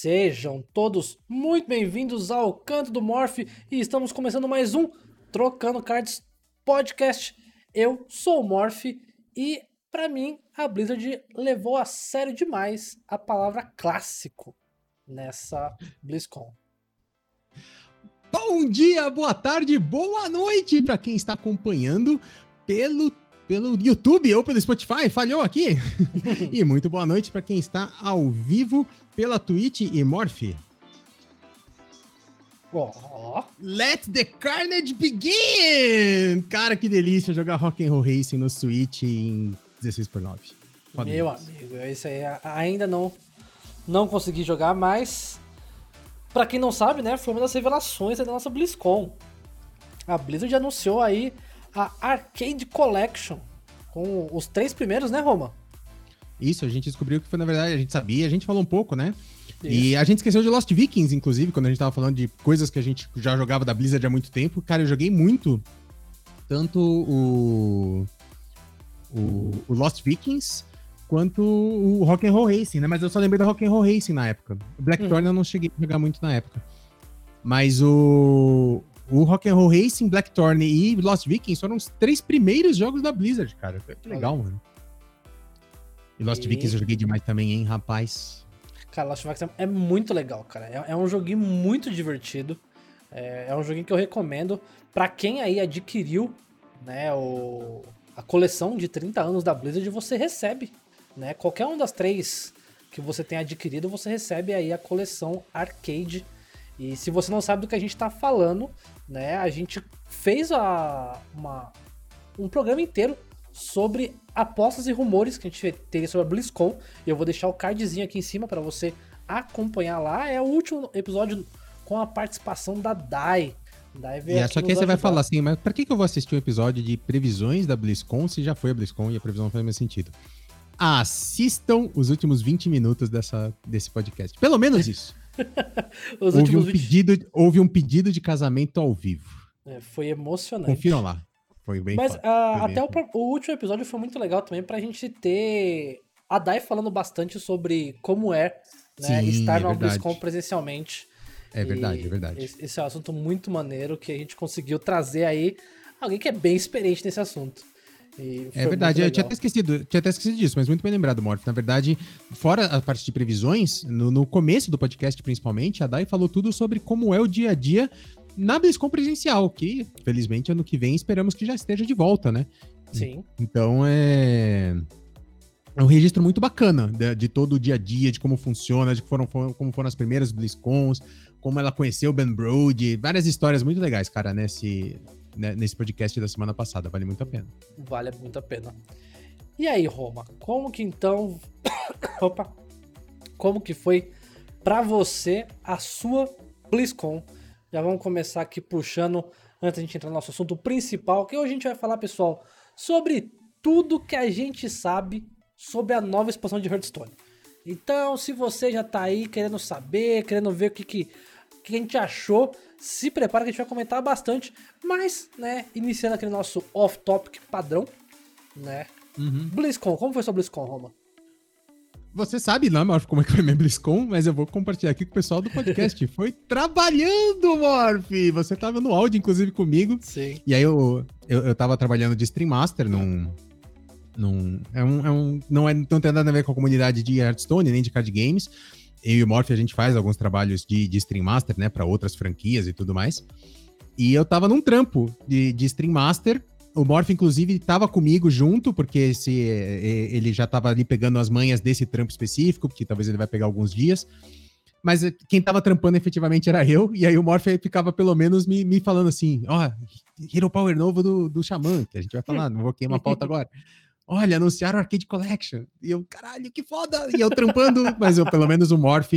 Sejam todos muito bem-vindos ao Canto do Morph e estamos começando mais um Trocando Cards Podcast. Eu sou o Morph e, para mim, a Blizzard levou a sério demais a palavra clássico nessa BlizzCon. Bom dia, boa tarde, boa noite para quem está acompanhando pelo pelo YouTube ou pelo Spotify, falhou aqui. e muito boa noite para quem está ao vivo pela Twitch e Morph. Oh. Let the carnage begin! Cara, que delícia jogar Rock'n'Roll Racing no Switch em 16 por 9. Pode Meu amigo, isso aí ainda não não consegui jogar, mas para quem não sabe, né, foi uma das revelações da nossa BlizzCon. A Blizzard anunciou aí a Arcade Collection, com os três primeiros, né, Roma? Isso, a gente descobriu que foi, na verdade, a gente sabia, a gente falou um pouco, né? Isso. E a gente esqueceu de Lost Vikings, inclusive, quando a gente tava falando de coisas que a gente já jogava da Blizzard há muito tempo. Cara, eu joguei muito. Tanto o. O, o Lost Vikings quanto o Rock'n'Roll Racing, né? Mas eu só lembrei do Rock'n'Roll Racing na época. O Blackthorn hum. eu não cheguei a jogar muito na época. Mas o, o Rock'n'Roll Racing, Blackthorn e Lost Vikings foram os três primeiros jogos da Blizzard, cara. Que legal, mano. E Lost e... Vikings eu joguei demais também, hein, rapaz. Cara, Lost Vikings é muito legal, cara. É, é um joguinho muito divertido. É, é, um joguinho que eu recomendo para quem aí adquiriu, né, o, a coleção de 30 anos da Blizzard, você recebe, né? Qualquer um das três que você tem adquirido, você recebe aí a coleção arcade. E se você não sabe do que a gente está falando, né? A gente fez a, uma, um programa inteiro sobre apostas e rumores que a gente teria sobre a BlizzCon. Eu vou deixar o cardzinho aqui em cima para você acompanhar lá. É o último episódio com a participação da Dai. Dai veio é, só que aí você vai falar assim, mas pra que, que eu vou assistir um episódio de previsões da BlizzCon se já foi a BlizzCon e a previsão não faz mais sentido? Assistam os últimos 20 minutos dessa, desse podcast. Pelo menos isso. houve, um 20... pedido, houve um pedido de casamento ao vivo. É, foi emocionante. Confiram lá. Foi bem Mas uh, até o, o, último episódio foi muito legal também pra gente ter a Dai falando bastante sobre como é né, Sim, estar é no BlizzCon presencialmente. É verdade, e é verdade. Esse, esse é um assunto muito maneiro que a gente conseguiu trazer aí alguém que é bem experiente nesse assunto é verdade, eu tinha até, esquecido, tinha até esquecido disso, mas muito bem lembrado, Morph. Na verdade, fora a parte de previsões, no, no, começo do podcast, principalmente, a Dai falou tudo sobre como é o dia a dia na BlizzCon presencial, que, felizmente, ano que vem esperamos que já esteja de volta, né? Sim. Então, é... É um registro muito bacana de, de, todo o dia a dia, de como funciona, de foram, como foram as primeiras BlizzCons, como ela conheceu o Ben Brody, várias histórias muito legais, cara, nesse, né, nesse podcast da semana passada. Vale muito a pena. Vale muito a pena. E aí, Roma, como que então. Opa! Como que foi para você a sua BlizzCon? Já vamos começar aqui puxando, antes de a gente entrar no nosso assunto principal, que hoje a gente vai falar, pessoal, sobre tudo que a gente sabe sobre a nova expansão de Hearthstone. Então, se você já tá aí querendo saber, querendo ver o que, que, que a gente achou, se prepara que a gente vai comentar bastante. Mas, né, iniciando aquele nosso off-topic padrão, né? Uhum. BlizzCon, como foi sua BlizzCon, Roma? Você sabe, não, Morph, como é que foi minha BlizzCon, mas eu vou compartilhar aqui com o pessoal do podcast. foi trabalhando, Morph! Você tava no áudio, inclusive, comigo. Sim. E aí eu, eu, eu tava trabalhando de Stream Master num... num é um, é um, não, é, não tem nada a ver com a comunidade de Hearthstone, nem de card games, eu e o Morph, a gente faz alguns trabalhos de, de Stream Master, né, para outras franquias e tudo mais. E eu tava num trampo de, de Stream Master. O Morph, inclusive, tava comigo junto, porque esse, ele já tava ali pegando as manhas desse trampo específico, porque talvez ele vai pegar alguns dias. Mas quem tava trampando efetivamente era eu, e aí o Morph ficava pelo menos me, me falando assim: ó, oh, Hero Power novo do, do Xamã, que a gente vai falar, não vou queimar a pauta agora olha, anunciaram Arcade Collection. E eu, caralho, que foda! E eu trampando, mas eu, pelo menos o Morph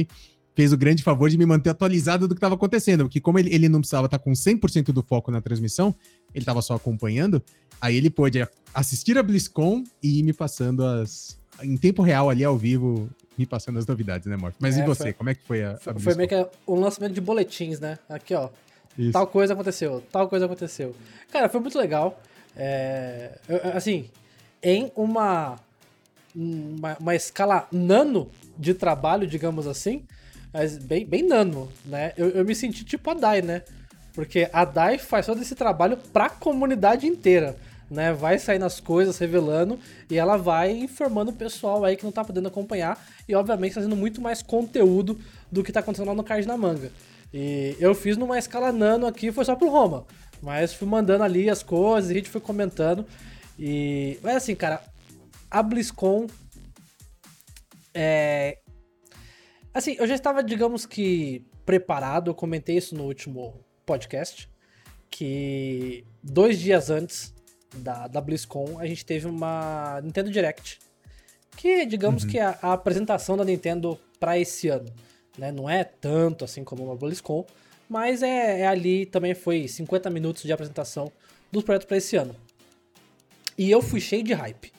fez o grande favor de me manter atualizado do que estava acontecendo, porque como ele, ele não precisava estar tá com 100% do foco na transmissão, ele estava só acompanhando, aí ele pôde assistir a BlizzCon e ir me passando as... em tempo real ali, ao vivo, me passando as novidades, né, Morph? Mas é, e você, foi, como é que foi a, a Foi meio que um lançamento de boletins, né? Aqui, ó. Isso. Tal coisa aconteceu, tal coisa aconteceu. Cara, foi muito legal. É, assim, em uma, uma, uma escala nano de trabalho, digamos assim, Mas bem, bem nano, né? Eu, eu me senti tipo a Dai, né? Porque a Dai faz todo esse trabalho pra comunidade inteira. Né, vai sair nas coisas, revelando, e ela vai informando o pessoal aí que não tá podendo acompanhar, e obviamente fazendo muito mais conteúdo do que tá acontecendo lá no Card na Manga. E eu fiz numa escala nano aqui, foi só pro Roma. Mas fui mandando ali as coisas, a gente foi comentando. E. Mas assim, cara, a BlizzCon. É. Assim, eu já estava, digamos que, preparado, eu comentei isso no último podcast. Que dois dias antes da, da BlizzCon, a gente teve uma Nintendo Direct. Que, digamos uhum. que é a, a apresentação da Nintendo para esse ano. Né? Não é tanto assim como uma BlizzCon, mas é, é ali também foi 50 minutos de apresentação dos projetos para esse ano. E eu fui cheio de hype.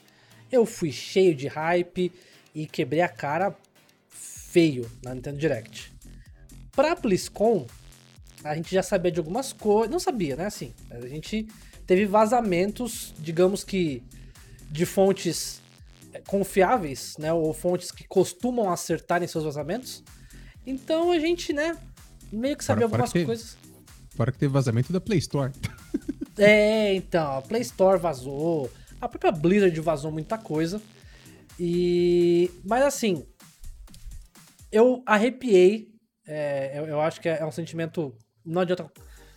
Eu fui cheio de hype e quebrei a cara feio na Nintendo Direct. Pra BlizzCon, a gente já sabia de algumas coisas. Não sabia, né? Assim, a gente teve vazamentos, digamos que de fontes é, confiáveis, né? Ou fontes que costumam acertar em seus vazamentos. Então a gente, né, meio que sabia fora, algumas fora que coisas. Fora que teve vazamento da Play Store. é, então, a Play Store vazou, a própria Blizzard vazou muita coisa. E. Mas assim, eu arrepiei. É, eu, eu, acho que é um sentimento. Não adianta.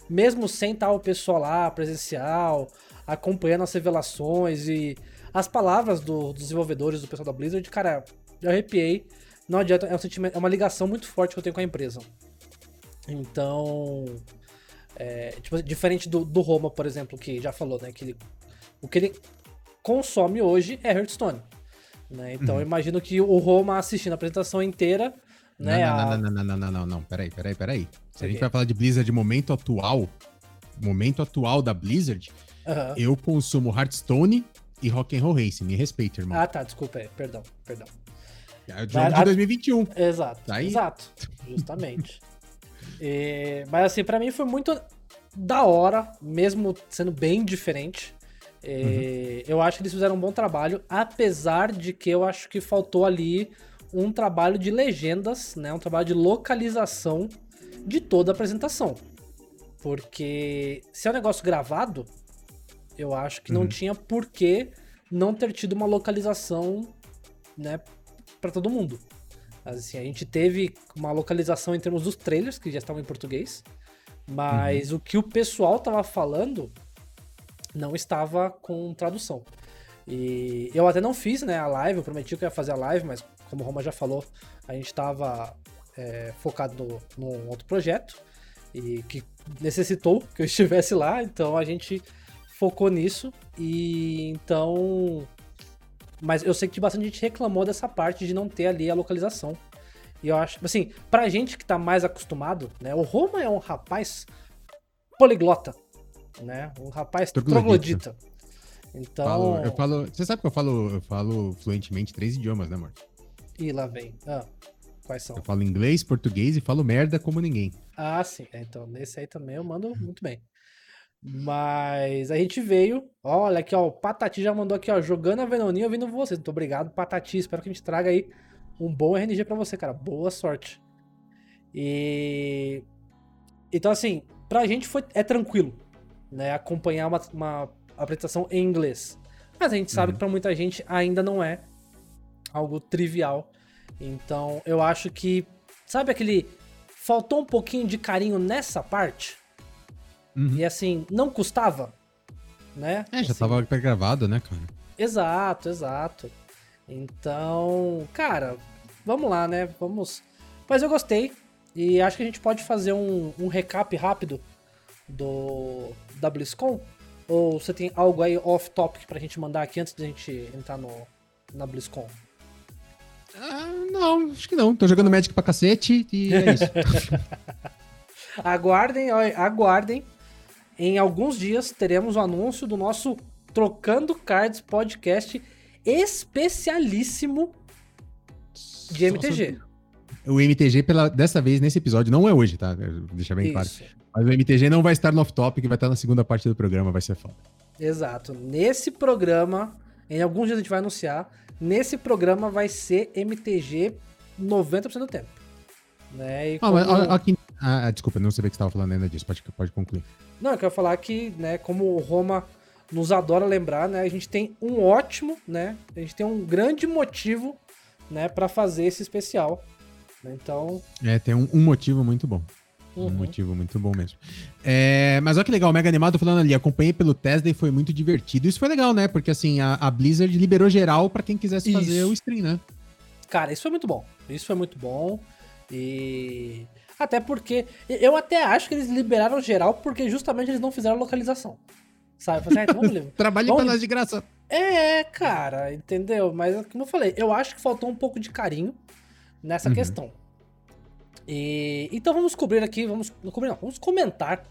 Mesmo sem estar o pessoal lá, presencial, acompanhando as revelações e as palavras do, dos desenvolvedores, do pessoal da Blizzard, cara, eu arrepiei. Não adianta, é um sentimento, é uma ligação muito forte que eu tenho com a empresa. Então, é, tipo, diferente do, do Roma, por exemplo, que já falou, né? Que ele, o que ele consome hoje é Hearthstone. Né? Então, uhum. eu imagino que o Roma assistindo a apresentação inteira. Né, não, não, a... não, não, não, não, não, não, peraí, peraí, peraí. Se okay. a gente vai falar de Blizzard momento atual, momento atual da Blizzard, uhum. eu consumo Hearthstone e Rock'n'Roll Racing. Me respeita, irmão. Ah, tá, desculpa, é, perdão, perdão. É o jogo de 2021. Exato, tá exato, justamente. E, mas assim, para mim foi muito da hora, mesmo sendo bem diferente. E, uhum. Eu acho que eles fizeram um bom trabalho, apesar de que eu acho que faltou ali um trabalho de legendas, né? Um trabalho de localização de toda a apresentação. Porque se é um negócio gravado, eu acho que uhum. não tinha por que não ter tido uma localização, né, para todo mundo. Assim, a gente teve uma localização em termos dos trailers, que já estavam em português, mas uhum. o que o pessoal tava falando não estava com tradução. E eu até não fiz né, a live, eu prometi que eu ia fazer a live, mas como o Roma já falou, a gente estava é, focado no, num outro projeto e que necessitou que eu estivesse lá, então a gente focou nisso e então mas eu sei que bastante gente reclamou dessa parte de não ter ali a localização. E eu acho, assim, pra gente que tá mais acostumado, né? O Roma é um rapaz poliglota, né? Um rapaz troglodita. Então. Falo, eu falo. Você sabe que eu falo, eu falo fluentemente três idiomas, né, amor? E lá vem. Ah, quais são? Eu falo inglês, português e falo merda como ninguém. Ah, sim. Então, nesse aí também eu mando muito bem. Mas a gente veio, olha aqui, ó, o Patati já mandou aqui, ó, jogando a Venoninha ouvindo vocês. Muito obrigado, Patati. Espero que a gente traga aí um bom RNG para você, cara. Boa sorte. E então assim, pra gente foi é tranquilo, né, acompanhar uma, uma apresentação em inglês. Mas a gente sabe uhum. que para muita gente ainda não é algo trivial. Então, eu acho que sabe aquele faltou um pouquinho de carinho nessa parte? Uhum. E assim, não custava, né? É, já assim, tava gravado, né, cara? Exato, exato. Então, cara, vamos lá, né? Vamos. Mas eu gostei. E acho que a gente pode fazer um, um recap rápido do da BlizzCon. Ou você tem algo aí off-topic pra gente mandar aqui antes da gente entrar no, na BlizzCon? Ah, não, acho que não. Tô jogando Magic pra cacete e é isso. aguardem, aguardem em alguns dias teremos o anúncio do nosso Trocando Cards podcast especialíssimo de MTG. O MTG, pela, dessa vez, nesse episódio, não é hoje, tá? Deixa bem claro. Mas o MTG não vai estar no off-topic, vai estar na segunda parte do programa, vai ser foda. Exato. Nesse programa, em alguns dias a gente vai anunciar, nesse programa vai ser MTG 90% do tempo. Né? E Ah, mas, como- aqui- ah, desculpa, não sabia que você estava falando ainda disso. Pode, pode concluir. Não, eu quero falar que, né, como o Roma nos adora lembrar, né, a gente tem um ótimo, né, a gente tem um grande motivo, né, para fazer esse especial. né, Então, É, tem um, um motivo muito bom. Um uhum. motivo muito bom mesmo. É, mas olha que legal, o Mega Animado falando ali, acompanhei pelo Tesla e foi muito divertido. Isso foi legal, né? Porque assim, a, a Blizzard liberou geral pra quem quisesse fazer Isso. o stream, né? cara, isso foi muito bom. Isso foi muito bom. E até porque eu até acho que eles liberaram geral porque justamente eles não fizeram localização. Sabe? Falei, ah, então vamos Trabalhe Vamos- pra nós de graça. É, cara, entendeu? Mas como eu falei, eu acho que faltou um pouco de carinho nessa Uhum. questão. E então vamos cobrir aqui, vamos não cobrir não, vamos comentar,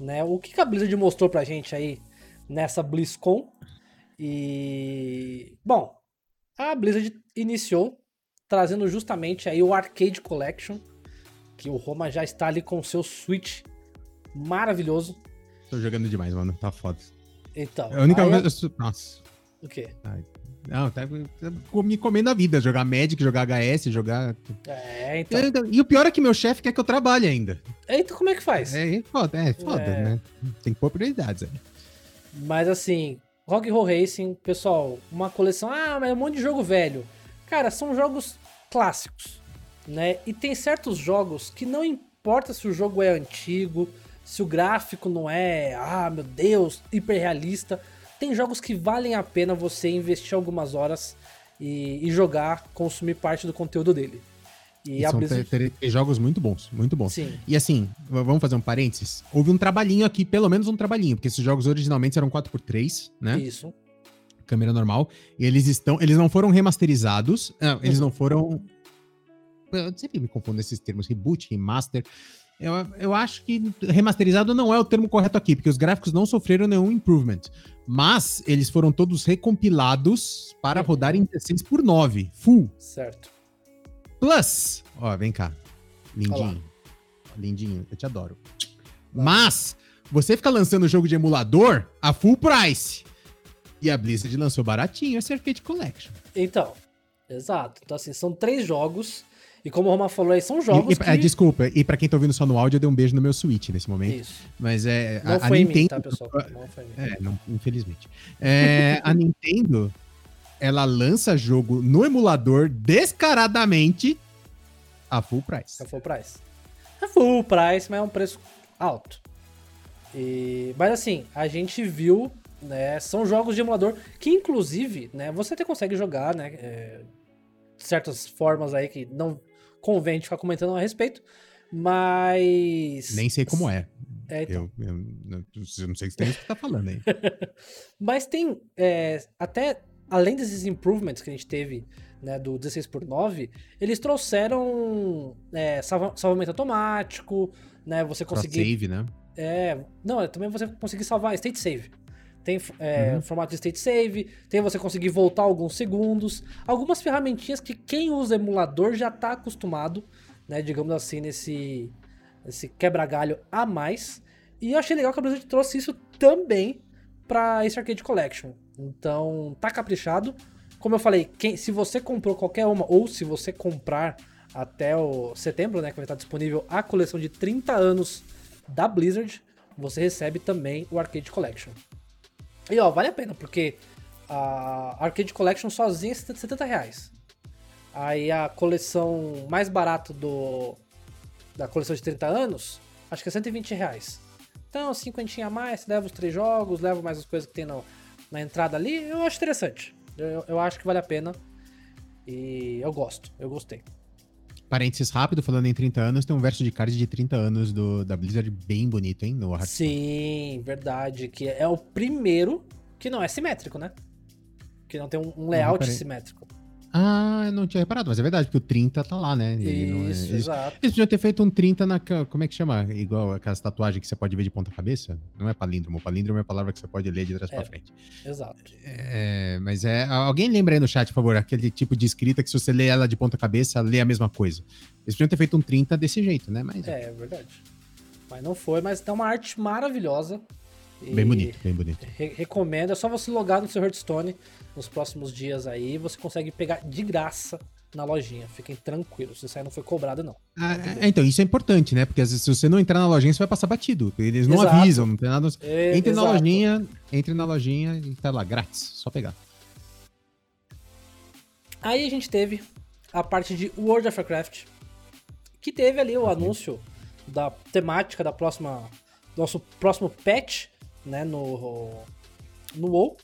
né, o que a Blizzard mostrou pra gente aí nessa BlizzCon. E bom, a Blizzard iniciou trazendo justamente aí o Arcade Collection, que o Roma já está ali com o seu Switch maravilhoso. Tô jogando demais, mano. Tá foda. Então, A única coisa. Nossa. o quê? Não, tá, me comendo a vida. Jogar Magic, jogar HS, jogar. É, então. E o pior é que meu chefe quer que eu trabalhe ainda. Então como é que faz? É, é foda, é foda, É. né? Tem que pôr prioridades aí. Mas assim, Rock Roll Racing, pessoal, uma coleção. Ah, mas é um monte de jogo velho. Cara, são jogos clássicos, né? E tem certos jogos que não importa se o jogo é antigo, se o gráfico não é, ah, meu Deus, hiperrealista. Tem jogos que valem a pena você investir algumas horas e, e jogar, consumir parte do conteúdo dele. E, E a são Blizzard. jogos muito bons, muito bons. Sim. E assim, vamos fazer um parênteses. Houve um trabalhinho aqui, pelo menos um trabalhinho, porque esses jogos originalmente eram 4x3, né? Isso. Câmera normal. E eles estão. Eles não foram remasterizados. Não, eles Uhum. não foram. Eu sempre me confundo esses termos, reboot, remaster. Eu, eu acho que remasterizado não é o termo correto aqui, porque os gráficos não sofreram nenhum improvement. Mas eles foram todos recompilados para Uhum. rodar em 16 por 9 full. Certo. Plus, ó, vem cá. Lindinho. Lindinho, eu te adoro. Mas, você fica lançando jogo de emulador a full price. E a Blizzard lançou baratinho esse Arcade Collection. Então, exato. Então, assim, são três jogos. E como o Roma falou aí, são E- jogos e, que... é, desculpa, e pra quem tá ouvindo só no áudio, eu dei um beijo no meu Switch nesse momento. Isso. Mas é. Não a, a foi em Nintendo. mim, tá, pessoal? Não foi em mim. É, não, infelizmente. É, a Nintendo, ela lança jogo no emulador descaradamente a full price. É full price. É full price, mas é um preço alto. E, mas assim, a gente viu, né? São jogos de emulador que, inclusive, né? Você até consegue jogar, né? é, certas formas aí que não convém de ficar comentando a respeito. Mas. Nem sei como é. É, então. Eu, eu, não- eu não sei o que você tá falando aí. Mas tem é, até além desses improvements que a gente teve né, do 16 por 9, eles trouxeram é, salva- salvamento automático, né? Você conseguir. Save, né? É, não, é também você conseguir salvar state save. Tem é, Uhum. formato de state save, tem você conseguir voltar alguns segundos, algumas ferramentinhas que quem usa emulador já tá acostumado, né, digamos assim, nesse, nesse quebra-galho a mais. E eu achei legal que a Blizzard trouxe isso também para esse Arcade Collection. Então, tá caprichado. Como eu falei, quem, se você comprou qualquer uma, ou se você comprar até o setembro, né, que vai estar disponível a coleção de 30 anos da Blizzard, você recebe também o Arcade Collection. E ó, vale a pena, porque a Arcade Collection sozinha é 70 reais. Aí a coleção mais barata do da coleção de 30 anos, acho que é 120 reais. Então, 50 a mais, leva os três jogos, leva mais as coisas que tem no, na entrada ali, eu acho interessante. Eu, eu acho que vale a pena. E eu gosto, eu gostei. Parênteses rápido, falando em 30 anos, tem um verso de card de 30 anos do, da Blizzard bem bonito, hein? No. Sim, verdade. Que é o primeiro que não é simétrico, né? Que não tem um, um layout reparei. simétrico. Ah, eu não tinha reparado, mas é verdade, porque o 30 tá lá, né? Ele não é- Isso, eles, exato. eles podiam ter feito um 30 na. Como é que chama? Igual aquelas tatuagens que você pode ver de ponta-cabeça? Não é palíndromo. Palíndromo é a palavra que você pode ler de trás É. pra frente. Exato. É, mas é. Alguém lembra aí no chat, por favor, aquele tipo de escrita que se você lê ela de ponta-cabeça, lê a mesma coisa. Eles podiam ter feito um 30 desse jeito, né? Mas É, é verdade. Mas não foi, mas tá uma arte maravilhosa. Bem bonito, bem bonito. re- recomendo. É só você logar no seu Hearthstone nos próximos dias aí. Você consegue pegar de graça na lojinha. Fiquem tranquilos, isso aí não foi cobrado, não. Ah, é, então, isso é importante, né? Porque às vezes, se você não entrar na lojinha, você vai passar batido. Eles não Exato. avisam, não tem nada. É, entre na lojinha, entre na lojinha e tá lá, grátis. Só pegar. Aí a gente teve a parte de World of Warcraft, que teve ali o anúncio da temática da próxima nosso próximo patch, né, no no WoW,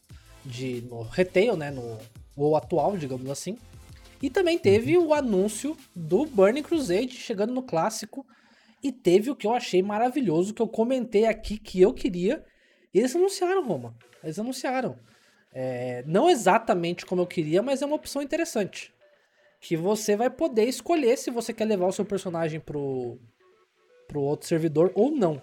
de no retail, né, no WoW atual, digamos assim. E também teve o anúncio do Burning Crusade chegando no clássico e teve o que eu achei maravilhoso que eu comentei aqui que eu queria. Eles anunciaram, Roma. Eles anunciaram. É, não exatamente como eu queria, mas é uma opção interessante. Que você vai poder escolher se você quer levar o seu personagem pro, pro outro servidor ou não.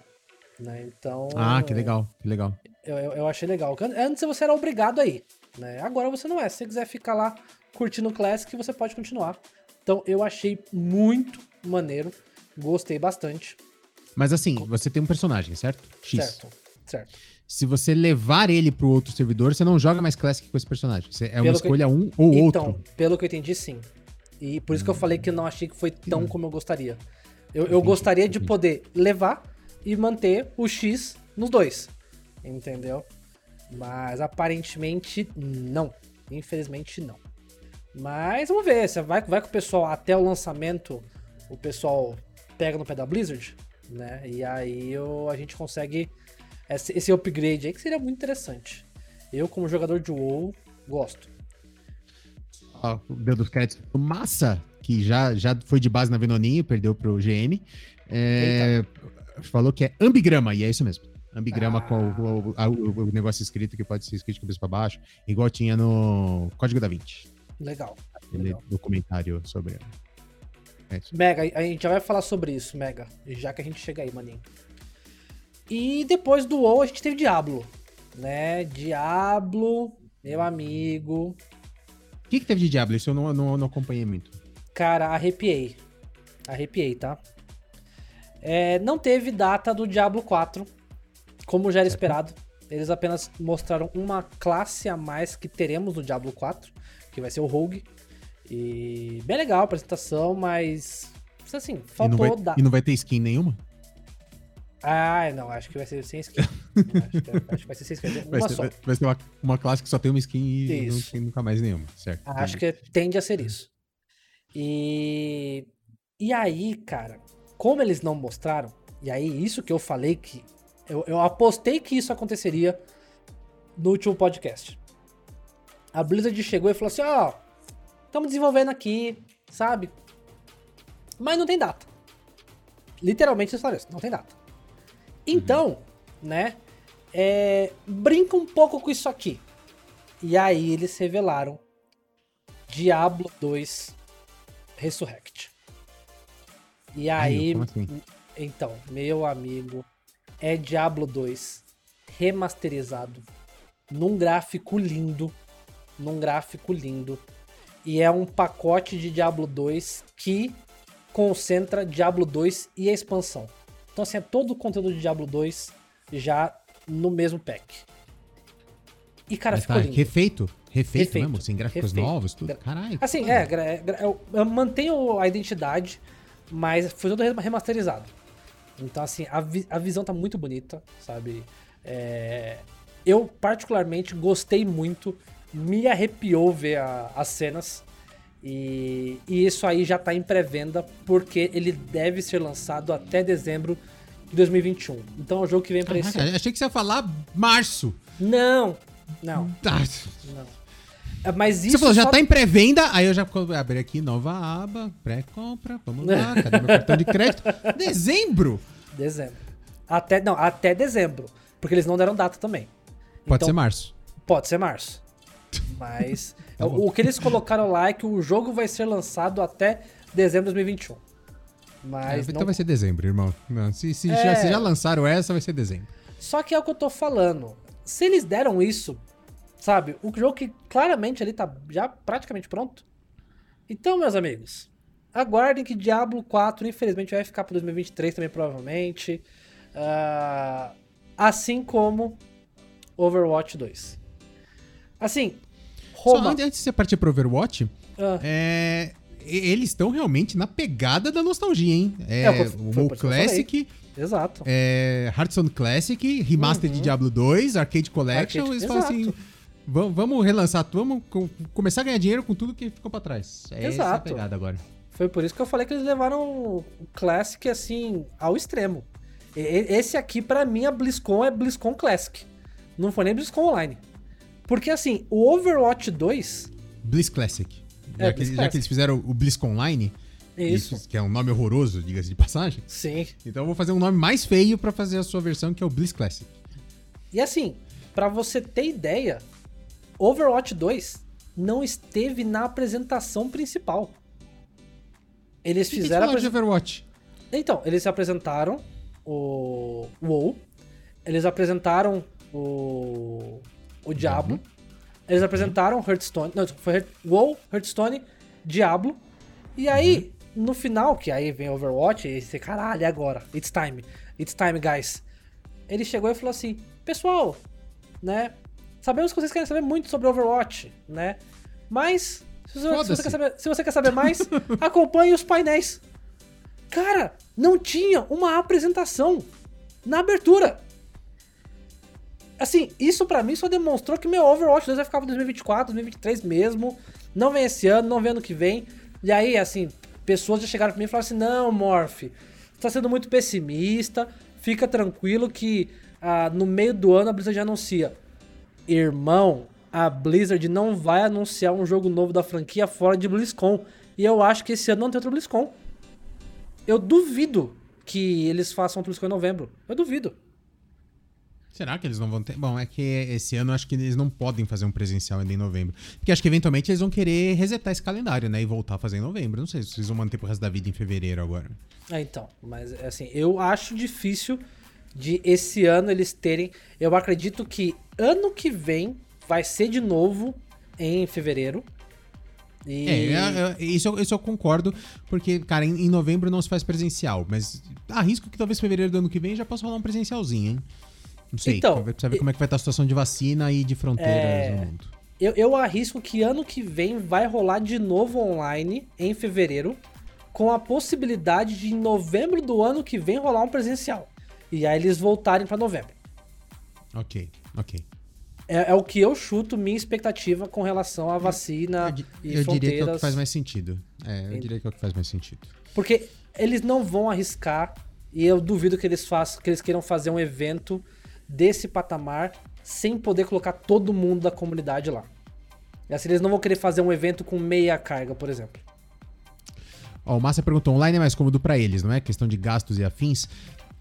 Né? Então. Ah, que legal, que legal. Eu, eu, eu achei legal. Antes você era obrigado aí. Né? Agora você não é. Se você quiser ficar lá curtindo o Classic, você pode continuar. Então eu achei muito maneiro. Gostei bastante. Mas assim, você tem um personagem, certo? X. Certo, certo. Se você levar ele pro outro servidor, você não joga mais Classic com esse personagem. Você, é uma Pelo que- escolha um ou Então, outro. pelo que eu entendi, sim. E por isso que eu falei que eu não achei que foi tão Hum. como eu gostaria. Eu, eu gostaria de poder levar e manter o X nos dois. Entendeu? Mas aparentemente não. Infelizmente não. Mas vamos ver. Você vai, vai com o pessoal até o lançamento. O pessoal pega no pé da Blizzard, né? E aí eu- a gente consegue esse, esse upgrade aí que seria muito interessante. Eu, como jogador de WoW, gosto. Ó, o Deus dos créditos. Massa, que já, já foi de base na Venoninho, perdeu pro GM. é, falou que é ambigrama, e é isso mesmo. Ambigrama Ah. com o, o- a- o- o negócio escrito que pode ser escrito de cabeça pra baixo, igual tinha no Código da Vinci. Legal. Aquele Legal. documentário sobre. É. Mega, a gente já vai falar sobre isso, Mega. Já que a gente chega aí, maninho. E depois do WoW a gente teve Diablo. Né? Diablo, meu amigo. O que, que teve de Diablo? Isso eu não, não, não acompanhei muito. Cara, arrepiei. Arrepiei, tá? É, não teve data do Diablo 4, como já era esperado. Eles apenas mostraram uma classe a mais que teremos no Diablo 4, que vai ser o Rogue. E bem legal a apresentação, mas assim, E não, faltou vai, data. e não vai ter skin nenhuma? Ah, não, acho que vai ser sem skin. acho, que, acho que vai ser sem skin. Vai Uma ser, só. vai, vai ser uma, uma classe que só tem uma skin e não Isso. tem nunca mais nenhuma, certo? Acho que tende a ser isso. E. E aí, cara, como eles não mostraram, e aí isso que eu falei que. Eu, eu apostei que isso aconteceria no último podcast. A Blizzard chegou e falou assim: ó, estamos desenvolvendo aqui, sabe? Mas não tem data. Literalmente eles falaram isso, não tem data. Então, né, é, brinca um pouco com isso aqui. E aí eles revelaram Diablo 2 Resurrect. E aí, assim? então, meu amigo, é Diablo 2 remasterizado num gráfico lindo, num gráfico lindo. E é um pacote de Diablo 2 que concentra Diablo 2 e a expansão. Então assim, é todo o conteúdo de Diablo 2 já no mesmo pack. E cara, Mas ficou tá lindo. refeito? Refeito, Refeito. mesmo? Sem gráficos Refeito. novos? Tudo? Caralho. Assim, foda. é, é, eu, eu mantenho a identidade, mas foi todo rem- remasterizado. Então, assim, a, vi- a visão tá muito bonita, sabe? É, eu, particularmente, gostei muito, me arrepiou ver a- as cenas. E, e isso aí já tá em pré-venda, porque ele deve ser lançado até dezembro de 2021. Então é um jogo que vem pra esse Caraca, ano. achei que você ia falar março. Não, não, Tá. não. É, Mas isso Você falou, já só- tá em pré-venda, aí eu já abri aqui, nova aba, pré-compra, vamos lá, cadê meu cartão de crédito? Dezembro! Dezembro. Até, não, até dezembro. Porque eles não deram data também. Pode Então, ser março. Pode ser março. Mas Tá o, o que eles colocaram lá é que o jogo vai ser lançado até dezembro de 2021. É, Mas então não... vai ser dezembro, irmão. Não, se, se, É. já, se já lançaram essa, vai ser dezembro. Só que é o que eu tô falando. Se eles deram isso, sabe? O jogo que claramente ali tá já praticamente pronto. Então, meus amigos, aguardem que Diablo 4, infelizmente, vai ficar para 2023 também, provavelmente. Ah, assim como Overwatch 2. Assim, Só Roma. antes antes de você partir pro Overwatch, Ah, é, eles estão realmente na pegada da nostalgia, hein? É, É, o o Classic, Exato. é, Hearthstone Classic, Remastered de Diablo 2, Arcade Collection. Uhum. Arcade- eles falam assim: exato. Vamos, vamos relançar, vamos co- começar a ganhar dinheiro com tudo que ficou pra trás. É essa a Exato. pegada agora. Foi por isso que eu falei que eles levaram o Classic, assim, ao extremo. Esse aqui, pra mim, a BlizzCon é BlizzCon Classic. Não foi nem BlizzCon Online. Porque, assim, o Overwatch 2... Blizz Classic. É, já, que, Blizz já Classic. que eles fizeram o Blizz Online, Isso. que é um nome horroroso, diga-se de passagem. Sim. Então eu vou fazer um nome mais feio pra fazer a sua versão, que é o Blizz Classic. E assim, pra você ter ideia, Overwatch 2 não esteve na apresentação principal. Eles E quem fizeram a falou de Overwatch? Então, eles apresentaram o WoW, eles apresentaram o o Diablo, eles apresentaram Hearthstone, não, foi WoW, Hearthstone, Diablo, e aí no final, que aí vem Overwatch, e você, caralho, é agora, it's time, it's time, guys. Ele chegou e falou assim, pessoal, né, sabemos que vocês querem saber muito sobre Overwatch, né, mas se você, se você quer saber, se você quer saber mais, acompanhe os painéis. Cara, não tinha uma apresentação na abertura. Assim, isso pra mim só demonstrou que meu Overwatch 2 vai ficar pra 2024, 2023 mesmo. Não vem esse ano, não vem ano que vem. E aí, assim, pessoas já chegaram pra mim e falaram assim: não, Morph, você tá sendo muito pessimista. Fica tranquilo que ah, no meio do ano a Blizzard já anuncia. Irmão, a Blizzard não vai anunciar um jogo novo da franquia fora de BlizzCon. E eu acho que esse ano não tem outro BlizzCon. Eu duvido que eles façam outro BlizzCon em novembro. Eu duvido. Será que eles não vão ter? Bom, é que esse ano eu acho que eles não podem fazer um presencial ainda em novembro. Porque acho que eventualmente eles vão querer resetar esse calendário, né? E voltar a fazer em novembro. Não sei se eles vão manter pro resto da vida em fevereiro agora. É, então, mas assim, eu acho difícil de esse ano eles terem. Eu acredito que ano que vem vai ser de novo em fevereiro. E... É, isso, eu, isso eu concordo, porque, cara, em, em novembro não se faz presencial, mas arrisco que talvez fevereiro do ano que vem já possa rolar um presencialzinho, hein? Não sei, Então, precisa ver como é que vai estar a situação de vacina e de fronteiras É. no mundo. Eu, eu arrisco que ano que vem vai rolar de novo online em fevereiro, com a possibilidade de em novembro do ano que vem rolar um presencial. E aí eles voltarem pra novembro. Ok, ok. É, é o que eu chuto minha expectativa com relação à vacina Eu, di- e eu fronteiras. diria que é o que faz mais sentido. É, eu diria que é o que faz mais sentido. Porque eles não vão arriscar e eu duvido que eles façam, que eles queiram fazer um evento desse patamar sem poder colocar todo mundo da comunidade lá. E assim, eles não vão querer fazer um evento com meia carga, por exemplo. Ó, o Massa perguntou: online é mais cômodo pra eles, não é? Questão de gastos e afins.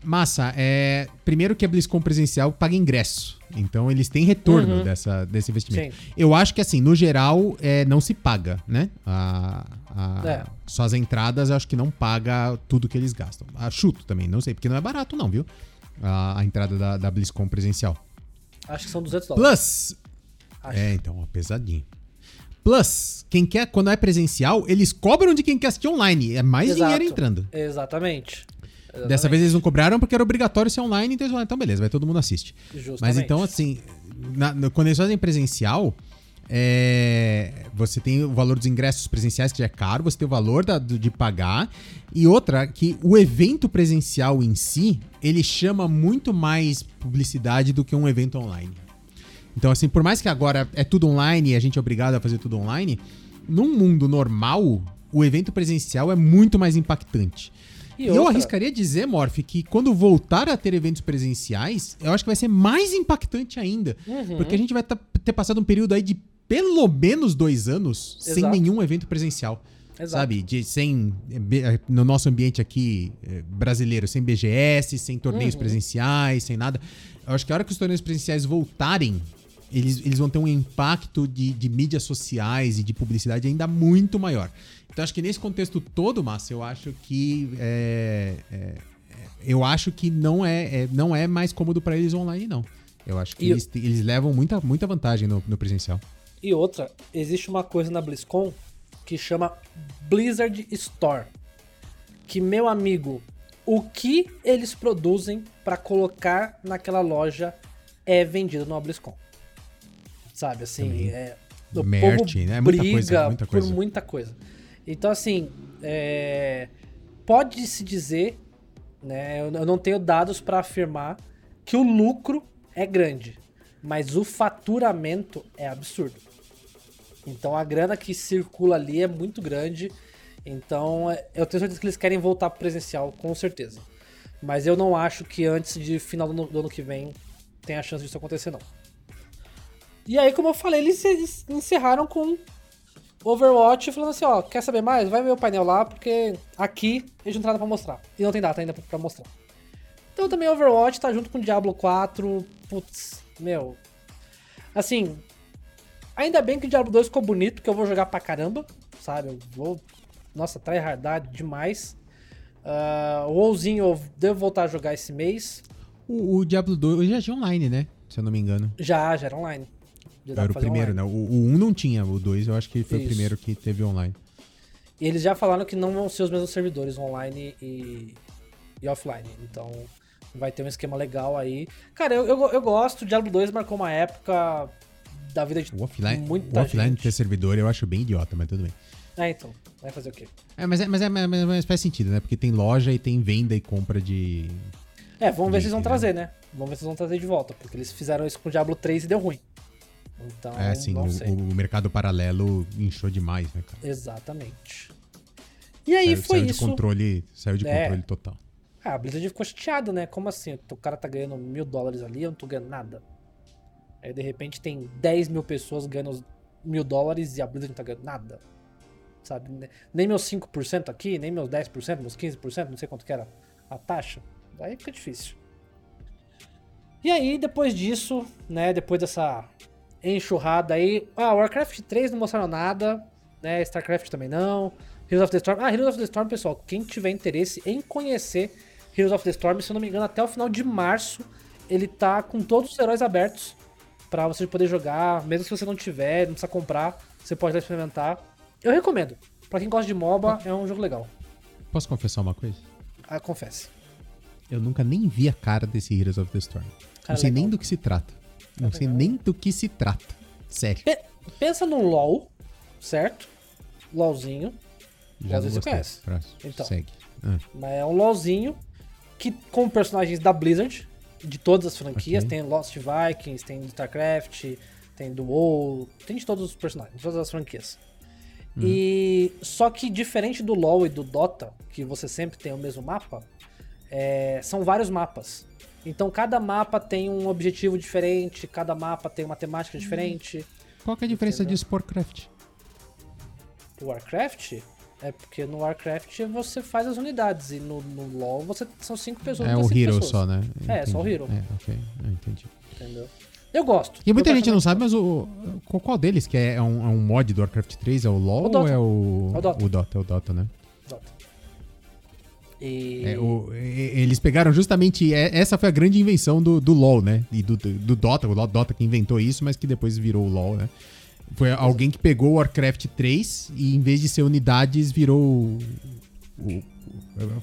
Massa, é. Primeiro que a BlizzCon presencial paga ingresso. Então eles têm retorno Uhum. dessa, desse investimento. Sim. Eu acho que, assim, no geral, é, não se paga, né? A, a- É. Só as entradas, eu acho que não paga tudo que eles gastam. A chuto também, não sei, porque não é barato, não, viu? A, a entrada da, da BlizzCon presencial. Acho que são 200 dólares. Plus, Acho. é, então, ó, pesadinho. Plus, quem quer, quando é presencial, eles cobram de quem quer assistir online. É mais Exato. dinheiro entrando. Exatamente. Dessa vez eles não cobraram porque era obrigatório ser online, então eles falaram, então beleza, vai todo mundo assiste. Justamente. Mas então, assim, na- no- quando eles fazem presencial, é, você tem o valor dos ingressos presenciais, que já é caro, você tem o valor da- de pagar, e outra, que o evento presencial em si, ele chama muito mais publicidade do que um evento online. Então, assim, por mais que agora é tudo online e a gente é obrigado a fazer tudo online, num mundo normal, o evento presencial é muito mais impactante. E eu arriscaria dizer, Morph, que quando voltar a ter eventos presenciais, eu acho que vai ser mais impactante ainda. Uhum. Porque a gente vai tá- ter passado um período aí de pelo menos dois anos sem Exato. nenhum evento presencial. Exato. Sabe? De, sem. eh, eh, No nosso ambiente aqui eh, brasileiro, sem BGS, sem torneios Uhum. presenciais, sem nada. Eu acho que a hora que os torneios presenciais voltarem, eles, eles vão ter um impacto de, de mídias sociais e de publicidade ainda muito maior. Então acho que nesse contexto todo, Massa, eu acho que. é, é, é, eu acho que não é, é- não é mais cômodo para eles online, não. Eu acho que E eles, eles levam muita, muita vantagem no, no presencial. E outra, existe uma coisa na BlizzCon que chama Blizzard Store. Que, meu amigo, o que eles produzem pra colocar naquela loja é vendido na BlizzCon. Sabe, assim, é, o Merch, povo né? Muita briga coisa, muita por coisa. muita coisa. Então, assim, é... pode-se dizer, né? Eu não tenho dados para afirmar que o lucro é grande, mas o faturamento é absurdo. Então a grana que circula ali é muito grande. Então eu tenho certeza que eles querem voltar pro presencial, com certeza. Mas eu não acho que antes de final do ano, do ano que vem tenha chance disso acontecer, não. E aí, como eu falei, eles, encerraram com Overwatch falando assim, ó, quer saber mais? Vai ver o painel lá, porque aqui eles não tem nada pra mostrar. E não tem data ainda pra mostrar. Então também Overwatch tá junto com Diablo 4. Putz, meu. Assim, ainda bem que o Diablo 2 ficou bonito, que eu vou jogar pra caramba, sabe? Eu vou. Nossa, tryhardade demais. Uh, o WoWzinho eu devo voltar a jogar esse mês. O, o Diablo 2 já tinha online, né? Se eu não me engano. Já, já era online. Já era o primeiro, online. né? O, o 1 não tinha, o 2 eu acho que foi Isso. o primeiro que teve online. E eles já falaram que não vão ser os mesmos servidores online e, e offline. Então vai ter um esquema legal aí. Cara, eu, eu, eu gosto. O Diablo 2 marcou uma época da vida de o offline, muita o offline gente. ter servidor eu acho bem idiota, mas tudo bem. É, então. Vai fazer o quê? É, mas, é, mas, é, mas, mas faz sentido, né? Porque tem loja e tem venda e compra de. É, vamos ver se eles vão trazer, né? Vamos ver se eles vão trazer de volta. Porque eles fizeram isso com o Diablo 3 e deu ruim. Então, é, sim, o, o, mercado paralelo inchou demais, né, cara? Exatamente. E aí saiu, foi saiu isso. De controle, saiu de é. controle total. Ah, a Blizzard ficou chateada, né? Como assim? O cara tá ganhando mil dólares ali, eu não tô ganhando nada. Aí de repente tem 10 mil pessoas ganhando mil dólares e a Blizzard não tá ganhando nada. Sabe? Nem meus 5% aqui, nem meus 10%, meus 15%, não sei quanto que era a taxa. Aí fica difícil. E aí, depois disso, né? Depois dessa enxurrada aí. Ah, Warcraft 3 não mostraram nada, né? StarCraft também não. Heroes of the Storm. Ah, Heroes of the Storm, pessoal, quem tiver interesse em conhecer Heroes of the Storm, se eu não me engano, até o final de março, ele tá com todos os heróis abertos para você poder jogar, mesmo se você não tiver, não precisa comprar, você pode lá experimentar. Eu recomendo. Para quem gosta de MOBA, é um jogo legal. Posso confessar uma coisa? Ah, confesse. Eu nunca nem vi a cara desse Heroes of the Storm. Cara, não sei legal. nem do que se trata. Não sei nem do que se trata. Sério. pensa no LoL, certo? LoLzinho. Já você conhece. Então, segue. Ah. Mas é um LoLzinho que, com personagens da Blizzard, de todas as franquias, okay. tem Lost Vikings, tem StarCraft, tem do WoW, tem de todos os personagens, todas as franquias. Uhum. E só que diferente do LoL e do Dota, que você sempre tem o mesmo mapa, é, são vários mapas. Então cada mapa tem um objetivo diferente, cada mapa tem uma temática diferente. Qual é a diferença entendeu? de Warcraft? Warcraft? É porque no Warcraft você faz as unidades e no, no LoL você são cinco pessoas. É o Hero pessoas. só, né? Entendi. É, só o Hero. É, ok. Eu entendi. Entendeu? Eu gosto. E muita gente não sabe, mas o, qual deles que é, é, um, é um mod do Warcraft 3? É o LoL o ou é o... O Dota. O Dota, é o Dota, né? Dota. E... É, o, eles pegaram justamente. É, essa foi a grande invenção do, do LoL, né? E do, do, do Dota, o Dota que inventou isso, mas que depois virou o LoL, né? Foi alguém que pegou o Warcraft 3 e em vez de ser unidades, virou. O,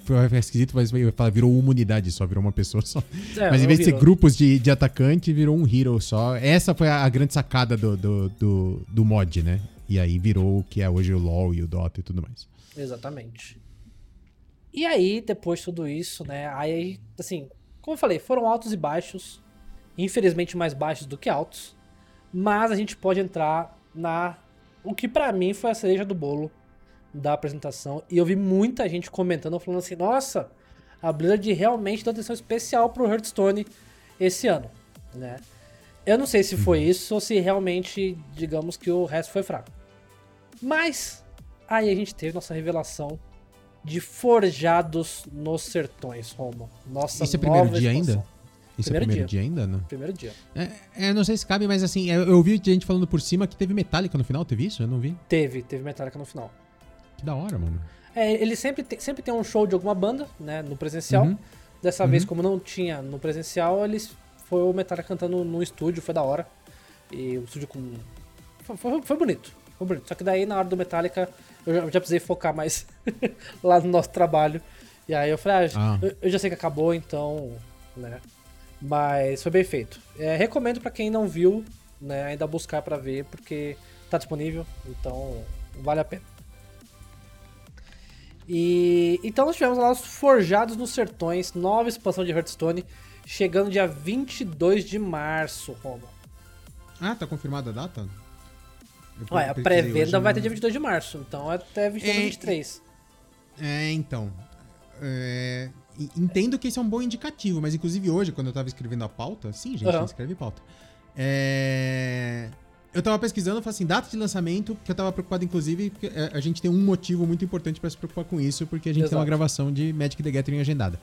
foi esquisito, mas virou uma unidade só, virou uma pessoa só. É, mas em vez de ser grupos de, de atacante, virou um hero só. Essa foi a, a grande sacada do, do, do, do, mod, né? E aí virou o que é hoje o LoL e o Dota e tudo mais. Exatamente. E aí, depois de tudo isso, né? Aí, assim, como eu falei, foram altos e baixos. Infelizmente mais baixos do que altos. Mas a gente pode entrar na. O que para mim foi a cereja do bolo da apresentação. E eu vi muita gente comentando, falando assim: nossa, a Blizzard realmente deu atenção especial pro Hearthstone esse ano, né? Eu não sei se foi uhum. isso ou se realmente, digamos que o resto foi fraco. Mas aí a gente teve nossa revelação de Forjados nos Sertões, Roma. Nossa Isso é primeiro dia expansão. ainda? Isso primeiro é primeiro dia. dia, ainda, né? Primeiro dia. É, é, não sei se cabe, mas assim, eu, eu vi gente falando por cima que teve Metallica no final, teve isso? Eu não vi. Teve, teve Metallica no final. Que da hora, mano. É, ele sempre, te, sempre tem um show de alguma banda, né, no presencial. Uhum. Dessa uhum. vez, como não tinha no presencial, eles foi o Metallica cantando no estúdio, foi da hora. E o estúdio com. Foi, foi, foi bonito. Foi bonito. Só que daí, na hora do Metallica, eu já, eu já precisei focar mais lá no nosso trabalho. E aí eu falei, ah, ah. Eu, eu, já sei que acabou, então, né? Mas foi bem feito. É, recomendo para quem não viu, né, ainda buscar para ver, porque tá disponível, então vale a pena. E então nós tivemos lá os Forjados nos Sertões, nova expansão de Hearthstone, chegando dia 22 de março, Roma. Ah, tá confirmada a data? Ué, a pré-venda vai até dia 22 de março, então é até 22 é, 23. É, então. É, entendo que esse é um bom indicativo, mas inclusive hoje, quando eu tava escrevendo a pauta, sim, gente, uhum. escreve pauta. É, eu tava pesquisando, eu falei assim, data de lançamento, que eu tava preocupado, inclusive, porque é, a gente tem um motivo muito importante para se preocupar com isso, porque a gente Exato. tem uma gravação de Magic the Gathering agendada.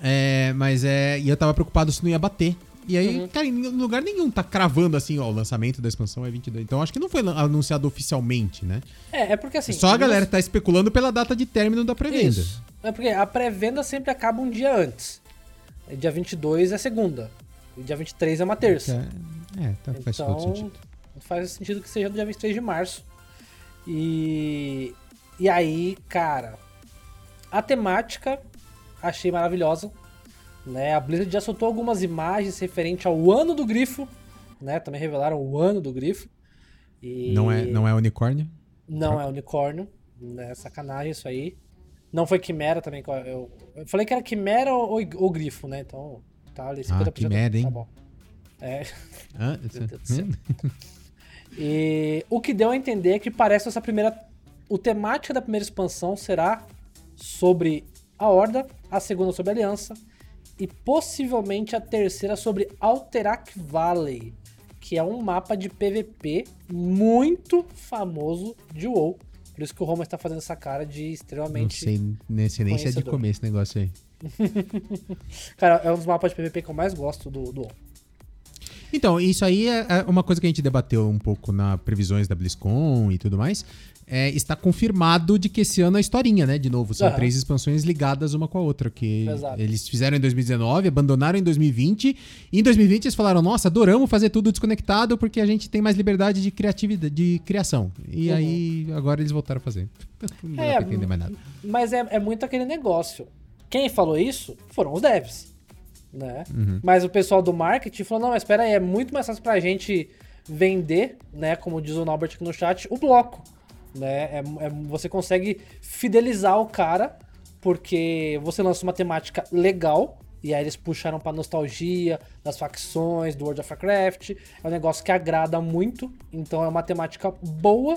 É, mas é. E eu tava preocupado se não ia bater e aí, uhum. cara, em lugar nenhum tá cravando assim, ó, o lançamento da expansão é 22. Então acho que não foi anunciado oficialmente, né? É, é porque assim. Só a galera tá especulando pela data de término da pré-venda. É porque a pré-venda sempre acaba um dia antes. Dia 22 é segunda. E dia 23 é uma terça. É, é tá, faz então, todo sentido. Faz sentido que seja no dia 23 de março. E. E aí, cara. A temática achei maravilhosa. Né? A Blizzard já soltou algumas imagens referente ao ano do grifo, né? Também revelaram o ano do grifo. E... Não, é, não é unicórnio? Não é unicórnio, né? Sacanagem isso aí. Não foi Quimera também. Eu, eu falei que era Quimera ou, ou, grifo, né? Então, tá ali 50%. Ah, Quimera, hein? Tá bom. É. Ah, e o que deu a entender é que parece essa primeira. O temática da primeira expansão será sobre a Horda, a segunda sobre a Aliança e possivelmente a terceira sobre Alterac Valley, que é um mapa de PVP muito famoso de WoW. Por isso que o Roma está fazendo essa cara de extremamente. Não sei, nem se é de comer esse negócio aí. cara, é um dos mapas de PVP que eu mais gosto do, do WoW. Então, isso aí é, é uma coisa que a gente debateu um pouco na previsões da BlizzCon e tudo mais é, está confirmado de que esse ano é historinha, né? De novo, são uhum. três expansões ligadas uma com a outra, que Exato. eles fizeram em 2019, abandonaram em 2020, e em 2020 eles falaram, nossa, adoramos fazer tudo desconectado porque a gente tem mais liberdade de criatividade, de criação. E uhum. aí, agora eles voltaram a fazer. Não é, entender mais nada. Mas é, é muito aquele negócio. Quem falou isso foram os devs. Né? Uhum. Mas o pessoal do marketing falou: não, mas espera aí, é muito mais fácil pra gente vender, né? Como diz o Norbert aqui no chat, o bloco. Né? É, é, você consegue fidelizar o cara porque você lança uma temática legal e aí eles puxaram pra nostalgia das facções, do World of Warcraft. É um negócio que agrada muito, então é uma temática boa.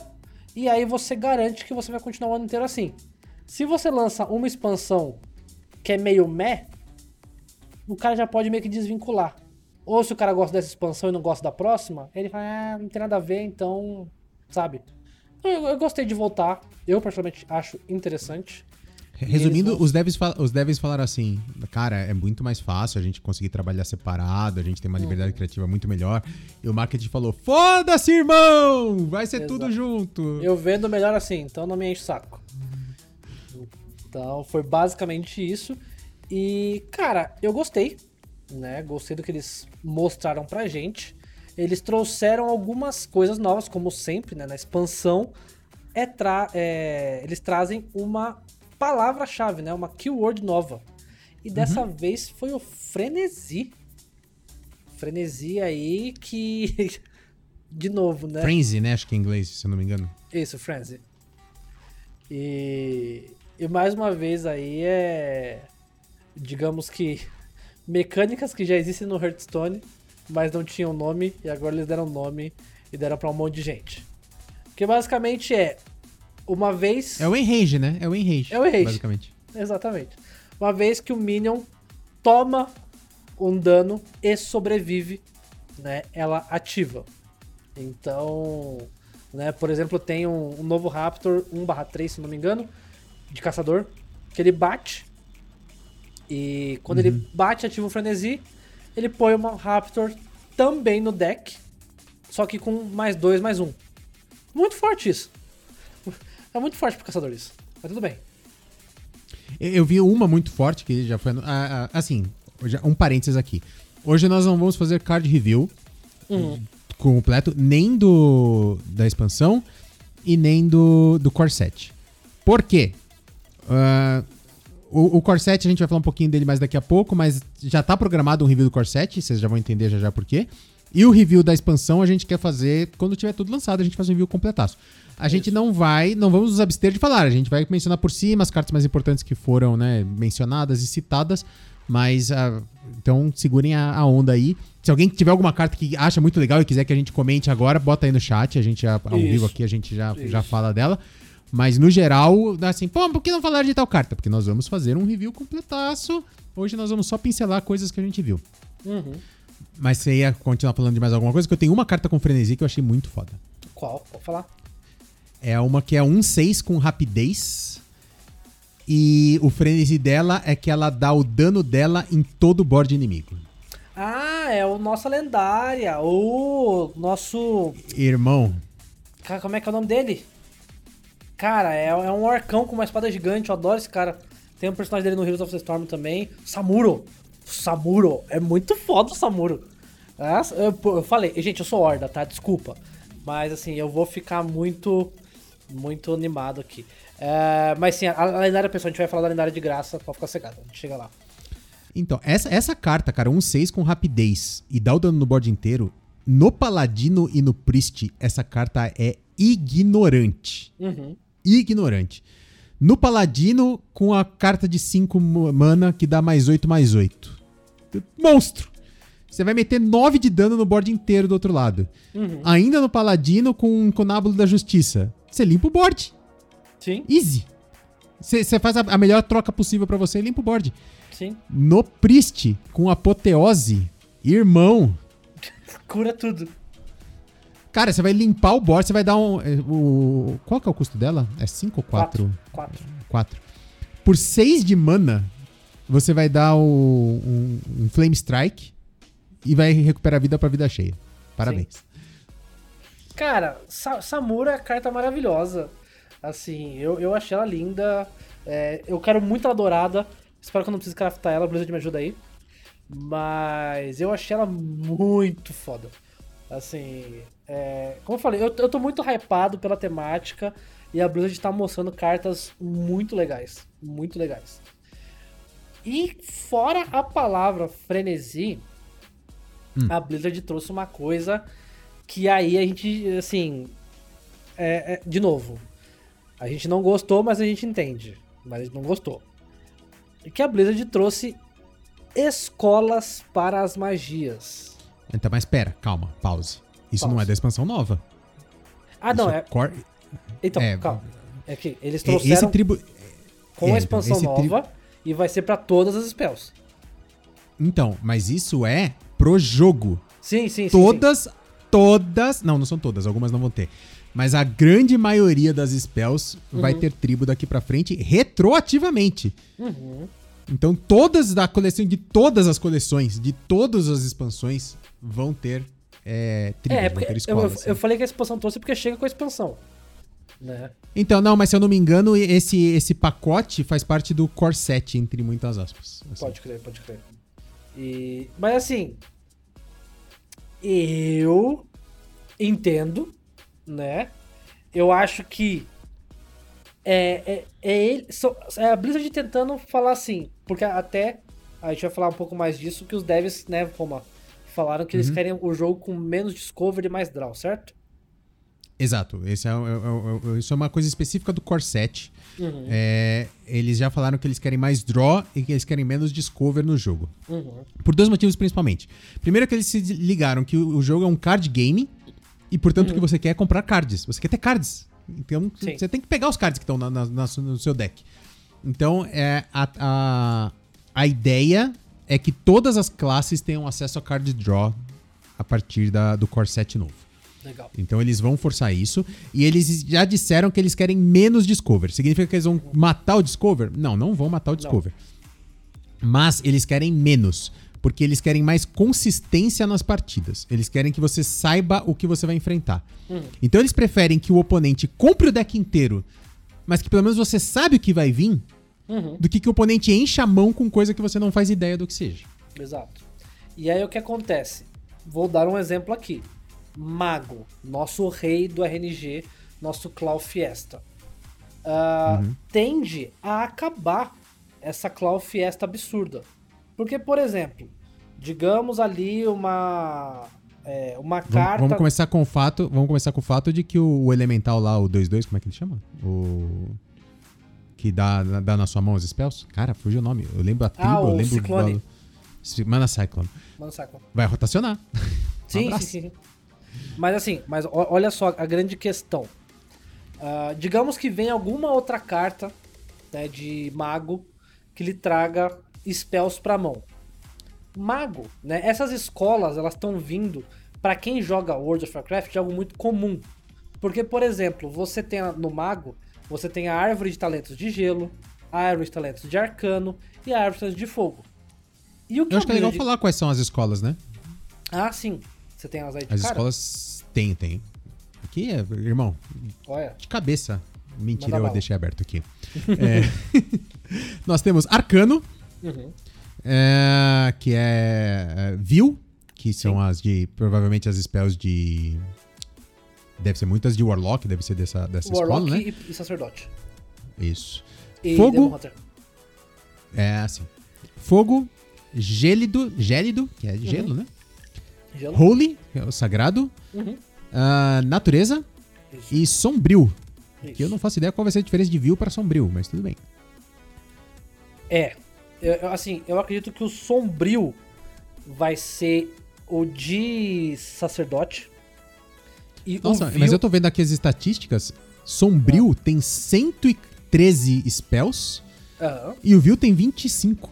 E aí você garante que você vai continuar o ano inteiro assim. Se você lança uma expansão que é meio meh, o cara já pode meio que desvincular. Ou se o cara gosta dessa expansão e não gosta da próxima, ele fala, ah, não tem nada a ver, então, sabe? Eu, eu gostei de voltar. Eu, particularmente, acho interessante. Resumindo, vão... os, devs os devs falaram assim: cara, é muito mais fácil a gente conseguir trabalhar separado, a gente tem uma liberdade uhum. criativa muito melhor. E o marketing falou: foda-se, irmão! Vai ser Exato. tudo junto. Eu vendo melhor assim, então não me enche o saco. Então foi basicamente isso. E, cara, eu gostei, né? Gostei do que eles mostraram pra gente eles trouxeram algumas coisas novas, como sempre, né? Na expansão, é tra é, eles trazem uma palavra-chave, né? Uma keyword nova. E dessa uhum. vez foi o frenesi. Frenesi aí que. De novo, né? Frenzy, né? Acho que é em inglês, se eu não me engano. Isso, frenzy. E, e mais uma vez aí é. Digamos que. Mecânicas que já existem no Hearthstone mas não tinham nome, e agora eles deram nome e deram pra um monte de gente. Que basicamente é uma vez. É o Enrage, né? É o Enrage. É o Enrage. Basicamente. Exatamente. Uma vez que o Minion toma um dano e sobrevive, né? Ela ativa. Então, né? Por exemplo, tem um, um novo Raptor 1/3, se não me engano, de caçador, que ele bate. E quando uhum. ele bate, ativa o frenesi ele põe uma Raptor também no deck, só que com mais dois, mais um. Muito forte isso. É muito forte pro caçador isso. Mas tudo bem. Eu vi uma muito forte que já foi. Ah, ah, assim, um parênteses aqui. Hoje nós não vamos fazer card review uhum. completo, nem do da expansão e nem do, do Core set. Por quê? Uh, o, o Corset, a gente vai falar um pouquinho dele mais daqui a pouco, mas já tá programado um review do Corset, vocês já vão entender já já por quê. E o review da expansão a gente quer fazer quando tiver tudo lançado, a gente faz um review completaço. A gente não vai, não vamos nos abster de falar, a gente vai mencionar por cima as cartas mais importantes que foram né, mencionadas e citadas, mas uh, então segurem a, a, onda aí. Se alguém tiver alguma carta que acha muito legal e quiser que a gente comente agora, bota aí no chat, a gente já, ao Isso. vivo aqui a gente já, já fala dela. Mas no geral, assim, pô, por que não falar de tal carta? Porque nós vamos fazer um review completaço. Hoje nós vamos só pincelar coisas que a gente viu. Uhum. Mas você ia continuar falando de mais alguma coisa? Que eu tenho uma carta com frenesi que eu achei muito foda. Qual? Pode falar. É uma que é 1-6 com rapidez. E o frenesi dela é que ela dá o dano dela em todo o board inimigo. Ah, é o nossa lendária. O nosso. Irmão. Como é que é o nome dele? Cara, é, é um arcão com uma espada gigante. Eu adoro esse cara. Tem um personagem dele no Heroes of the Storm também. Samuro. Samuro. É muito foda o Samuro. É, eu, eu falei, gente, eu sou horda, tá? Desculpa. Mas assim, eu vou ficar muito muito animado aqui. É, mas sim, a, a lendária pessoal, a gente vai falar da lendária de graça, pode ficar cegado, a gente chega lá. Então, essa, essa carta, cara, um 6 com rapidez e dá o dano no board inteiro, no Paladino e no Priest, essa carta é ignorante. Uhum. Ignorante. No Paladino, com a carta de 5 mana que dá mais 8, mais 8. Monstro! Você vai meter 9 de dano no board inteiro do outro lado. Uhum. Ainda no Paladino, com um Conábulo da Justiça. Você limpa o board. Sim. Easy. Você faz a, a, melhor troca possível para você e limpa o board. Sim. No Priest, com Apoteose, irmão. Cura tudo. Cara, você vai limpar o board, você vai dar um. É, o, qual que é o custo dela? É 5 ou 4? 4. 4. Por 6 de mana, você vai dar o, um, um, Flame Strike e vai recuperar a vida pra vida cheia. Parabéns. Sim. Cara, Sa Samura é carta maravilhosa. Assim, eu, eu achei ela linda. É, eu quero muito ela dourada. Espero que eu não precise craftar ela, a Blizzard me ajuda aí. Mas eu achei ela muito foda. Assim, é, como eu falei, eu, eu tô muito hypado pela temática e a Blizzard tá mostrando cartas muito legais. Muito legais. E fora a palavra frenesi, hum. a Blizzard trouxe uma coisa que aí a gente, assim. É, é, de novo, a gente não gostou, mas a gente entende. Mas a gente não gostou. Que a Blizzard trouxe escolas para as magias. Então, mas espera, calma, pause. Isso não é da expansão nova. Ah, Isso não, é. Cor... Então, é... calma. É que eles trouxeram esse tribu... com é, a então, expansão então, nova tri... e vai ser para todas as spells. Então, mas isso é pro jogo. Sim, sim, sim. Todas sim todas. Não, não são todas, algumas não vão ter. Mas a grande maioria das spells uhum. vai ter tribo daqui para frente retroativamente. Uhum. Então todas da coleção, de todas as coleções, de todas as expansões, vão ter é, tribos, é, vão ter escolas. Eu, eu, falei que a expansão trouxe porque chega com a expansão. Né? Então, não, mas se eu não me engano, esse, esse pacote faz parte do core entre muitas aspas. Assim. Pode crer, pode crer. E... Mas assim, eu entendo, né? Eu acho que é, é, é, ele, é a Blizzard tentando falar assim, porque até a gente vai falar um pouco mais disso, que os devs, né, Roma, falaram que uhum. eles querem o jogo com menos discovery e mais draw, certo? Exato. Esse é, é, é, isso é uma coisa específica do Core 7. Uhum. É, eles já falaram que eles querem mais draw e que eles querem menos discover no jogo. Uhum. Por dois motivos principalmente. Primeiro que eles se ligaram que o, o jogo é um card game e, portanto, o uhum. que você quer é comprar cards. Você quer ter cards. Então, Sim. você tem que pegar os cards que estão na, na, na, no seu deck. Então, é, a, a, a ideia é que todas as classes tenham acesso a card draw a partir da, do Core 7 novo. Legal. Então eles vão forçar isso. E eles já disseram que eles querem menos Discover. Significa que eles vão matar o Discover? Não, não vão matar o Discover. Não. Mas eles querem menos. Porque eles querem mais consistência nas partidas. Eles querem que você saiba o que você vai enfrentar. Uhum. Então eles preferem que o oponente compre o deck inteiro, mas que pelo menos você sabe o que vai vir, uhum. do que que o oponente encha a mão com coisa que você não faz ideia do que seja. Exato. E aí o que acontece? Vou dar um exemplo aqui. Mago, nosso rei do RNG, nosso Clau Fiesta. Uh, uhum. Tende a acabar essa Clau Fiesta absurda. Porque, por exemplo, digamos ali uma. é, uma Vamos, carta. vamos começar com o fato, vamos começar com o fato de que o, o elemental lá, o 2-2, como é que ele chama? O que dá, dá na sua mão os spells? Cara, fugiu o nome. Eu lembro a tribo, Ah, o eu lembro Ciclone. do Ci- Mana Cyclone. Mano, saco. Vai rotacionar. Sim, sim, abraço. sim, sim. Mas assim, mas o- olha só a grande questão. Ah, digamos que vem alguma outra carta né, de mago que lhe traga spells pra mão. Mago, né? Essas escolas, elas estão vindo pra quem joga World of Warcraft de algo muito comum. Porque, por exemplo, você tem no mago, você tem a árvore de talentos de gelo, a árvore de talentos de arcano e a árvore de talentos de fogo. E o que Eu acho que é legal Blizzard- falar quais são as escolas, né? Ah, sim. Você tem elas aí de As cara? escolas tem, tem. Aqui é, irmão, Olha. de cabeça. Mentira, Manda eu bala. deixei aberto aqui. É, Nós temos Arcano, Uhum. é, que é, é Vil, que são as de. Provavelmente as spells de. Deve ser muitas de Warlock, deve ser dessa, dessa Warlock escola, né? e, e Sacerdote. Isso. E Fogo. É assim. Fogo, gélido, gélido, que é de gelo, né? Gelo. Holy, que é o sagrado. Uhum. ah, natureza Isso, e sombrio. isso. Que eu não faço ideia qual vai ser a diferença de vil para sombrio, mas tudo bem. É. Eu- assim, eu acredito que o Sombrio vai ser o de Sacerdote. E Nossa, mas eu tô vendo aqui as estatísticas. Sombrio tem 113 spells e o vil tem 25.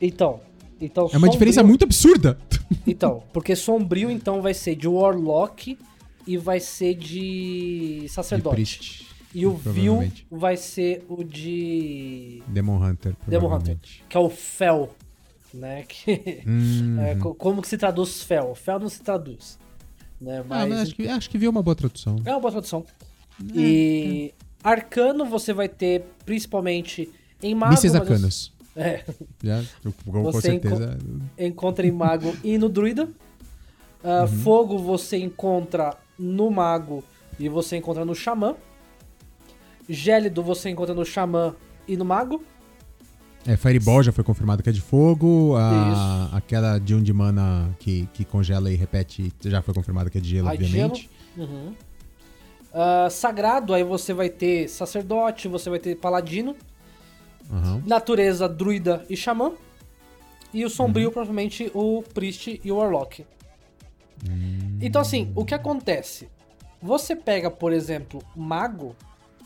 Então. Então, É uma diferença Sombrio- muito absurda. Então, porque Sombrio então vai ser de Warlock e vai ser de De Sacerdote. Priest, e o Vil provavelmente. vai ser o de Demon Hunter. Demon Hunter, que é o Fel, né? Que, Hum. é, co- como que se traduz Fel? Fel não se traduz, né? Ah, Mas, mas acho que, acho que vil é uma boa tradução. é uma boa tradução. E Arcano você vai ter principalmente em Mago. Mísseis mas arcanos. você- É, Já, eu- com, Você certeza. encontra em Mago e no Druida. Ah, Uhum. Fogo você encontra no Mago e você encontra no Xamã. Gélido você encontra no Xamã e no Mago. É, Fireball já foi confirmado que é de fogo. A, aquela de um de mana que, que congela e repete já foi confirmado que é de gelo, Ai, obviamente. Uhum. Ah, sagrado, aí você vai ter sacerdote, você vai ter paladino, Aham. natureza, druida e xamã. E o Uhum. sombrio, provavelmente, o priest e o warlock. Hum. Então, assim, o que acontece? Você pega, por exemplo, mago,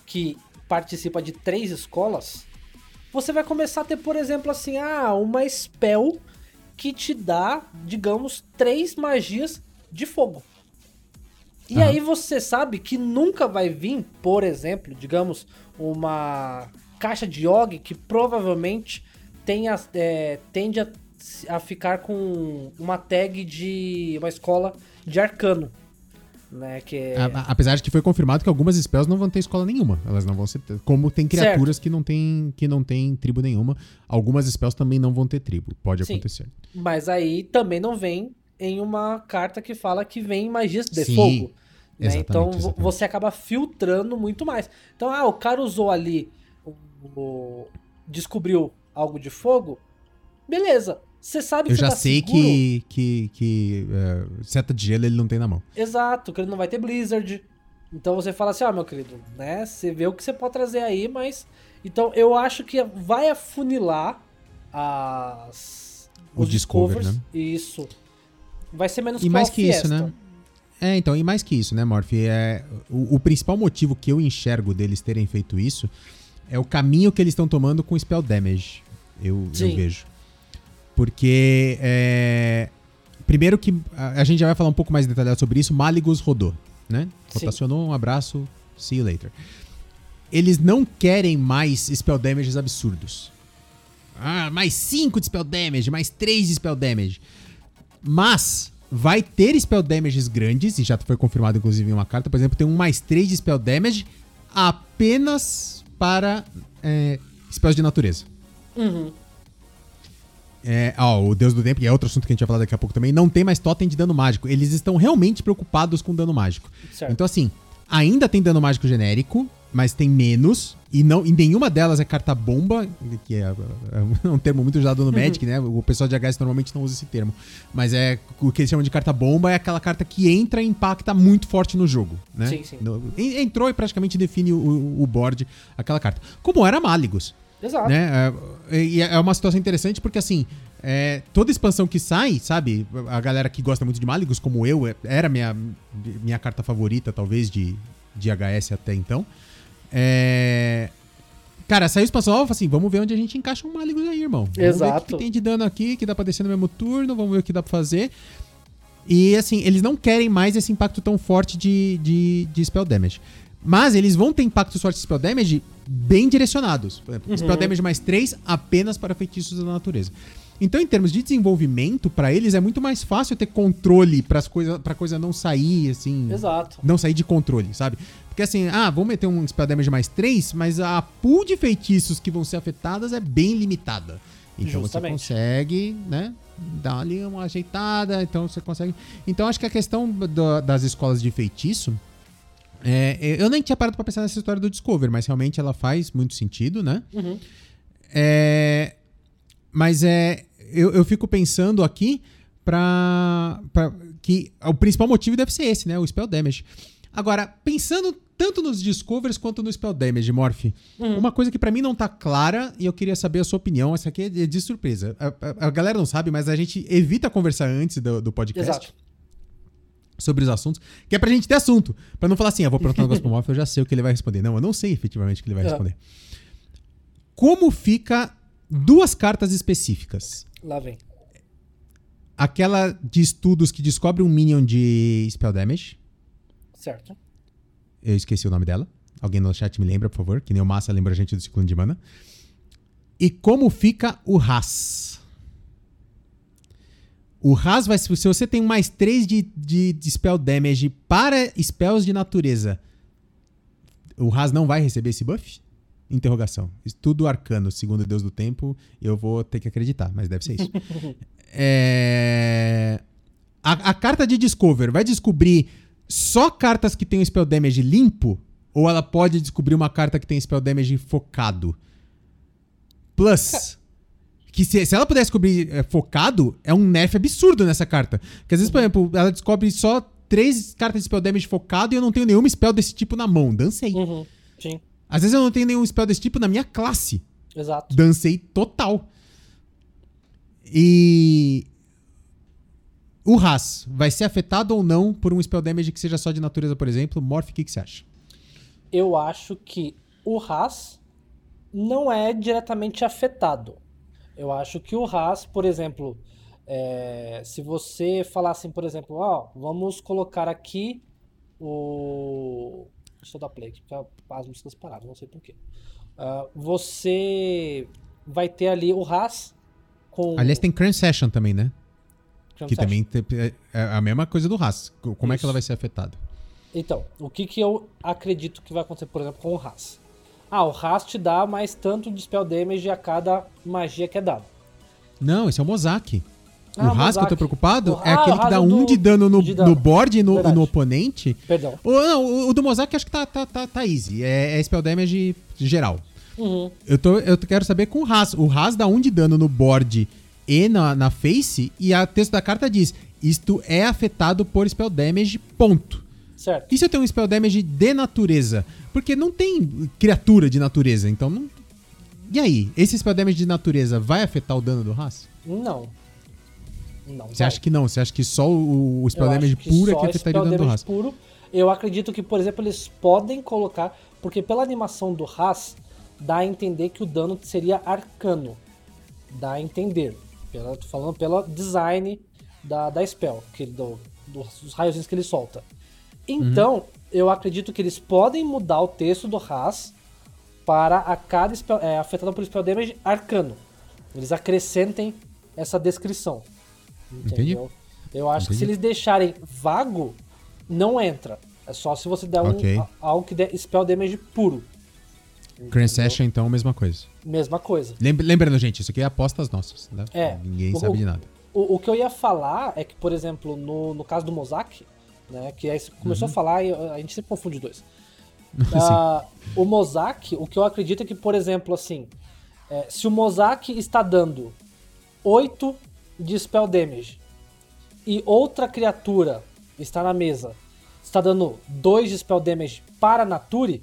que participa de três escolas, você vai começar a ter, por exemplo, assim, ah, uma spell que te dá, digamos, três magias de fogo. E Aham. aí você sabe que nunca vai vir, por exemplo, digamos, uma caixa de Og que provavelmente tenha, é, tende a, a ficar com uma tag de uma escola de arcano. Né, que é... A- apesar de que foi confirmado que algumas spells não vão ter escola nenhuma. Elas não vão ser. Como tem criaturas que não tem, que não tem tribo nenhuma, algumas spells também não vão ter tribo. Pode Sim. acontecer. Mas aí também não vem em uma carta que fala que vem magias de Sim, fogo. né? exatamente, Então exatamente. você acaba filtrando muito mais. Então, ah, o cara usou ali, o- o- descobriu algo de fogo, beleza. Você sabe que Eu já tá sei seguro. que, que, que é, seta de gelo ele não tem na mão. Exato, que ele não vai ter Blizzard. Então você fala assim, ó, meu querido, né? Você vê o que você pode trazer aí, mas. Então eu acho que vai afunilar as. O Discover, discovers. né? Isso. Vai ser menos E mais que isso, Fiesta. né? É, então, e mais que isso, né, Morph? É, o, o principal motivo que eu enxergo deles terem feito isso é o caminho que eles estão tomando com Spell Damage. Eu, eu vejo. Porque, é, primeiro que a, gente já vai falar um pouco mais detalhado sobre isso, Maligus rodou, né? Sim. Rotacionou, um abraço, see you later. Eles não querem mais Spell Damages absurdos. Ah, mais 5 de Spell Damage, mais 3 de Spell Damage. Mas vai ter spell damages grandes, e já foi confirmado inclusive em uma carta, por exemplo, tem um mais 3 de spell damage apenas para é, spells de natureza. Uhum. É, ó, o Deus do Tempo, que é outro assunto que a gente vai falar daqui a pouco também, não tem mais totem de dano mágico. Eles estão realmente preocupados com dano mágico. Certo. Então, assim, ainda tem dano mágico genérico, mas tem menos. E não, em nenhuma delas é carta bomba, que é, é um termo muito usado no uhum. Magic, né? O pessoal de HS normalmente não usa esse termo. Mas é o que eles chamam de carta bomba é aquela carta que entra e impacta muito forte no jogo, né? Sim, sim. Entrou e praticamente define o, o board, aquela carta. Como era Maligos. Exato. Né? É, e é uma situação interessante porque, assim, é, toda expansão que sai, sabe? A galera que gosta muito de Maligos, como eu, é, era minha, minha carta favorita, talvez, de, de HS até então. É... Cara, saiu expansão nova, assim, vamos ver onde a gente encaixa um Maligos aí, irmão. Vamos Exato. ver o que, que tem de dano aqui, que dá pra descer no mesmo turno, vamos ver o que dá pra fazer. E, assim, eles não querem mais esse impacto tão forte de, de, de spell damage. Mas eles vão ter impactos fortes de spell damage bem direcionados. Por exemplo, uhum. spell damage mais 3 apenas para feitiços da natureza. Então, em termos de desenvolvimento, para eles é muito mais fácil ter controle para coisa, pra coisa não sair, assim. Exato. Não sair de controle, sabe? Porque assim, ah, vamos meter um spell damage mais 3, mas a pool de feitiços que vão ser afetadas é bem limitada. Então Justamente. você consegue, né? Dar ali uma ajeitada, então você consegue. Então acho que a questão do, das escolas de feitiço. É, eu nem tinha parado pra pensar nessa história do Discover, mas realmente ela faz muito sentido, né? Uhum. É, mas é, eu, eu fico pensando aqui pra, pra, que o principal motivo deve ser esse, né? O spell damage. Agora, pensando tanto nos discovers quanto no spell damage, Morph, uhum. uma coisa que para mim não tá clara e eu queria saber a sua opinião, essa aqui é de surpresa. A, a, a galera não sabe, mas a gente evita conversar antes do, do podcast. Exato. Sobre os assuntos, que é pra gente ter assunto. Pra não falar assim, ah, vou perguntar um negócio pro Morph, eu já sei o que ele vai responder. Não, eu não sei efetivamente o que ele vai responder. Como fica duas cartas específicas? Lá vem. Aquela de estudos que descobre um minion de spell damage. Certo. Eu esqueci o nome dela. Alguém no chat me lembra, por favor, que nem o Massa lembra a gente do ciclo de mana. E como fica o Ras? O Ras vai. Se você tem mais 3 de, de, de spell damage para spells de natureza, o Ras não vai receber esse buff? Interrogação. Estudo arcano, segundo Deus do tempo, eu vou ter que acreditar, mas deve ser isso. é... a, a carta de Discover vai descobrir só cartas que tem o spell damage limpo? Ou ela pode descobrir uma carta que tem spell damage focado? Plus. Que se, se ela pudesse descobrir é, focado, é um nerf absurdo nessa carta. Porque às vezes, por exemplo, ela descobre só três cartas de spell damage focado e eu não tenho nenhuma spell desse tipo na mão. Dancei. Uhum, sim. Às vezes eu não tenho nenhum spell desse tipo na minha classe. Exato. Dancei total. E o Ras vai ser afetado ou não por um spell damage que seja só de natureza, por exemplo? Morph, o que, que você acha? Eu acho que o Ras não é diretamente afetado. Eu acho que o Ras, por exemplo, é, se você falar assim, por exemplo, ó, vamos colocar aqui o. Deixa eu dar play aqui, porque as músicas pararam, não sei porquê. Uh, você vai ter ali o Ras com. Aliás, tem Current Session também, né? Que também é, é a mesma coisa do Haas. Como Isso. é que ela vai ser afetada? Então, o que, que eu acredito que vai acontecer, por exemplo, com o Haas? Ah, o Haas te dá mais tanto de spell damage a cada magia que é dado. Não, esse é o Mozak. Ah, o Haas que eu tô preocupado o... é ah, aquele que dá um do... de dano no, de dano. no board e no, no, oponente. Perdão. O, não, o do Mozak acho que tá, tá, tá, tá easy. É, é spell damage geral. Uhum. Eu, tô, eu quero saber com o Haas. O Haas dá um de dano no board e na, na face, e a texto da carta diz: Isto é afetado por spell damage, ponto. Certo. E se eu tenho um spell damage de natureza? Porque não tem criatura de natureza, então não. E aí, esse spell damage de natureza vai afetar o dano do Haas? Não. Não. Você acha que não? Você acha que só o, o spell eu damage puro é que afetaria o dano do Haas? Puro, eu acredito que, por exemplo, eles podem colocar. Porque pela animação do Haas, dá a entender que o dano seria arcano. Dá a entender. Pela, tô falando pelo design da, da spell, que do, dos raios que ele solta. Então, uhum. eu acredito que eles podem mudar o texto do Haas para a cada spell, é, afetado por spell damage arcano. Eles acrescentem essa descrição. Entendeu? Entendi. Eu acho Entendi. que se eles deixarem vago, não entra. É só se você der okay. um, algo que der spell damage puro. Grand Session, então, mesma coisa. Mesma coisa. Lembrando, gente, isso aqui é apostas nossas, né? É. Ninguém o, sabe de nada. O, o, que eu ia falar é que, por exemplo, no, no caso do Mozak, né, que aí começou uhum. a falar e a gente sempre confunde dois. Uh, o Mozak, o que eu acredito é que, por exemplo, assim, é, se o Mozak está dando 8 de spell damage e outra criatura está na mesa, está dando 2 de spell damage para Nature,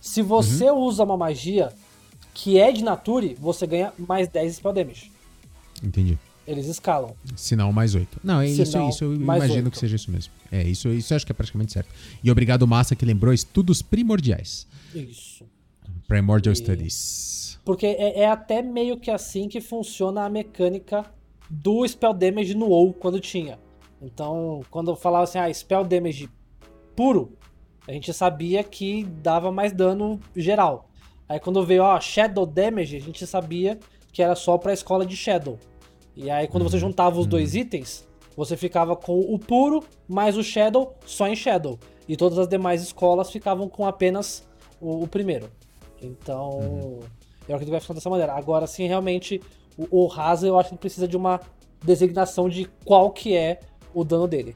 se você uhum. usa uma magia que é de Nature, você ganha mais 10 de spell damage. Entendi. Eles escalam. Sinal mais 8. Não, é isso, isso eu imagino 8. que seja isso mesmo. É, isso, isso eu acho que é praticamente certo. E obrigado, Massa, que lembrou estudos primordiais. Isso. Primordial e... Studies. Porque é, é, até meio que assim que funciona a mecânica do Spell Damage no WoW quando tinha. Então, quando eu falava assim, ah, Spell Damage puro, a gente sabia que dava mais dano geral. Aí quando veio, ó, Shadow Damage, a gente sabia que era só pra escola de Shadow. E aí quando você juntava os dois uhum. itens, você ficava com o puro mais o Shadow só em Shadow. E todas as demais escolas ficavam com apenas o, o primeiro. Então, uhum. eu acredito que vai ficar dessa maneira. Agora, sim, realmente, o, o Rasa eu acho que precisa de uma designação de qual que é o dano dele.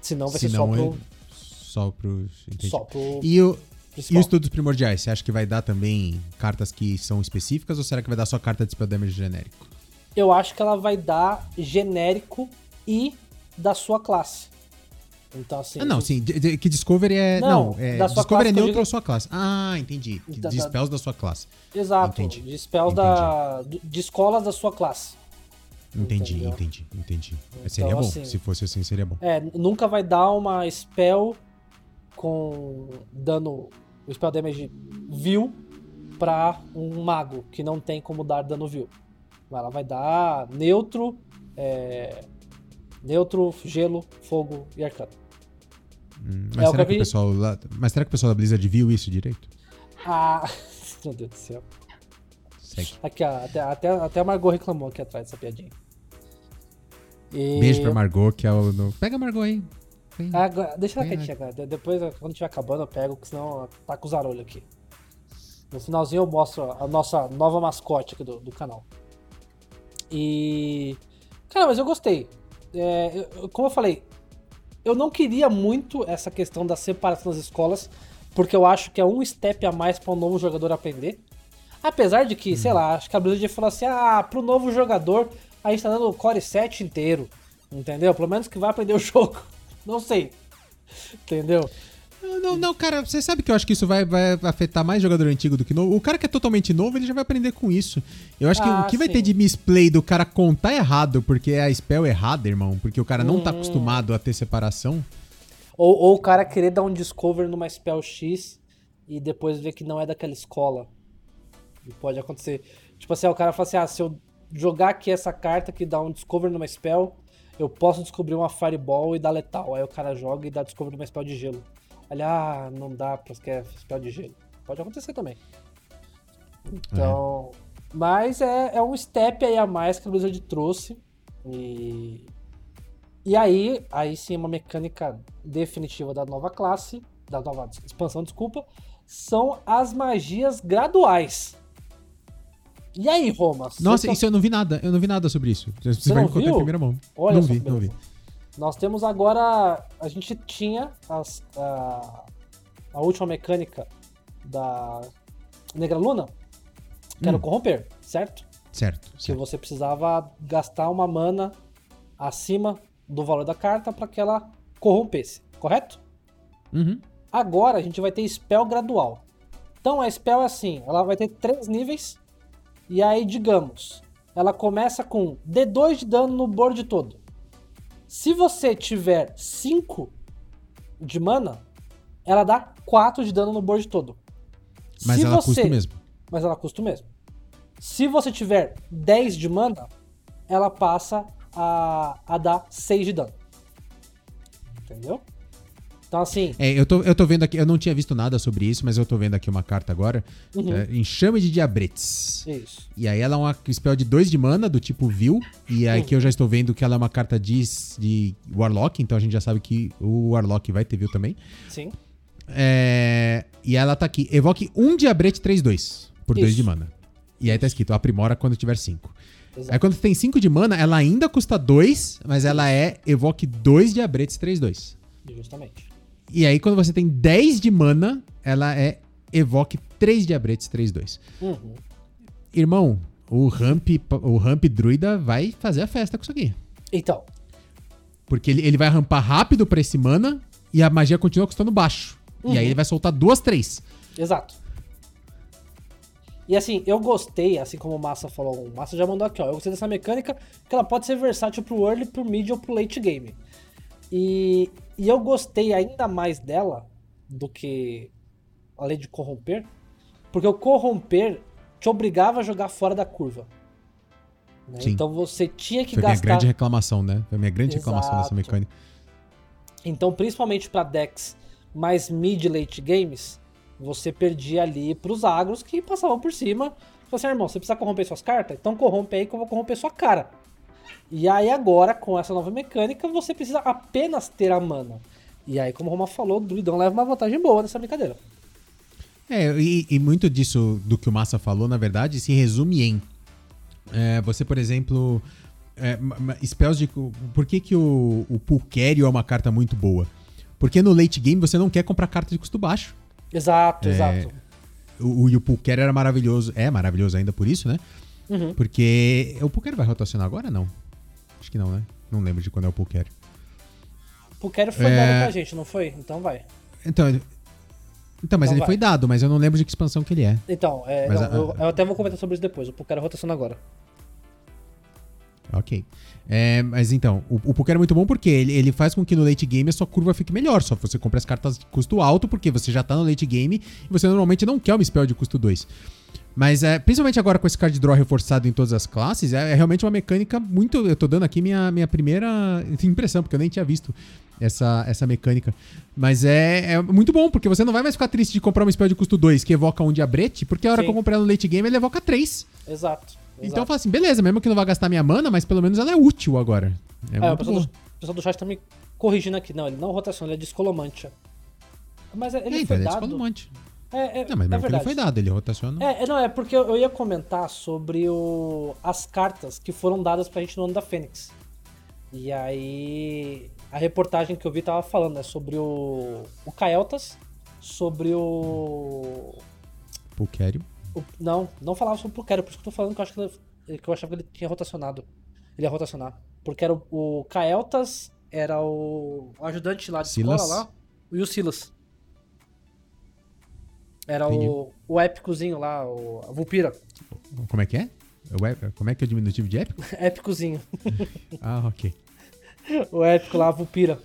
Senão vai Senão ser só pro... É só pro... Só pro... E o... Principal. E os estudos primordiais, você acha que vai dar também cartas que são específicas ou será que vai dar só carta de spell damage genérico? Eu acho que ela vai dar genérico e da sua classe. Então, assim. Ah, não, sim. Que Discovery é. Não, não é, Discovery é neutro digo... ou sua classe. Ah, entendi. Da, de spells da... sua classe. Exato. Entendi. De spells entendi. da. De escolas da sua classe. Entendi, Entendeu? entendi, entendi. Então, seria bom. Assim, Se fosse assim, seria bom. É, nunca vai dar uma spell com dano. O spell damage vil pra um mago que não tem como dar dano Ela vai dar neutro, é, neutro, gelo, fogo e arcano. Hum, mas, é será que, o pessoal lá, mas será que o pessoal da Blizzard viu isso direito? Ah, meu Deus do céu. Segue. Aqui, ó, até, até, até a Margot reclamou aqui atrás dessa piadinha. E... Beijo pra Margot, que é o. No... Pega a Margot aí. Agora, deixa ela quietinha agora. Depois, quando estiver acabando, eu pego, porque senão tá com os zarolhos aqui. No finalzinho eu mostro a nossa nova mascote aqui do, do canal. E. Cara, mas eu gostei. É, eu, como eu falei, eu não queria muito essa questão da separação das escolas, porque eu acho que é um step a mais para um novo jogador aprender. Apesar de que, hum. sei lá, acho que a Blizzard falou assim: ah, pro novo jogador a gente tá dando o Core 7 inteiro. Entendeu? Pelo menos que vai aprender o jogo. Não sei. Entendeu? Não, não, cara, você sabe que eu acho que isso vai, vai afetar mais jogador antigo do que novo. O cara que é totalmente novo, ele já vai aprender com isso. Eu acho que ah, o que vai ter de misplay do cara contar errado, porque é a spell errada, irmão, porque o cara não tá hum. acostumado a ter separação. Ou, ou o cara querer dar um discover numa spell X e depois ver que não é daquela escola. E pode acontecer. Tipo assim, o cara fala assim: ah, se eu jogar aqui essa carta que dá um discover numa spell, eu posso descobrir uma fireball e dar letal. Aí o cara joga e dá discover numa spell de gelo. Olha, ah, não dá porque é spell de gelo. Pode acontecer também. Então. É. Mas é, é um step aí a mais que a Blizzard trouxe. E. E aí, aí sim, uma mecânica definitiva da nova classe, da nova expansão, desculpa, são as magias graduais. E aí, Roma? Nossa, isso eu não vi nada. Eu não vi nada sobre isso. Você, você vai me contar em primeira mão. Olha não vi, não vi. Nós temos agora. A gente tinha as, a, a última mecânica da Negra Luna, que hum. era o corromper, certo? Certo. Que certo. você precisava gastar uma mana acima do valor da carta para que ela corrompesse, correto? Uhum. Agora a gente vai ter spell gradual. Então a spell é assim, ela vai ter três níveis e aí digamos, ela começa com D2 de dano no board todo. Se você tiver 5 de mana, ela dá 4 de dano no board todo. Mas Se ela você... custa mesmo. Mas ela custa mesmo. Se você tiver 10 de mana, ela passa a, a dar 6 de dano. Entendeu? Então, assim. É, eu tô, eu tô vendo aqui, eu não tinha visto nada sobre isso, mas eu tô vendo aqui uma carta agora. Uhum. É, Enxame de Diabretes. Isso. E aí ela é uma spell de 2 de mana, do tipo Vil. E aí uhum. aqui eu já estou vendo que ela é uma carta de, de Warlock, então a gente já sabe que o Warlock vai ter Vil também. Sim. É, e ela tá aqui. Evoque um Diabrete 3-2 por 2 de mana. E aí tá escrito, aprimora quando tiver 5. Aí quando tem 5 de mana, ela ainda custa 2, mas ela é Evoque 2 Diabretes 3-2. Justamente. E aí, quando você tem 10 de mana, ela é evoque 3 diabretes 3-2. Uhum. Irmão, o ramp, o ramp druida vai fazer a festa com isso aqui. Então, Porque ele, ele vai rampar rápido pra esse mana e a magia continua custando baixo. E Uhum. aí ele vai soltar duas, três. exato. E assim, eu gostei, assim como o Massa falou, o Massa já mandou aqui, ó. Eu gostei dessa mecânica, que ela pode ser versátil pro early, pro mid ou pro late game. E, e eu gostei ainda mais dela do que além de corromper, porque o corromper te obrigava a jogar fora da curva. né? Então você tinha que Foi minha gastar. grande reclamação, né? Foi minha grande reclamação dessa Exato. mecânica. Então, principalmente para decks mais mid late games, você perdia ali pros agros que passavam por cima. Falei assim, irmão, você precisa corromper suas cartas? Então corrompe aí que eu vou corromper sua cara. E aí agora, com essa nova mecânica, você precisa apenas ter a mana. E aí, como o Roma falou, o Druidão leva uma vantagem boa nessa brincadeira. É, e, e muito disso do que o Massa falou, na verdade, se resume em. é, você, por exemplo. É, spells de. Por que, que o, o Pulquério é uma carta muito boa? Porque no late game você não quer comprar carta de custo baixo. Exato, É, exato. O, o, e o Pulquério era maravilhoso. É maravilhoso ainda por isso, né? Uhum. Porque. O Pulquério vai rotacionar agora? Não. Acho que não, né? Não lembro de quando é o Pulquério. O Quero foi É. dado pra gente, não foi? Então vai. Então, então mas Então ele vai. foi dado, mas eu não lembro de que expansão que ele é. Então, é, não, a- eu, eu até vou comentar sobre isso depois. O Pukera rotaciona agora. Ok. É, mas então, o, o Poker é muito bom porque ele, ele faz com que no late game a sua curva fique melhor. Só você compra as cartas de custo alto, porque você já tá no late game e você normalmente não quer uma spell de custo 2. Mas é, principalmente agora com esse card draw reforçado em todas as classes, é, é realmente uma mecânica muito. Eu tô dando aqui minha, minha primeira impressão, porque eu nem tinha visto essa, essa mecânica. Mas é, é muito bom, porque você não vai mais ficar triste de comprar uma spell de custo 2 que evoca um diabrete, porque a hora Sim. que eu comprar no late game ele evoca 3. Exato. Então eu falo assim, beleza, mesmo que não vá gastar minha mana, mas pelo menos ela é útil agora. É, É, o pessoal do, pessoal do chat tá me corrigindo aqui. Não, ele não rotaciona, ele é descolomante. Mas ele É, foi então ele é dado. descolomante. É, é, Não, mas é mesmo que ele foi dado, ele rotaciona. É, é, não, é porque eu, ia comentar sobre o, as cartas que foram dadas pra gente no ano da Fênix. E aí, a reportagem que eu vi tava falando, né, sobre o, o Kael'thas, sobre o, Pulquério. O- Não, não falava sobre o Pukero, por isso que eu tô falando que eu, acho que, ele- que eu achava que ele tinha rotacionado. Ele ia rotacionar. Porque era o, o Kael'thas, era o, o ajudante lá de Silas. escola lá, e o Silas. Era Entendi. o, o épicozinho lá, o, a Vulpira. Como é que é? O ép- Como é que é o diminutivo de épico? Épicozinho. Ah, ok. o épico lá, a Vulpira.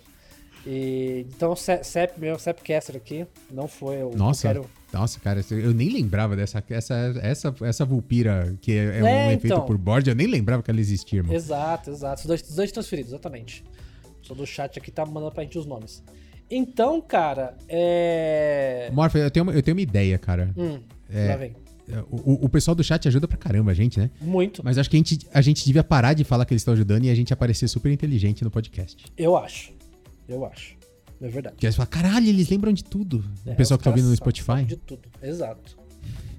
E, então, Sep, Sep- meu Sepcaster aqui, não foi o Nossa. Nossa, cara, eu nem lembrava dessa essa, essa, essa Vulpira, que é, é um É, efeito então. por board, eu nem lembrava que ela existia, irmão. Exato, exato. Os dois, os dois transferidos, exatamente. O pessoal do chat aqui tá mandando pra gente os nomes. Então, cara, é. Eu tenho, uma- eu tenho uma ideia, cara. Hum, É. lá vem. O, o pessoal do chat ajuda pra caramba a gente, né? Muito, Mas acho que a gente, a gente devia parar de falar que eles estão ajudando e a gente aparecer super inteligente no podcast. eu acho. Eu acho. É verdade. Porque eles falam, caralho, eles lembram de tudo. É, o pessoal que tá ouvindo no Spotify. De tudo, exato.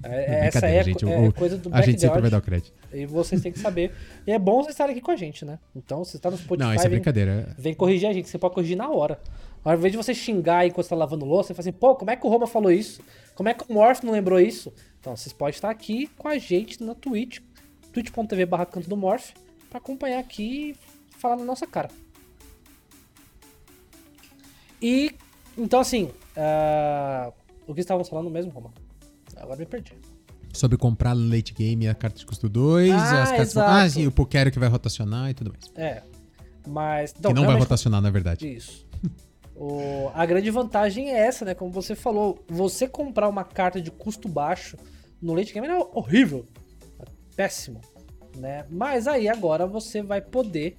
É, Não, essa é, gente, é o- coisa do A gente sempre vai dar o crédito. e vocês têm que saber. E é bom vocês estarem aqui com a gente, né? Então, se você tá no Spotify, Não, isso é vem, brincadeira. vem corrigir a gente. Você pode corrigir na hora. Ao invés de você xingar aí enquanto você tá lavando louça, você fala assim, pô, como é que o Roma falou isso? Como é que o Morph não lembrou isso? Então, vocês podem estar aqui com a gente na Twitch, twitch.tv barra canto do Morph, pra acompanhar aqui e falar na nossa cara. E, então assim, ah, o que estávamos falando mesmo, Roma? Agora me perdi. Sobre comprar late game a carta de custo 2, Ah, as cartas. exato. Ah, sim, o Pokero que vai rotacionar e tudo mais. É, mas... Então, que não vai rotacionar, na verdade. Isso. O- a grande vantagem é essa, né? Como você falou, você comprar uma carta de custo baixo no late game é horrível. É péssimo. Né? Mas aí agora você vai poder,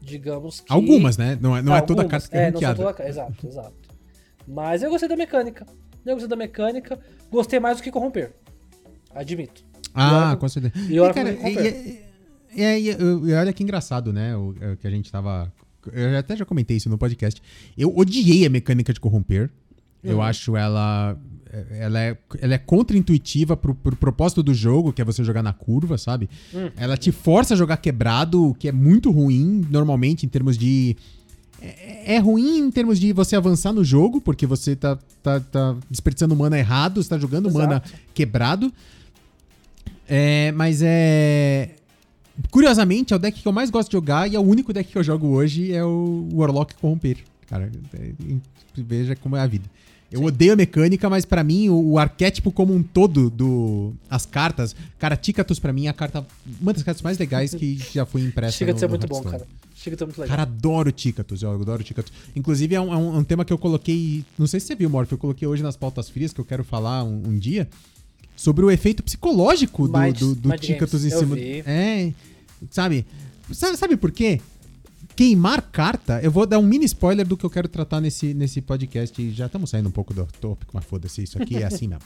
digamos que. Algumas, né? Não é, não é toda Algumas, carta que é, é, não toda- Exato, exato. Mas eu gostei da mecânica. Eu gostei da mecânica. Gostei mais do que corromper. Admito. E Ah, com certeza. e olha cara, e, e- e- e- e olha que engraçado, né? O, é, que a gente tava. Eu até já comentei isso no podcast. Eu odiei a mecânica de corromper. Eu Uhum. acho ela. Ela é, ela é contra-intuitiva pro, pro propósito do jogo, que é você jogar na curva, sabe? Hum. Ela te força a jogar quebrado, o que é muito ruim, normalmente, em termos de. é, é ruim em termos de você avançar no jogo, porque você tá, tá, tá desperdiçando mana errado, você tá jogando Exato. mana quebrado. É, mas é. Curiosamente, é o deck que eu mais gosto de jogar e é o único deck que eu jogo hoje é o Warlock Corromper. Cara, é- veja como é a vida. Eu odeio a mecânica, mas pra mim o, o arquétipo como um todo do as cartas, cara, Ticatus pra mim é a carta uma das cartas mais legais que já foi impressa Chega de ser no muito bom, cara. Chega de ser muito legal. Cara, adoro Ticatus, eu adoro Ticatus. Inclusive, é um, é um- é um tema que eu coloquei. Não sei se você viu, Morph, eu coloquei hoje nas pautas frias, que eu quero falar um, um dia, sobre o efeito psicológico do, Mind- do, do Ticatus em cima. vi. É. Sabe? sabe? Sabe por quê? Queimar carta, eu vou dar um mini spoiler do que eu quero tratar nesse, nesse podcast. Já estamos saindo um pouco do tópico, mas foda-se, isso aqui é assim mesmo.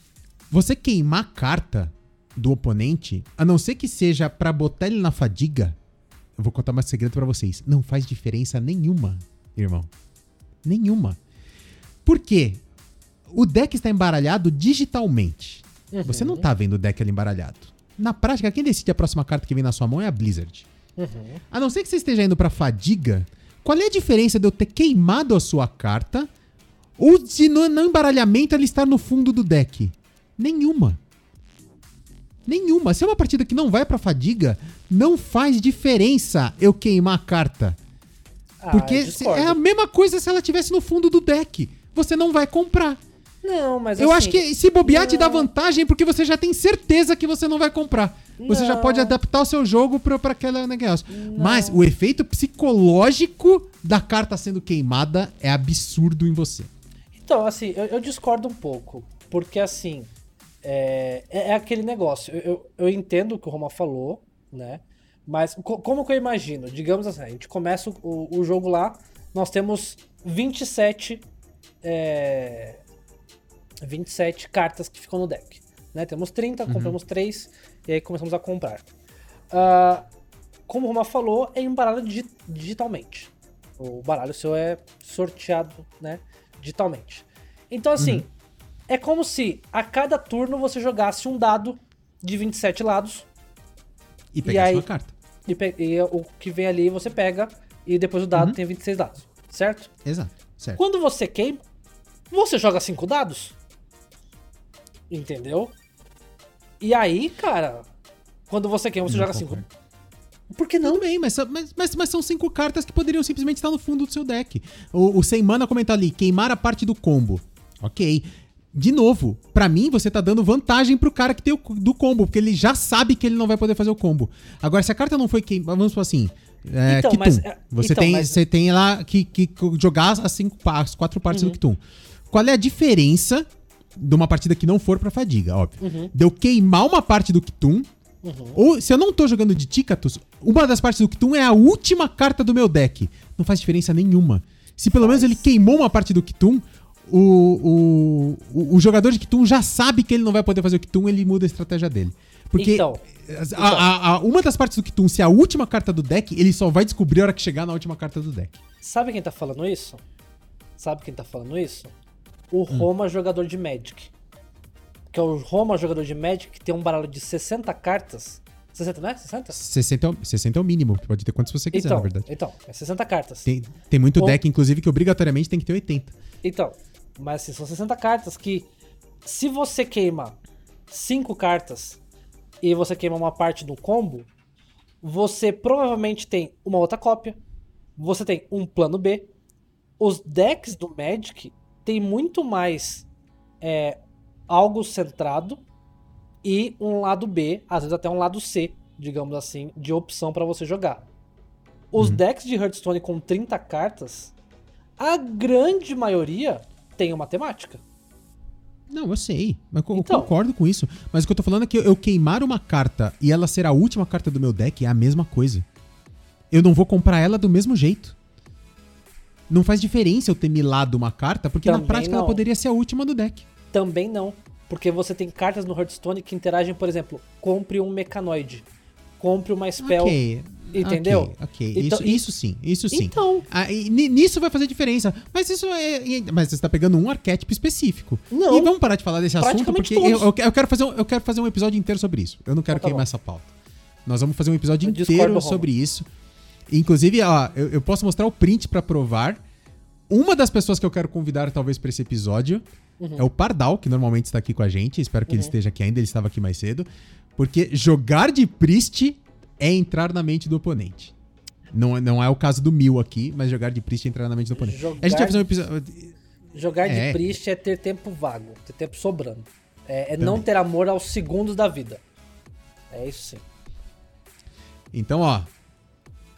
Você queimar carta do oponente, a não ser que seja pra botar ele na fadiga, eu vou contar mais segredo pra vocês. Não faz diferença nenhuma, irmão. Nenhuma. Por quê? O deck está embaralhado digitalmente. Uhum. Você não tá vendo o deck ali embaralhado. Na prática, quem decide a próxima carta que vem na sua mão é a Blizzard. Uhum. A não ser que você esteja indo pra fadiga, qual é a diferença de eu ter queimado a sua carta ou de no, no embaralhamento ela estar no fundo do deck? Nenhuma. Nenhuma. Se é uma partida que não vai pra fadiga, não faz diferença eu queimar a carta. Ah, Porque se- é a mesma coisa se ela tivesse no fundo do deck. Você não vai comprar. Não, mas Eu assim, acho que se bobear te dá não. vantagem porque você já tem certeza que você não vai comprar. Você já Não. pode adaptar o seu jogo pra, pra aquela negócio. Mas o efeito psicológico da carta sendo queimada é absurdo em você. Então, assim, eu, eu discordo um pouco. Porque, assim, é, é, é aquele negócio. Eu, eu, eu entendo o que o Roma falou, né? Mas co- como que eu imagino? Digamos assim, a gente começa o, o jogo lá, nós temos 27, é, 27 cartas que ficam no deck. Né? Temos 30, compramos 3 e aí começamos a comprar. Ah, como o Roma falou, é embaralhado digi- digitalmente. O baralho seu é sorteado, né? Digitalmente. Então, assim, é como se a cada turno você jogasse um dado de 27 lados E pegar aí- sua carta. e, e o que vem ali você pega e depois o dado tem 26 dados, certo? Exato. Certo. Quando você queima, você joga 5 dados. Entendeu? E aí, cara, quando você queima, você Não joga 5. concordo. Por que não? Tudo bem, mas, mas, mas, mas são cinco cartas que poderiam simplesmente estar no fundo do seu deck. O, o Sem Mana comentou ali, queimar a parte do combo. Ok. De novo, pra mim você tá dando vantagem pro cara que tem o do combo, porque ele já sabe que ele não vai poder fazer o combo. Agora, se a carta não foi queimada, vamos supor assim. É, Então, Kitum. mas, é, você, então, tem, mas- você tem lá que, que jogar as, cinco, as quatro partes Uhum. do Kitum. Qual é a diferença de uma partida que não for pra fadiga, óbvio? Uhum. De eu queimar uma parte do Kitum ou se eu não tô jogando de Ticatus, uma das partes do Kitum é a última carta do meu deck. Não faz diferença nenhuma. Se pelo menos ele queimou uma parte do Kitum, o, o, o, jogador de Kitum já sabe que ele não vai poder fazer o Kitum, ele muda a estratégia dele. Porque Então, a- a- a- uma das partes do Kitum, se é a última carta do deck, ele só vai descobrir a hora que chegar na última carta do deck. sabe quem tá falando isso? Sabe quem tá falando isso? O Hum. Roma, jogador de Magic. Que é o Roma, jogador de Magic, que tem um baralho de 60 cartas. 60, não é? 60? 60 é o, 60 é o mínimo, pode ter quantos você quiser, Então, na verdade. então, é 60 cartas. Tem, tem muito Bom- deck, inclusive, que obrigatoriamente tem que ter 80. Então, mas assim, são 60 cartas que, se você queima 5 cartas e você queima uma parte do combo, você provavelmente tem uma outra cópia, você tem um plano B. Os decks do Magic tem muito mais é, algo centrado e um lado B, às vezes até um lado C, digamos assim, de opção para você jogar. Os decks de Hearthstone com 30 cartas, a grande maioria tem uma temática. Não, eu sei. Mas eu Então. concordo com isso. Mas o que eu tô falando é que eu queimar uma carta e ela ser a última carta do meu deck é a mesma coisa. Eu não vou comprar ela do mesmo jeito. Não faz diferença eu ter milado uma carta, porque na Também prática ela não. poderia ser a última do deck. Também não, porque você tem cartas no Hearthstone que interagem, por exemplo, compre um mecanoide, compre uma spell. Ok. entendeu? Ok, ok. Então, isso, isso sim, isso sim. Então, Ah, ni- nisso vai fazer diferença. Mas isso é. Mas você tá pegando um arquétipo específico. Não. E vamos parar de falar desse assunto, porque eu, eu quero fazer um, eu quero fazer um episódio inteiro sobre isso. Eu não quero Então tá queimar bom. essa pauta. Nós vamos fazer um episódio Eu inteiro sobre isso. Inclusive, ó, eu, eu posso mostrar o print pra provar. Uma das pessoas que eu quero convidar, talvez, pra esse episódio é o Pardal, que normalmente está aqui com a gente. Espero que ele esteja aqui ainda, ele estava aqui mais cedo. Porque jogar de Priest é entrar na mente do oponente. Não, é- não é o caso do Mil aqui, mas jogar de Priest é entrar na mente do oponente. Jogar A gente vai fazer um episódio. Jogar de É. Priest é ter tempo vago, ter tempo sobrando. É, é não ter amor aos segundos da vida. É isso sim. Então, ó.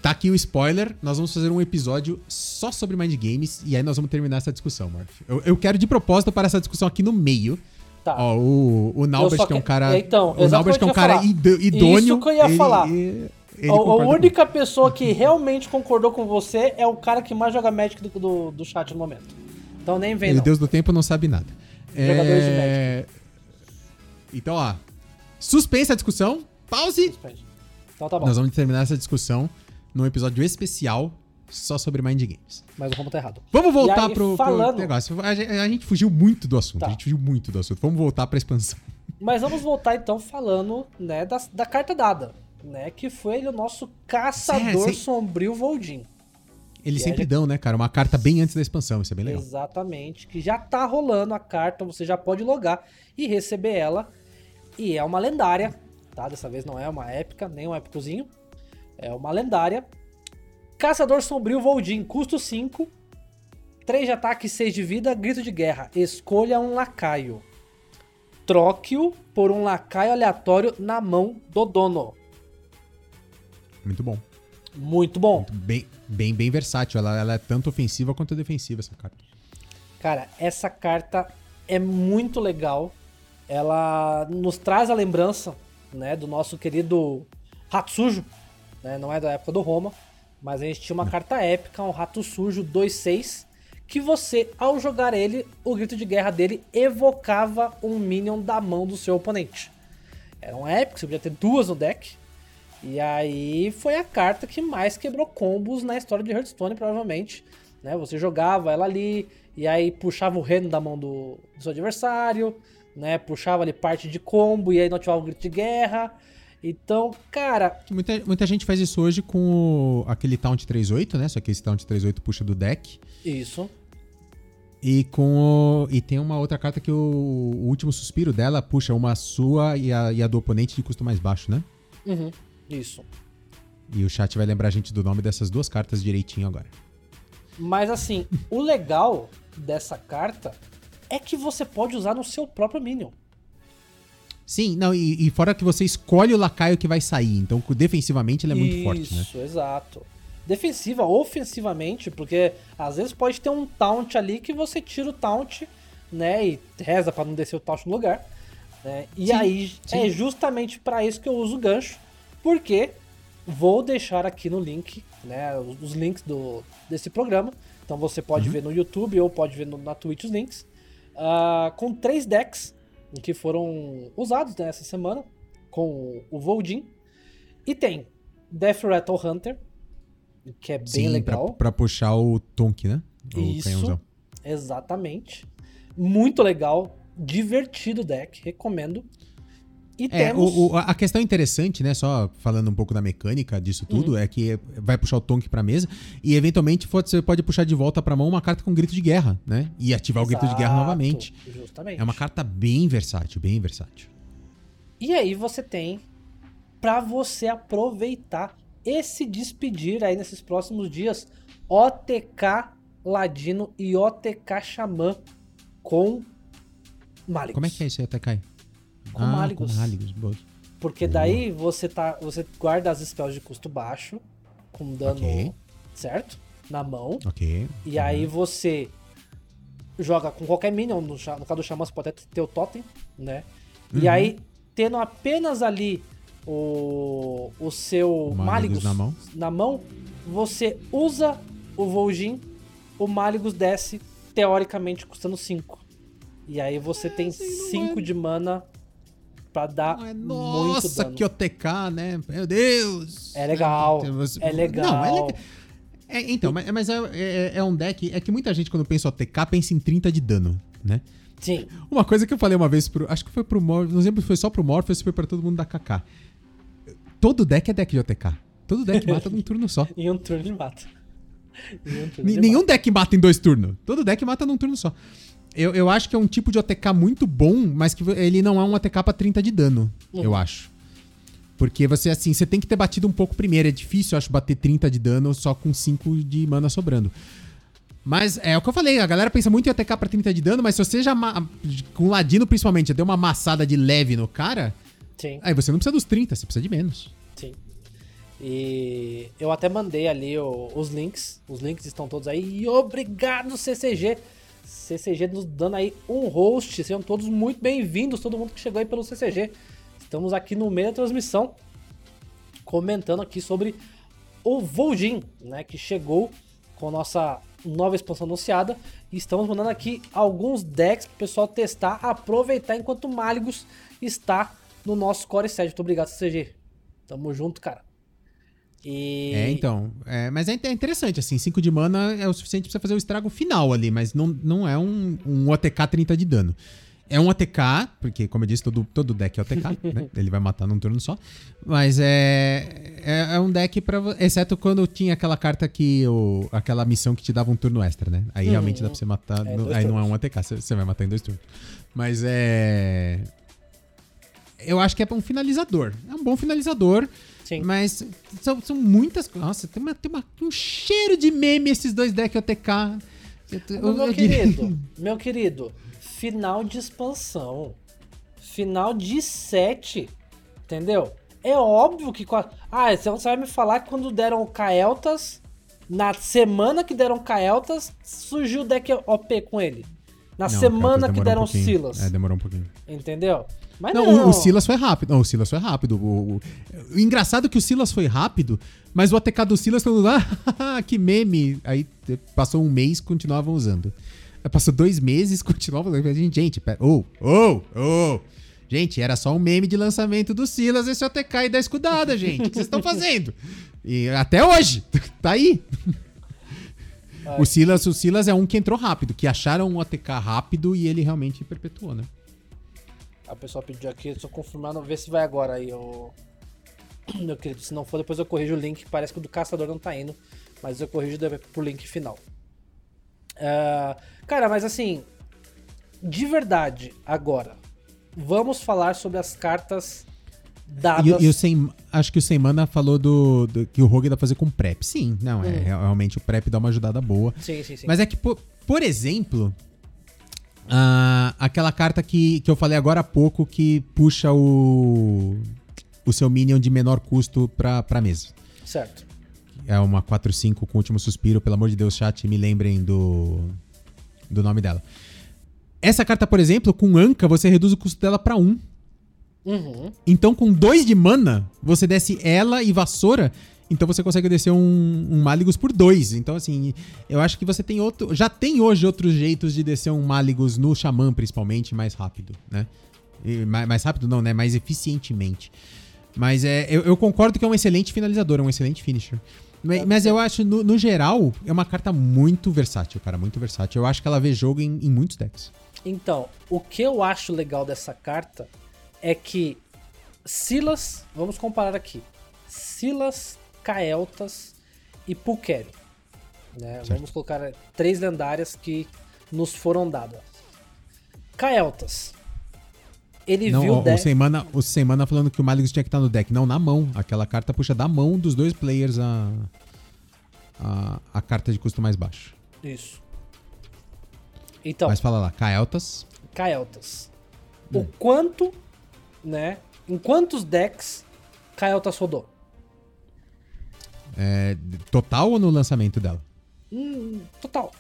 Tá aqui o spoiler. Nós vamos fazer um episódio só sobre Mind Games. E aí nós vamos terminar essa discussão, Murphy. Eu, eu quero de propósito para essa discussão aqui no meio. Tá. Ó, o, o Naubert, só que é um que- cara. Então, o Naubert, que é um que cara idôneo. Isso que eu ia ele- falar. ele- ele A, a única pessoa que realmente concordou com você é o cara que mais joga Magic do, do, do chat no momento. Então nem vem, não. Deus do tempo, não sabe nada. Jogadores de É... Então, ó. Suspensa a discussão. Pause. Então tá bom. Nós vamos terminar essa discussão num episódio especial só sobre Mind Games. Mas o Romo tá errado. Vamos voltar aí, pro, pro falando- negócio. A gente, a gente fugiu muito do assunto. Tá. A gente fugiu muito do assunto. Vamos voltar pra expansão. Mas vamos voltar então falando, né, da, da carta dada, né, que foi ele, o nosso caçador sim. sombrio Voldin. Eles sempre dão, né, cara? Uma carta bem antes da expansão. Isso é bem legal. Exatamente, que já tá rolando a carta, você já pode logar e receber ela. E é uma lendária, tá? Dessa vez não é uma épica, nem um épicozinho. É uma lendária. Caçador Sombrio Voldin, custo 5. 3 de ataque, 6 de vida, grito de guerra. Escolha um lacaio. Troque-o por um lacaio aleatório na mão do dono. Muito bom. Muito bom. Bem, bem, bem versátil. Ela, ela é tanto ofensiva quanto defensiva, essa carta. Cara, essa carta é muito legal. Ela nos traz a lembrança, né, do nosso querido Rato Sujo, né? Não é da época do Roma, mas a gente tinha uma carta épica, um Rato Sujo 2/6, que você, ao jogar ele, o grito de guerra dele evocava um minion da mão do seu oponente. Era um épico, você podia ter duas no deck. E aí foi a carta que mais quebrou combos na história de Hearthstone, provavelmente. Né? Você jogava ela ali, e aí puxava o reino da mão do, do seu adversário, né? Puxava ali parte de combo, e aí não ativava o grito de guerra. Então, cara, Muita, muita gente faz isso hoje com o- aquele Taunt 3.8, né? Só que esse Taunt 3.8 puxa do deck. isso. E com o- e tem uma outra carta que o, o último suspiro dela puxa uma sua e a, e a do oponente de custo mais baixo, né? Uhum, isso. E o chat vai lembrar a gente do nome dessas duas cartas direitinho agora. Mas assim, o legal dessa carta é que você pode usar no seu próprio minion. Sim, não, e, e fora que você escolhe o lacaio que vai sair, então defensivamente ele é muito forte, né? Isso, exato. Defensiva, ofensivamente, porque às vezes pode ter um taunt ali que você tira o taunt, né, e reza pra não descer o taunt no lugar. né? E Sim, aí sim. é justamente pra isso que eu uso o gancho, porque vou deixar aqui no link, né, os, os links do, desse programa. Então você pode ver no YouTube ou pode ver no- na Twitch os links. ah, com três decks que foram usados né, essa semana com o Voldin. E tem Death Rattle Hunter, que é bem Sim, legal. Pra, pra puxar o Tonk, né? O Isso, canhãozão. exatamente. Muito legal, divertido deck, recomendo. E É, temos... o- o- a questão interessante, né, só falando um pouco da mecânica disso tudo, Uhum. é que vai puxar o Tonk pra mesa e eventualmente você pode puxar de volta pra mão uma carta com grito de guerra, né? E ativar o grito de guerra Exato, novamente. Justamente. É uma carta bem versátil, bem versátil. E aí você tem pra você aproveitar e se despedir aí nesses próximos dias OTK Ladino e OTK Xamã com Malicus. Como é que é isso aí, cai? Com Malygos. Com Malygos, boa. Porque daí você tá, você guarda as spells de custo baixo com dano Ok. certo na mão Ok. e aí você joga com qualquer minion, no, no caso do Xamã você pode até ter o totem, né? Uhum. E aí, tendo apenas ali o, o seu Malygos na mão. na mão, você usa o Vol'jin, o Malygos desce, teoricamente custando 5. E aí você tem 5 de mana pra dar Ai, muito Nossa, dano. que OTK, né? Meu Deus! É legal, Temos- é legal. Não, é legal. É, então, mas, mas é, é- é um deck. É que muita gente, quando pensa OTK, pensa em 30 de dano, né? Sim, Uma coisa que eu falei uma vez pro. Acho que foi pro Morpheus. Não lembro se foi só pro Morpheus ou se foi pra todo mundo da KK. Todo deck é deck de OTK. Todo deck mata num turno só. em um turno ele mata. Um turno Nenhum mata. deck mata em dois turnos. Todo deck mata num turno só. Eu, eu acho que é um tipo de OTK muito bom, mas que ele não é um OTK pra 30 de dano, uhum. eu acho. Porque você, assim, você tem que ter batido um pouco primeiro. É difícil, eu acho, bater 30 de dano só com 5 de mana sobrando. Mas é o que eu falei, a galera pensa muito em ATK pra 30 de dano, mas se você já, com Ladino principalmente, já deu uma amassada de leve no cara, Sim. aí você não precisa dos 30, você precisa de menos. Sim. E eu até mandei ali o, os links, os links estão todos aí. E obrigado, CCG. CCG nos dando aí um host, sejam todos muito bem-vindos, todo mundo que chegou aí pelo CCG. Estamos aqui no meio da transmissão, comentando aqui sobre o Vol'jin, né, que chegou com a nossa nova expansão anunciada. E estamos mandando aqui alguns decks para o pessoal testar, aproveitar enquanto o Malygos está no nosso Core 7. Muito obrigado, CG. Tamo junto, cara. E... É, então. É, mas é interessante, assim, 5 de mana é o suficiente você fazer o estrago final ali, mas não, não é um, um OTK 30 de dano. É um ATK, porque, como eu disse, todo, todo deck é OTK, né? Ele vai matar num turno só. Mas é, é, é um deck para Exceto quando tinha aquela carta que. O, aquela missão que te dava um turno extra, né? Aí realmente dá pra você matar. É, no, aí turnos. não é um ATK, você, você vai matar em dois turnos. Mas é. Eu acho que é um finalizador. É um bom finalizador. Sim. Mas são, são muitas. Nossa, tem, uma, tem uma, um cheiro de meme esses dois decks OTK. Eu, meu eu querido, meu querido, final de expansão. Final de 7. Entendeu? É óbvio que. Ah, você vai me falar que quando deram o Kael'thas, na semana que deram Kael'thas, surgiu o deck OP com ele. Na não, semana que deram um Silas. É, demorou um pouquinho. Entendeu? Mas não, não. O, o, Silas foi rápido. Não, o Silas foi rápido. O, o, o, engraçado é que o Silas foi rápido, mas o ATK do Silas todo lá, ah, que meme. Aí passou um mês continuavam usando. Passou dois meses, continuava. Gente, pera. Oh, oh, oh. Gente, era só um meme de lançamento do Silas esse OTK e da escudada, gente. O que vocês estão fazendo? E até hoje, tá aí. Ai, o Silas, o Silas é um que entrou rápido, que acharam um OTK rápido e ele realmente perpetuou, né? A pessoa pediu aqui, só confirmando, ver se vai agora aí, o. Meu querido, se não for, depois eu corrijo o link. Parece que o do caçador não tá indo, mas eu corrijo pro link final. Uh, cara, mas assim, de verdade, agora, vamos falar sobre as cartas dadas. E, e o sem, acho que o Semana falou do, do, que o Rogue dá pra fazer com prep. Sim, não, é, hum. é realmente o prep dá uma ajudada boa. Sim, sim, sim. Mas é que, por, por exemplo, uh, aquela carta que, que eu falei agora há pouco que puxa o, o seu minion de menor custo pra, pra mesa. Certo é uma 4-5 com último suspiro. Pelo amor de Deus, chat, me lembrem do, do nome dela. Essa carta, por exemplo, com Anka, você reduz o custo dela para 1. Uhum. Então, com 2 de mana, você desce ela e vassoura. Então você consegue descer um, um Malygos por 2. Então, assim, eu acho que você tem outro. Já tem hoje outros jeitos de descer um Malygos no Xamã, principalmente, mais rápido, né? E, mais, mais rápido não, né? Mais eficientemente. Mas é, eu, eu, concordo que é um excelente finalizador, é um excelente finisher. Mas, mas eu acho, no, no, geral, é uma carta muito versátil, cara. Muito versátil. Eu acho que ela vê jogo em, em muitos decks. Então, o que eu acho legal dessa carta é que Silas, vamos comparar aqui. Silas, Kael'thas e Pulquerio. Né? Vamos colocar três lendárias que nos foram dadas. Kael'thas. Ele não, viu o, deck... o Semana, o Semana falando que o Malygos tinha que estar no deck. Não, na mão. Aquela carta puxa da mão dos dois players a, a, a carta de custo mais baixo. Isso. Então. Mas fala lá, Kael'thas. Kael'thas. Hum. O quanto, né? Em quantos decks Kael'thas rodou? É, total ou no lançamento dela? Hum, total.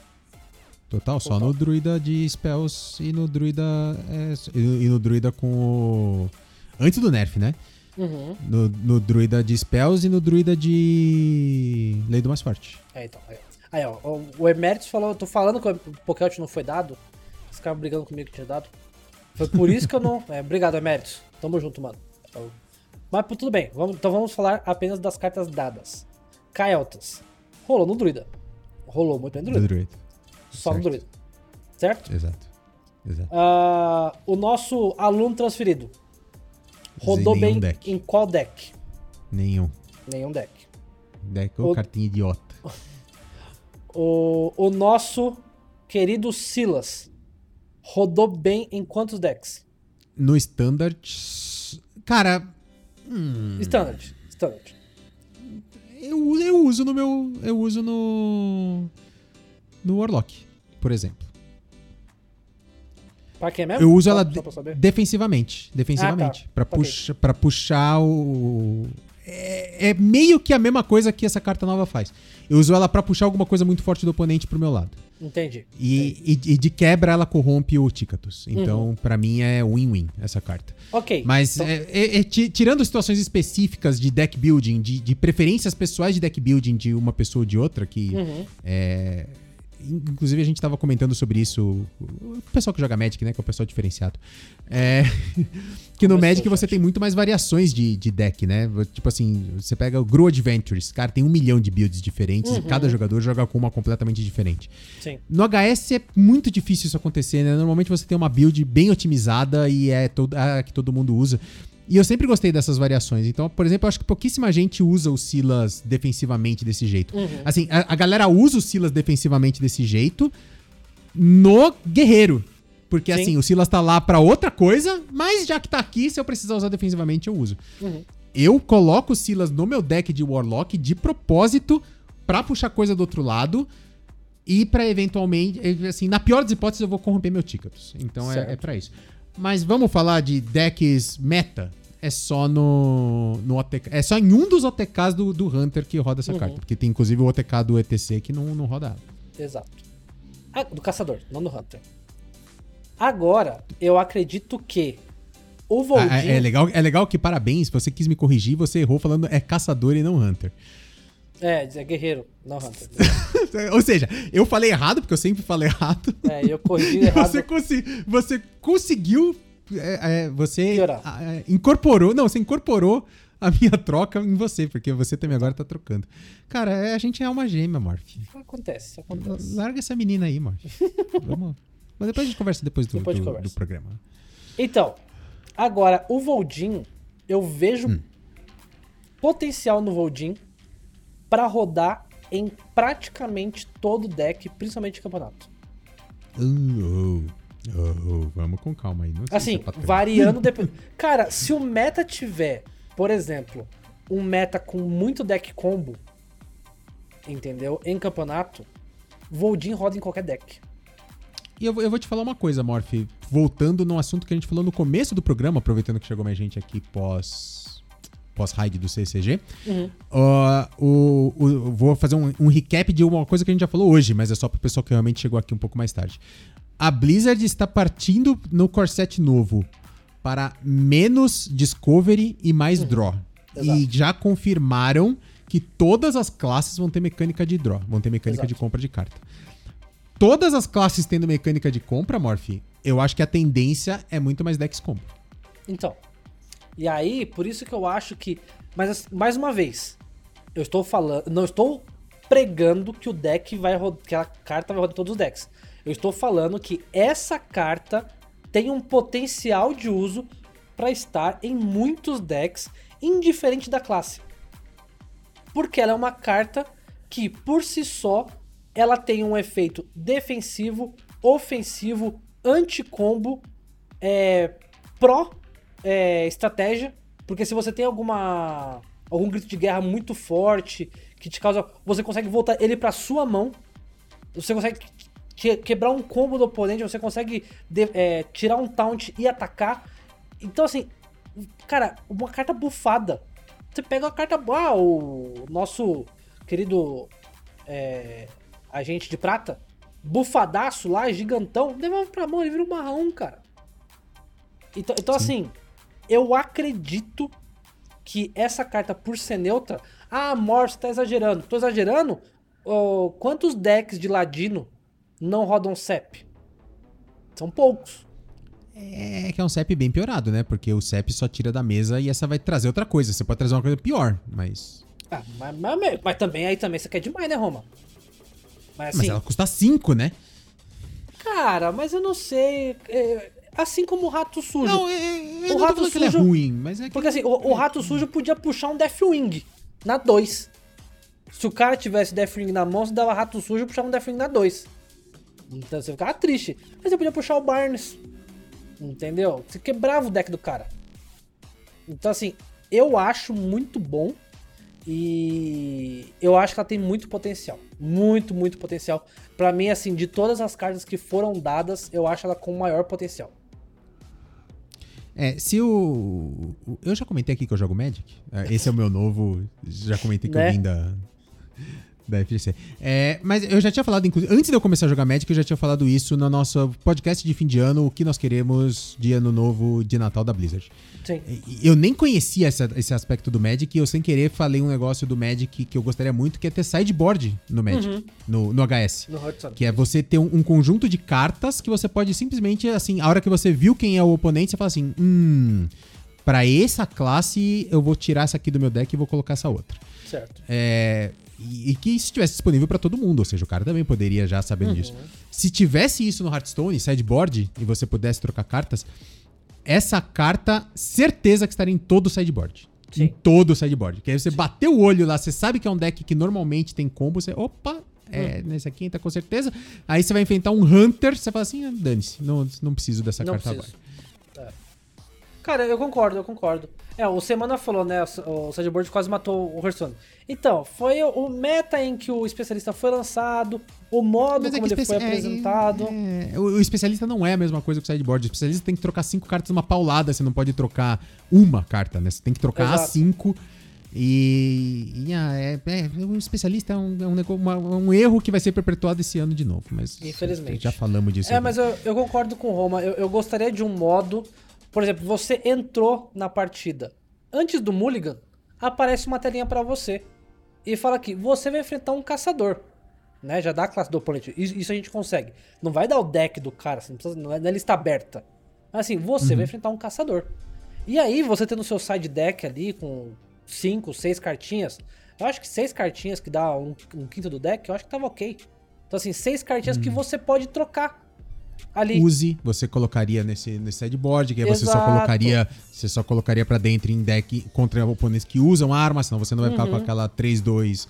Total, só no druida de spells e no druida. É, e no druida com o. Antes do nerf, né? Uhum. No, no, druida de spells e no druida de. Lei do mais forte. É, então. Aí, aí ó, o Emeritus falou, eu tô falando que o Pokémon não foi dado. Os caras brigando comigo que tinha dado. Foi por isso que eu não. É, obrigado, Emeritus. Tamo junto, mano. Então, mas tudo bem, vamos, então vamos falar apenas das cartas dadas. Kael'thas. Rolou no druida. Rolou muito bem no druida. druida. Só certo. no druida. Certo? Exato. Exato. Uh, o nosso aluno transferido rodou bem deck. em qual deck? Nenhum. Nenhum deck. Deck, ô, O- cartinha idiota. O, o nosso querido Silas rodou bem em quantos decks? No Standard. Cara. hum, Standard. Standard. Eu, eu uso no meu. Eu uso no. No Warlock, por exemplo. Pra quem mesmo? Eu uso ela de- defensivamente. Defensivamente. Ah, tá. Pra, Ok. puxa, pra puxar o. É, é meio que a mesma coisa que essa carta nova faz. Eu uso ela pra puxar alguma coisa muito forte do oponente pro meu lado. Entendi. E, e- e de quebra ela corrompe o Tícatus. Então, pra mim, é win-win essa carta. Ok. Mas Então- é- é- é ti- tirando situações específicas de deck building, de, de preferências pessoais de deck building de uma pessoa ou de outra, que Uhum. é, Inclusive, a gente tava comentando sobre isso. O pessoal que joga Magic, né? Que é o pessoal diferenciado. É, que no Começou, Magic você tem muito mais variações de, de deck, né? Tipo assim, você pega o Grow Adventures, cara, tem um milhão de builds diferentes e Uhum. cada jogador joga com uma completamente diferente. Sim. No HS é muito difícil isso acontecer, né? Normalmente você tem uma build bem otimizada e é todo, a que todo mundo usa. E eu sempre gostei dessas variações. Então, por exemplo, eu acho que pouquíssima gente usa o Silas defensivamente desse jeito. Uhum. Assim, a, a galera usa o Silas defensivamente desse jeito no Guerreiro. Porque, Sim. assim, o Silas tá lá pra outra coisa, mas já que tá aqui, se eu precisar usar defensivamente, eu uso. Uhum. Eu coloco o Silas no meu deck de Warlock de propósito pra puxar coisa do outro lado e pra eventualmente, assim, na pior das hipóteses eu vou corromper meu Tícatus. Então é, Certo. é pra isso. Mas vamos falar de decks meta? É só no, no OTK. É só em um dos OTKs do, do Hunter que roda essa Uhum. carta. Porque tem inclusive o OTK do ETC que não, não roda ela. Exato. Ah, do caçador, não do Hunter. Agora, eu acredito que o Voldin... Ah, é, é legal, é legal que, parabéns, você quis me corrigir, você errou falando é caçador e não Hunter. É, é guerreiro, não Hunter. Ou seja, eu falei errado, porque eu sempre falo errado. É, eu corrigi errado. você, consi- você conseguiu. é, é, você é, incorporou. Não, você incorporou a minha troca em você, porque você também agora tá trocando. Cara, é, a gente é uma gêmea, Morph. Acontece, acontece. Larga essa menina aí, Morph. Vamos. Mas depois a gente conversa depois do, Depois do- conversa. do programa. Então, agora, o Voldin, eu vejo Hum. potencial no Voldin pra rodar em praticamente todo deck, principalmente em campeonato. Oh, oh, oh, vamos com calma aí. Não sei se Assim, é variando depois. Cara, se o meta tiver, por exemplo, um meta com muito deck combo, entendeu? Em campeonato, Voldin roda em qualquer deck. E eu, vou- eu vou te falar uma coisa, Morph. Voltando no assunto que a gente falou no começo do programa, aproveitando que chegou mais gente aqui pós. Pós-raid do CCG. Uhum. Ó, o, o- vou fazer um, um recap de uma coisa que a gente já falou hoje, mas é só pro pessoal que realmente chegou aqui um pouco mais tarde. A Blizzard está partindo no corset novo para menos Discovery e mais Draw. E Exato. já confirmaram que todas as classes vão ter mecânica de draw, vão ter mecânica Exato. de compra de carta. Todas as classes tendo mecânica de compra, Morph, eu acho que a tendência é muito mais decks combo. Então. E aí, por isso que eu acho que. Mas, mais uma vez, eu estou falando. Não estou pregando que o deck vai rodar. Que a carta vai rodar todos os decks. Eu estou falando que essa carta tem um potencial de uso para estar em muitos decks, indiferente da classe. Porque ela é uma carta que, por si só, ela tem um efeito defensivo, ofensivo, anti-combo, é, pró é, estratégia, porque se você tem alguma algum grito de guerra muito forte que te causa, você consegue voltar ele para sua mão, você consegue que- quebrar um combo do oponente, você consegue de- é, tirar um taunt e atacar. Então assim, cara, uma carta bufada. Você pega a carta, ah, o nosso querido é, agente de prata, bufadaço lá, gigantão, devolve pra mão, ele vira um marrão, cara. Então, então assim, eu acredito que essa carta, por ser neutra. Ah, Morse, você tá exagerando. Tô exagerando? Ô, quantos decks de Ladino não rodam CEP? São poucos. É que é um CEP bem piorado, né? Porque o CEP só tira da mesa e essa vai trazer outra coisa. Você pode trazer uma coisa pior, mas. Ah, mas, mas- mas também aí também você quer demais, né, Roma? Mas Mas assim, ela custa 5, né? cara, mas eu não sei. é, assim como o Rato Sujo. Não, é, é, eu O não rato é sujo- ruim, mas é que. Porque assim, o, o Rato Sujo podia puxar um Deathwing na 2. Se o cara tivesse Deathwing na mão, você dava rato sujo e puxava um Deathwing na 2. Então você ficava triste. Mas você podia puxar o Barnes. Entendeu? Você quebrava o deck do cara. Então, assim, eu acho muito bom. E eu acho que ela tem muito potencial. Muito, muito potencial. Pra mim, assim, de todas as cartas que foram dadas, eu acho ela com maior potencial. É, se o. Eu já comentei aqui que eu jogo Magic. É, esse é o meu novo. Já comentei que né? eu vim da, da FGC. É, mas eu já tinha falado, inclusive, antes de eu começar a jogar Magic, eu já tinha falado isso no nosso podcast de fim de ano, o que nós queremos de ano novo de Natal da Blizzard. Sim. Eu nem conhecia essa, esse aspecto do Magic e eu, sem querer, falei um negócio do Magic que eu gostaria muito, que é ter sideboard no Magic, uhum. no, no HS. No que é você ter um, um, conjunto de cartas que você pode simplesmente, assim, a hora que você viu quem é o oponente, você fala assim, hum, pra essa classe eu vou tirar essa aqui do meu deck e vou colocar essa outra. Certo. É, e, e que estivesse disponível para todo mundo, ou seja, o cara também poderia já sabendo uhum. disso. Se tivesse isso no Hearthstone, sideboard, e você pudesse trocar cartas, essa carta, certeza que estaria em todo o sideboard. Sim. Em todo o sideboard. Que aí você Sim. bateu o olho lá, você sabe que é um deck que normalmente tem combo, você, opa, é, hum. nesse aqui tá com certeza. Aí você vai enfrentar um Hunter, você fala assim, ah, dane-se, não, não preciso dessa não carta preciso. agora. É. Cara, eu concordo, eu concordo. É, o Semana falou, né? O Sideboard quase matou o Hearthstone. Então, foi o meta em que o especialista foi lançado, o modo é como ele foi é, apresentado. É, o, o, especialista não é a mesma coisa que o sideboard. O especialista tem que trocar cinco cartas numa paulada, você não pode trocar uma carta, né? Você tem que trocar Exato. as cinco. E, e ah, é, é, o especialista é, um, é um, uma, um, erro que vai ser perpetuado esse ano de novo. Mas Infelizmente. Já falamos disso. É, mas eu, eu, concordo com o Roma. Eu, eu gostaria de um modo por exemplo, você entrou na partida. Antes do Mulligan, aparece uma telinha para você. E fala que você vai enfrentar um caçador. Né? Já dá a classe do oponente. Isso, a gente consegue. Não vai dar o deck do cara, não, precisa, não é na lista aberta. Mas assim, você uhum. vai enfrentar um caçador. E aí, você tendo o seu side deck ali com 5, 6 cartinhas. Eu acho que 6 cartinhas que dá um, um, quinto do deck, eu acho que tava ok. Então, assim, 6 cartinhas uhum. que você pode trocar ali. use, você colocaria nesse, nesse sideboard, que aí você só colocaria, você só colocaria para dentro em deck contra oponentes que usam arma, senão você não vai uhum. ficar com uhum. aquela 3-2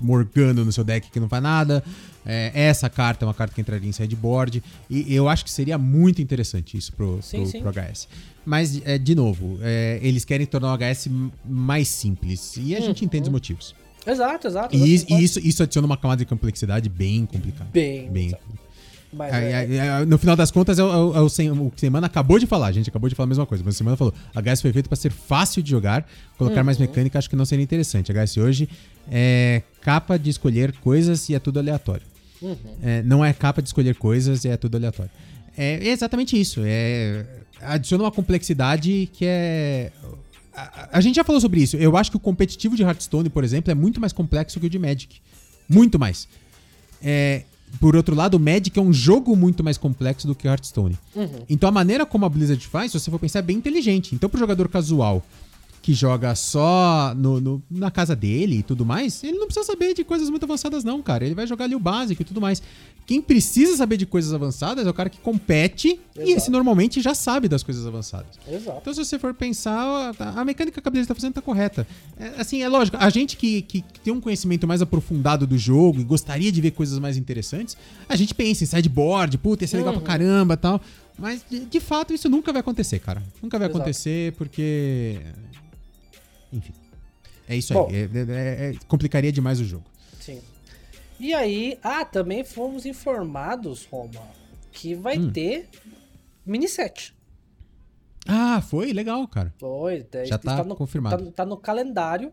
Morgano no seu deck que não faz nada. É, essa carta é uma carta que entraria em sideboard. E eu acho que seria muito interessante isso pro, sim, pro, sim. pro HS. Mas, é, de novo, é, eles querem tornar o HS mais simples. E a uhum. gente entende os motivos. Exato, exato. E, e isso, isso adiciona uma camada de complexidade bem complicada. Bem. bem mas é, é... É, no final das contas, é, o, é o, o Semana acabou de falar. A gente acabou de falar a mesma coisa. Mas o Semana falou: a HS foi feito para ser fácil de jogar. Colocar uhum. mais mecânica acho que não seria interessante. A HS hoje é capa de escolher coisas e é tudo aleatório. Uhum. É, não é capa de escolher coisas e é tudo aleatório. É exatamente isso. É, adiciona uma complexidade que é. A, a gente já falou sobre isso. Eu acho que o competitivo de Hearthstone, por exemplo, é muito mais complexo que o de Magic. Muito mais. É, por outro lado, o Magic é um jogo muito mais complexo do que Hearthstone. Uhum. Então a maneira como a Blizzard faz, se você for pensar, é bem inteligente. Então, pro jogador casual que joga só no, no, na casa dele e tudo mais, ele não precisa saber de coisas muito avançadas, não, cara. Ele vai jogar ali o básico e tudo mais. Quem precisa saber de coisas avançadas é o cara que compete Exato. e esse normalmente já sabe das coisas avançadas. Exato. Então, se você for pensar, a mecânica que a Blizzard tá fazendo tá correta. É, assim, é lógico, a gente que, que tem um conhecimento mais aprofundado do jogo e gostaria de ver coisas mais interessantes, a gente pensa em sideboard, puta, ia ser legal uhum. pra caramba tal. Mas, de, de, fato, isso nunca vai acontecer, cara. Nunca vai Exato. acontecer porque enfim. É isso Bom, aí. É, é, é, complicaria demais o jogo. Sim. E aí, ah, também fomos informados, Roma, que vai hum. ter mini set. Ah, foi? Legal, cara. Foi. Já tá no, confirmado. Tá, tá, no calendário.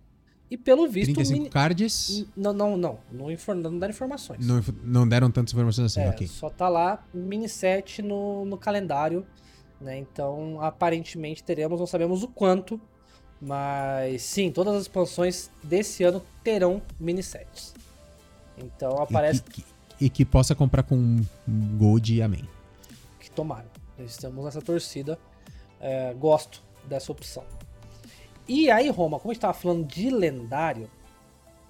E pelo visto. 35 mini... cards. Não, não, não. Não, inform... não deram informações. Não, não deram tantas informações assim, é, ok. Só tá lá mini set no, no calendário. Né? Então, aparentemente teremos, não sabemos o quanto, mas sim, todas as expansões desse ano terão mini sets. Então aparece. E que, e que possa comprar com Gold e Amém. Que tomara. Estamos nessa torcida. É, gosto dessa opção. E aí, Roma, como a gente estava falando de lendário,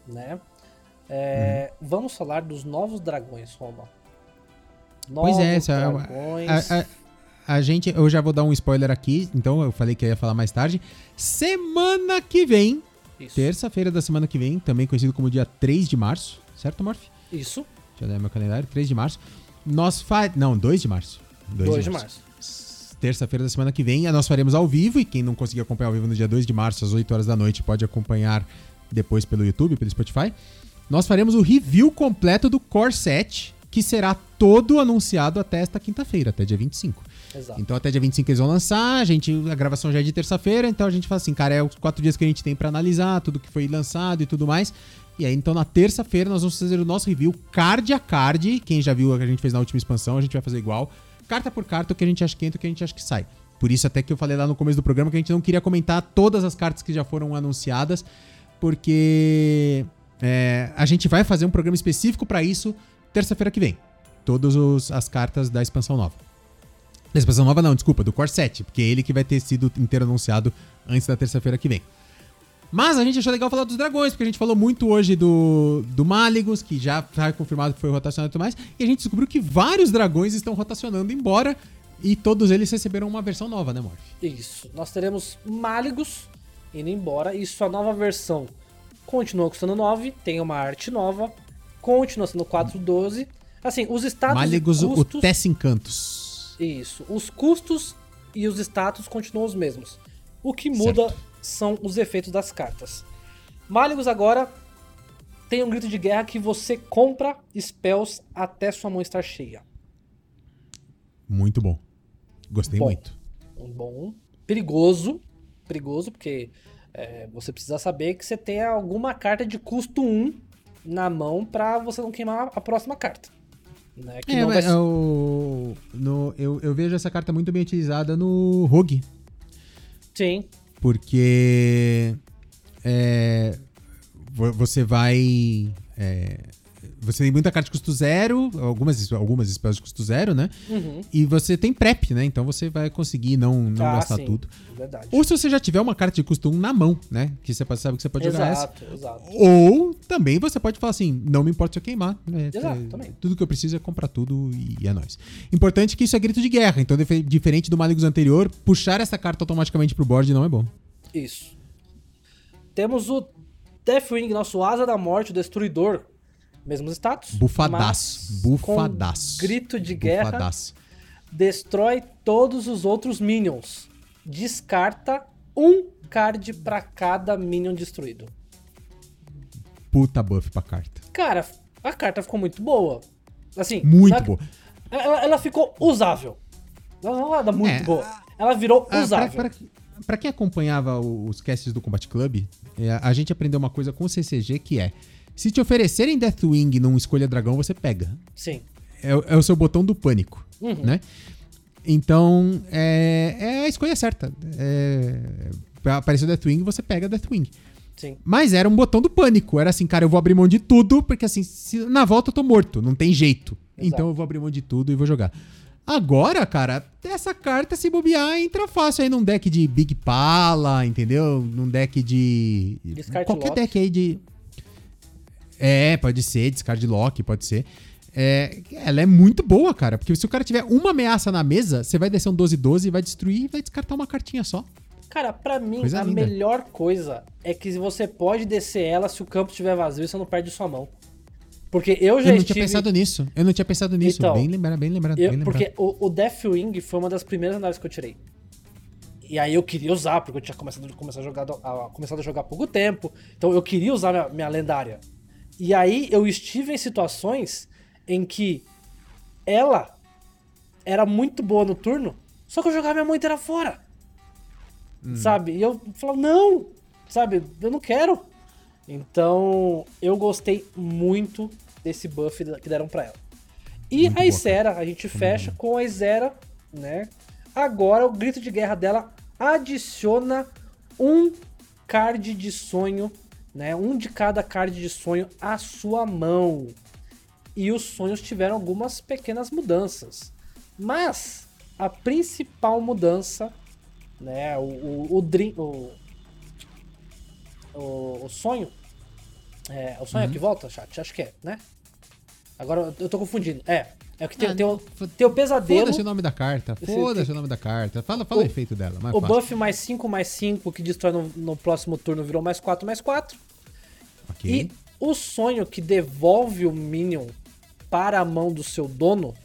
né? É, uhum. Vamos falar dos novos dragões, Roma. Novos pois é, dragões. A, a, a gente, eu já vou dar um spoiler aqui, então eu falei que eu ia falar mais tarde. Semana que vem terça-feira da semana que vem, também conhecido como dia 3 de março, certo, Morph? Isso, Deixa eu olhar meu calendário, 3 de março. Nós fa... Não, 2 de março. 2 de março. Terça-feira da semana que vem, nós faremos ao vivo, e quem não conseguir acompanhar ao vivo no dia 2 de março, às 8 horas da noite, pode acompanhar depois pelo YouTube, pelo Spotify. Nós faremos o review completo do Core 7, que será todo anunciado até esta quinta-feira, até dia 25. Exato. Então até dia 25 eles vão lançar, a gente, a gravação já é de terça-feira, então a gente fala assim, cara, é os quatro dias que a gente tem pra analisar tudo que foi lançado e tudo mais. E aí, então, na terça-feira, nós vamos fazer o nosso review card a card. Quem já viu o que a gente fez na última expansão, a gente vai fazer igual. Carta por carta, o que a gente acha que entra, o que a gente acha que sai. Por isso, até que eu falei lá no começo do programa que a gente não queria comentar todas as cartas que já foram anunciadas, porque é, a gente vai fazer um programa específico pra isso terça-feira que vem. Todas as cartas da expansão nova. Da expansão nova não, desculpa, do Core 7, porque é ele que vai ter sido inteiro anunciado antes da terça-feira que vem. Mas a gente achou legal falar dos dragões, porque a gente falou muito hoje do, do Maligos, que já foi confirmado que foi rotacionado e tudo mais, e a gente descobriu que vários dragões estão rotacionando embora, e todos eles receberam uma versão nova, né, Morph? Isso. Nós teremos Máligos indo embora e sua nova versão continua custando 9, tem uma arte nova, continua sendo 4,12. Assim, os status Maligos, e o custos... Tess Encantos. Isso. Os custos e os status continuam os mesmos. O que muda Certo. são os efeitos das cartas. Máligos agora tem um grito de guerra que você compra spells até sua mão estar cheia. Muito bom. Gostei Bom. muito. Bom. Perigoso. Perigoso, porque é, você precisa saber que você tem alguma carta de custo 1 na mão pra você não queimar a próxima carta. Né? Que É, não vai eu, no, eu, eu vejo essa carta muito bem utilizada no Rogue. Sim, Porque é, vo- você vai. é, você tem muita carta de custo zero, algumas, algumas spells de custo zero, né? Uhum. E você tem prep, né? Então você vai conseguir não, não Ah, gastar sim, tudo. Verdade. Ou se você já tiver uma carta de custo 1 na mão, né? Que você sabe que você pode jogar essa. exato, exato. Ou também você pode falar assim, não me importa se eu queimar. né? Exato, também. Tudo que eu preciso é comprar tudo e é nóis. Importante que isso é grito de guerra. Então, dife- diferente do Maligos anterior, puxar essa carta automaticamente pro board não é bom. Isso. Temos o Deathwing, nosso Asa da Morte, o Destruidor. Mesmos status. Bufadaço. Bufadaço. Grito de guerra. Bufadaço. Destrói todos os outros minions. Descarta um card pra cada minion destruído. Puta buff pra carta. Cara, a carta ficou muito boa. Assim, Muito boa. Ela, ela ficou usável. Ela não era muito É, boa. Ela virou Ah, pra, usável. pra- pra quem acompanhava os casts do Combat Club, é, a gente aprendeu uma coisa com o CCG que é: se te oferecerem Deathwing num Escolha Dragão, você pega. Sim. É, o- é o seu botão do pânico, Uhum. né? Então, é, é a escolha certa. É, apareceu Deathwing, você pega Deathwing. Sim. Mas era um botão do pânico. Era assim, cara, eu vou abrir mão de tudo, porque assim, se- na volta eu tô morto, não tem jeito. Exato. Então eu vou abrir mão de tudo e vou jogar. Agora, cara, essa carta, se bobear, entra fácil aí num deck de Big Pala, entendeu? Num deck de. Qualquer lock. deck aí de. É, pode ser, descarte lock, pode ser. É, ela é muito boa, cara, porque se o cara tiver uma ameaça na mesa, você vai descer um 12-12 e vai destruir e vai descartar uma cartinha só. Cara, pra mim, Coisa a linda. melhor coisa é que você pode descer ela se o campo estiver vazio e você não perde sua mão. Porque eu já Eu não estive... tinha pensado nisso. Eu não tinha pensado nisso. Então, bem lembrado, bem lembrado. eu- bem lembrado. porque o, o Deathwing foi uma das primeiras análises que eu tirei. E aí eu queria usar, porque eu tinha começado, começado, a, jogar, a, começado a jogar há pouco tempo. Então eu queria usar minha, minha lendária. E aí eu estive em situações em que ela era muito boa no turno, só que eu jogava minha mão inteira fora. Sabe? E eu falava, não! Sabe? Eu não quero. Então, eu gostei muito desse buff que deram pra ela. E Muito a Isera, a gente fecha com a Isera, né? Agora o grito de guerra dela adiciona um card de sonho, né? Um de cada card de sonho à sua mão. E os sonhos tiveram algumas pequenas mudanças. Mas a principal mudança, né? O, o, o, dream- o, o, o sonho. É, o sonho é que volta, chat? Acho que é, né? Agora eu tô confundindo. É. É o que tem, Ah, tem, o, não, tem o pesadelo. Foda-se o nome da carta. Foda-se o nome da carta. Fala, fala o, O- efeito dela. Mais O fácil. buff mais 5, mais 5, que destrói no, no próximo turno, virou mais 4, mais 4. Ok. E o sonho que devolve o Minion para a mão do seu dono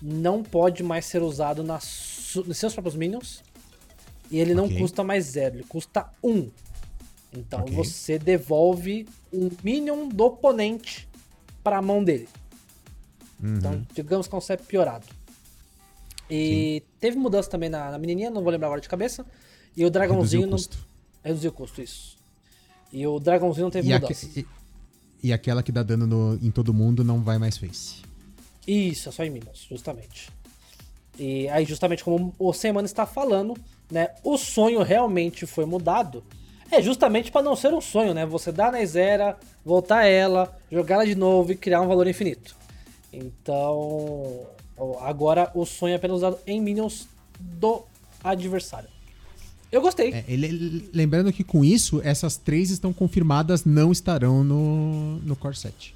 não pode mais ser usado nas nos seus próprios Minions. E ele não Ok. custa mais 0, ele custa 1. Um. Então Ok. você devolve um Minion do oponente para a mão dele. Uhum. Então, digamos que é um CEP piorado. E teve mudança também na, na menininha, não vou lembrar agora de cabeça. E o Reduziu dragãozinho o não. custo. Reduziu o custo, isso. E o dragãozinho não teve E, mudança. aque- e- e aquela que dá dano no- em todo mundo não vai mais face. Isso, é só em Minions, justamente. E aí, justamente como o Semana está falando, né? O sonho realmente foi mudado. É justamente para não ser um sonho, né? Você dar na Zera, voltar ela, jogar ela de novo e criar um valor infinito. Então, agora o sonho é apenas usado em Minions do adversário. Eu gostei. É, ele- lembrando que com isso, essas três estão confirmadas, não estarão no, no Core set.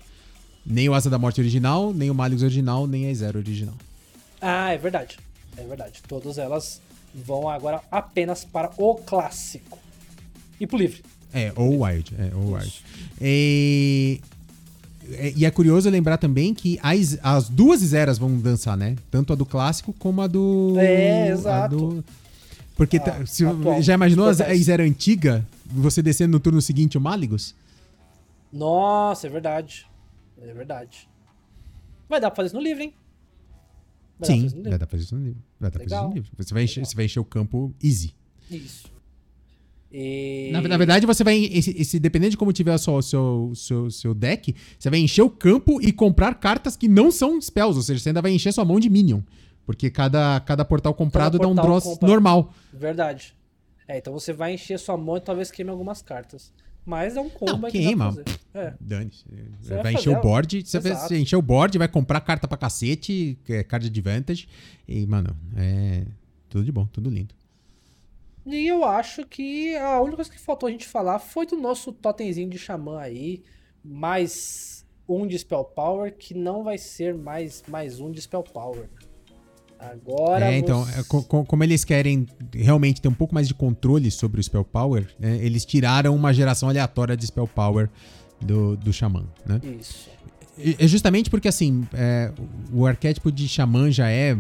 Nem o Asa da Morte original, nem o Malix original, nem a Zero original. Ah, é verdade. É verdade. Todas elas vão agora apenas para o clássico. E pro livre. É, ou Wild. É, ou Wild. E, e é curioso lembrar também que as, as duas Zeras vão dançar, né? Tanto a do clássico como a do. É, exato. do- Porque A tá- se, atual, já imaginou a. Zera antiga? Você descendo no turno seguinte o Malygos? Nossa, é verdade. É verdade. Vai dar pra fazer isso no livro, hein? Vai dar Sim, no vai dar pra fazer isso no livro. Vai dar pra fazer isso Legal. no livro. Você vai, encher, você vai encher o campo easy. Isso. E... Na, na verdade, você vai. Esse, esse- dependendo de como tiver o seu, seu, seu, deck, você vai encher o campo e comprar cartas que não são spells. Ou seja, você ainda vai encher sua mão de minion. Porque cada, cada portal comprado dá um portal draw compra- normal. Verdade. É, então você vai encher sua mão e talvez queime algumas cartas. Mas é um combo Não, que queima. fazer. É. Dane-se. Você Vai, vai encher o board. Você vai Exato. encher o board, vai comprar carta pra cacete, que é card advantage. E, mano, é. Tudo de bom, tudo lindo. E eu acho que a única coisa que faltou a gente falar foi do nosso totemzinho de xamã aí, mais um de Spell Power, que não vai ser mais, mais um de Spell Power. Agora. é, então, você- é, co- co- como eles querem realmente ter um pouco mais de controle sobre o Spell Power, né, eles tiraram uma geração aleatória de Spell Power do, do Xamã, né? Isso. É justamente porque, assim, é, o arquétipo de Xamã já é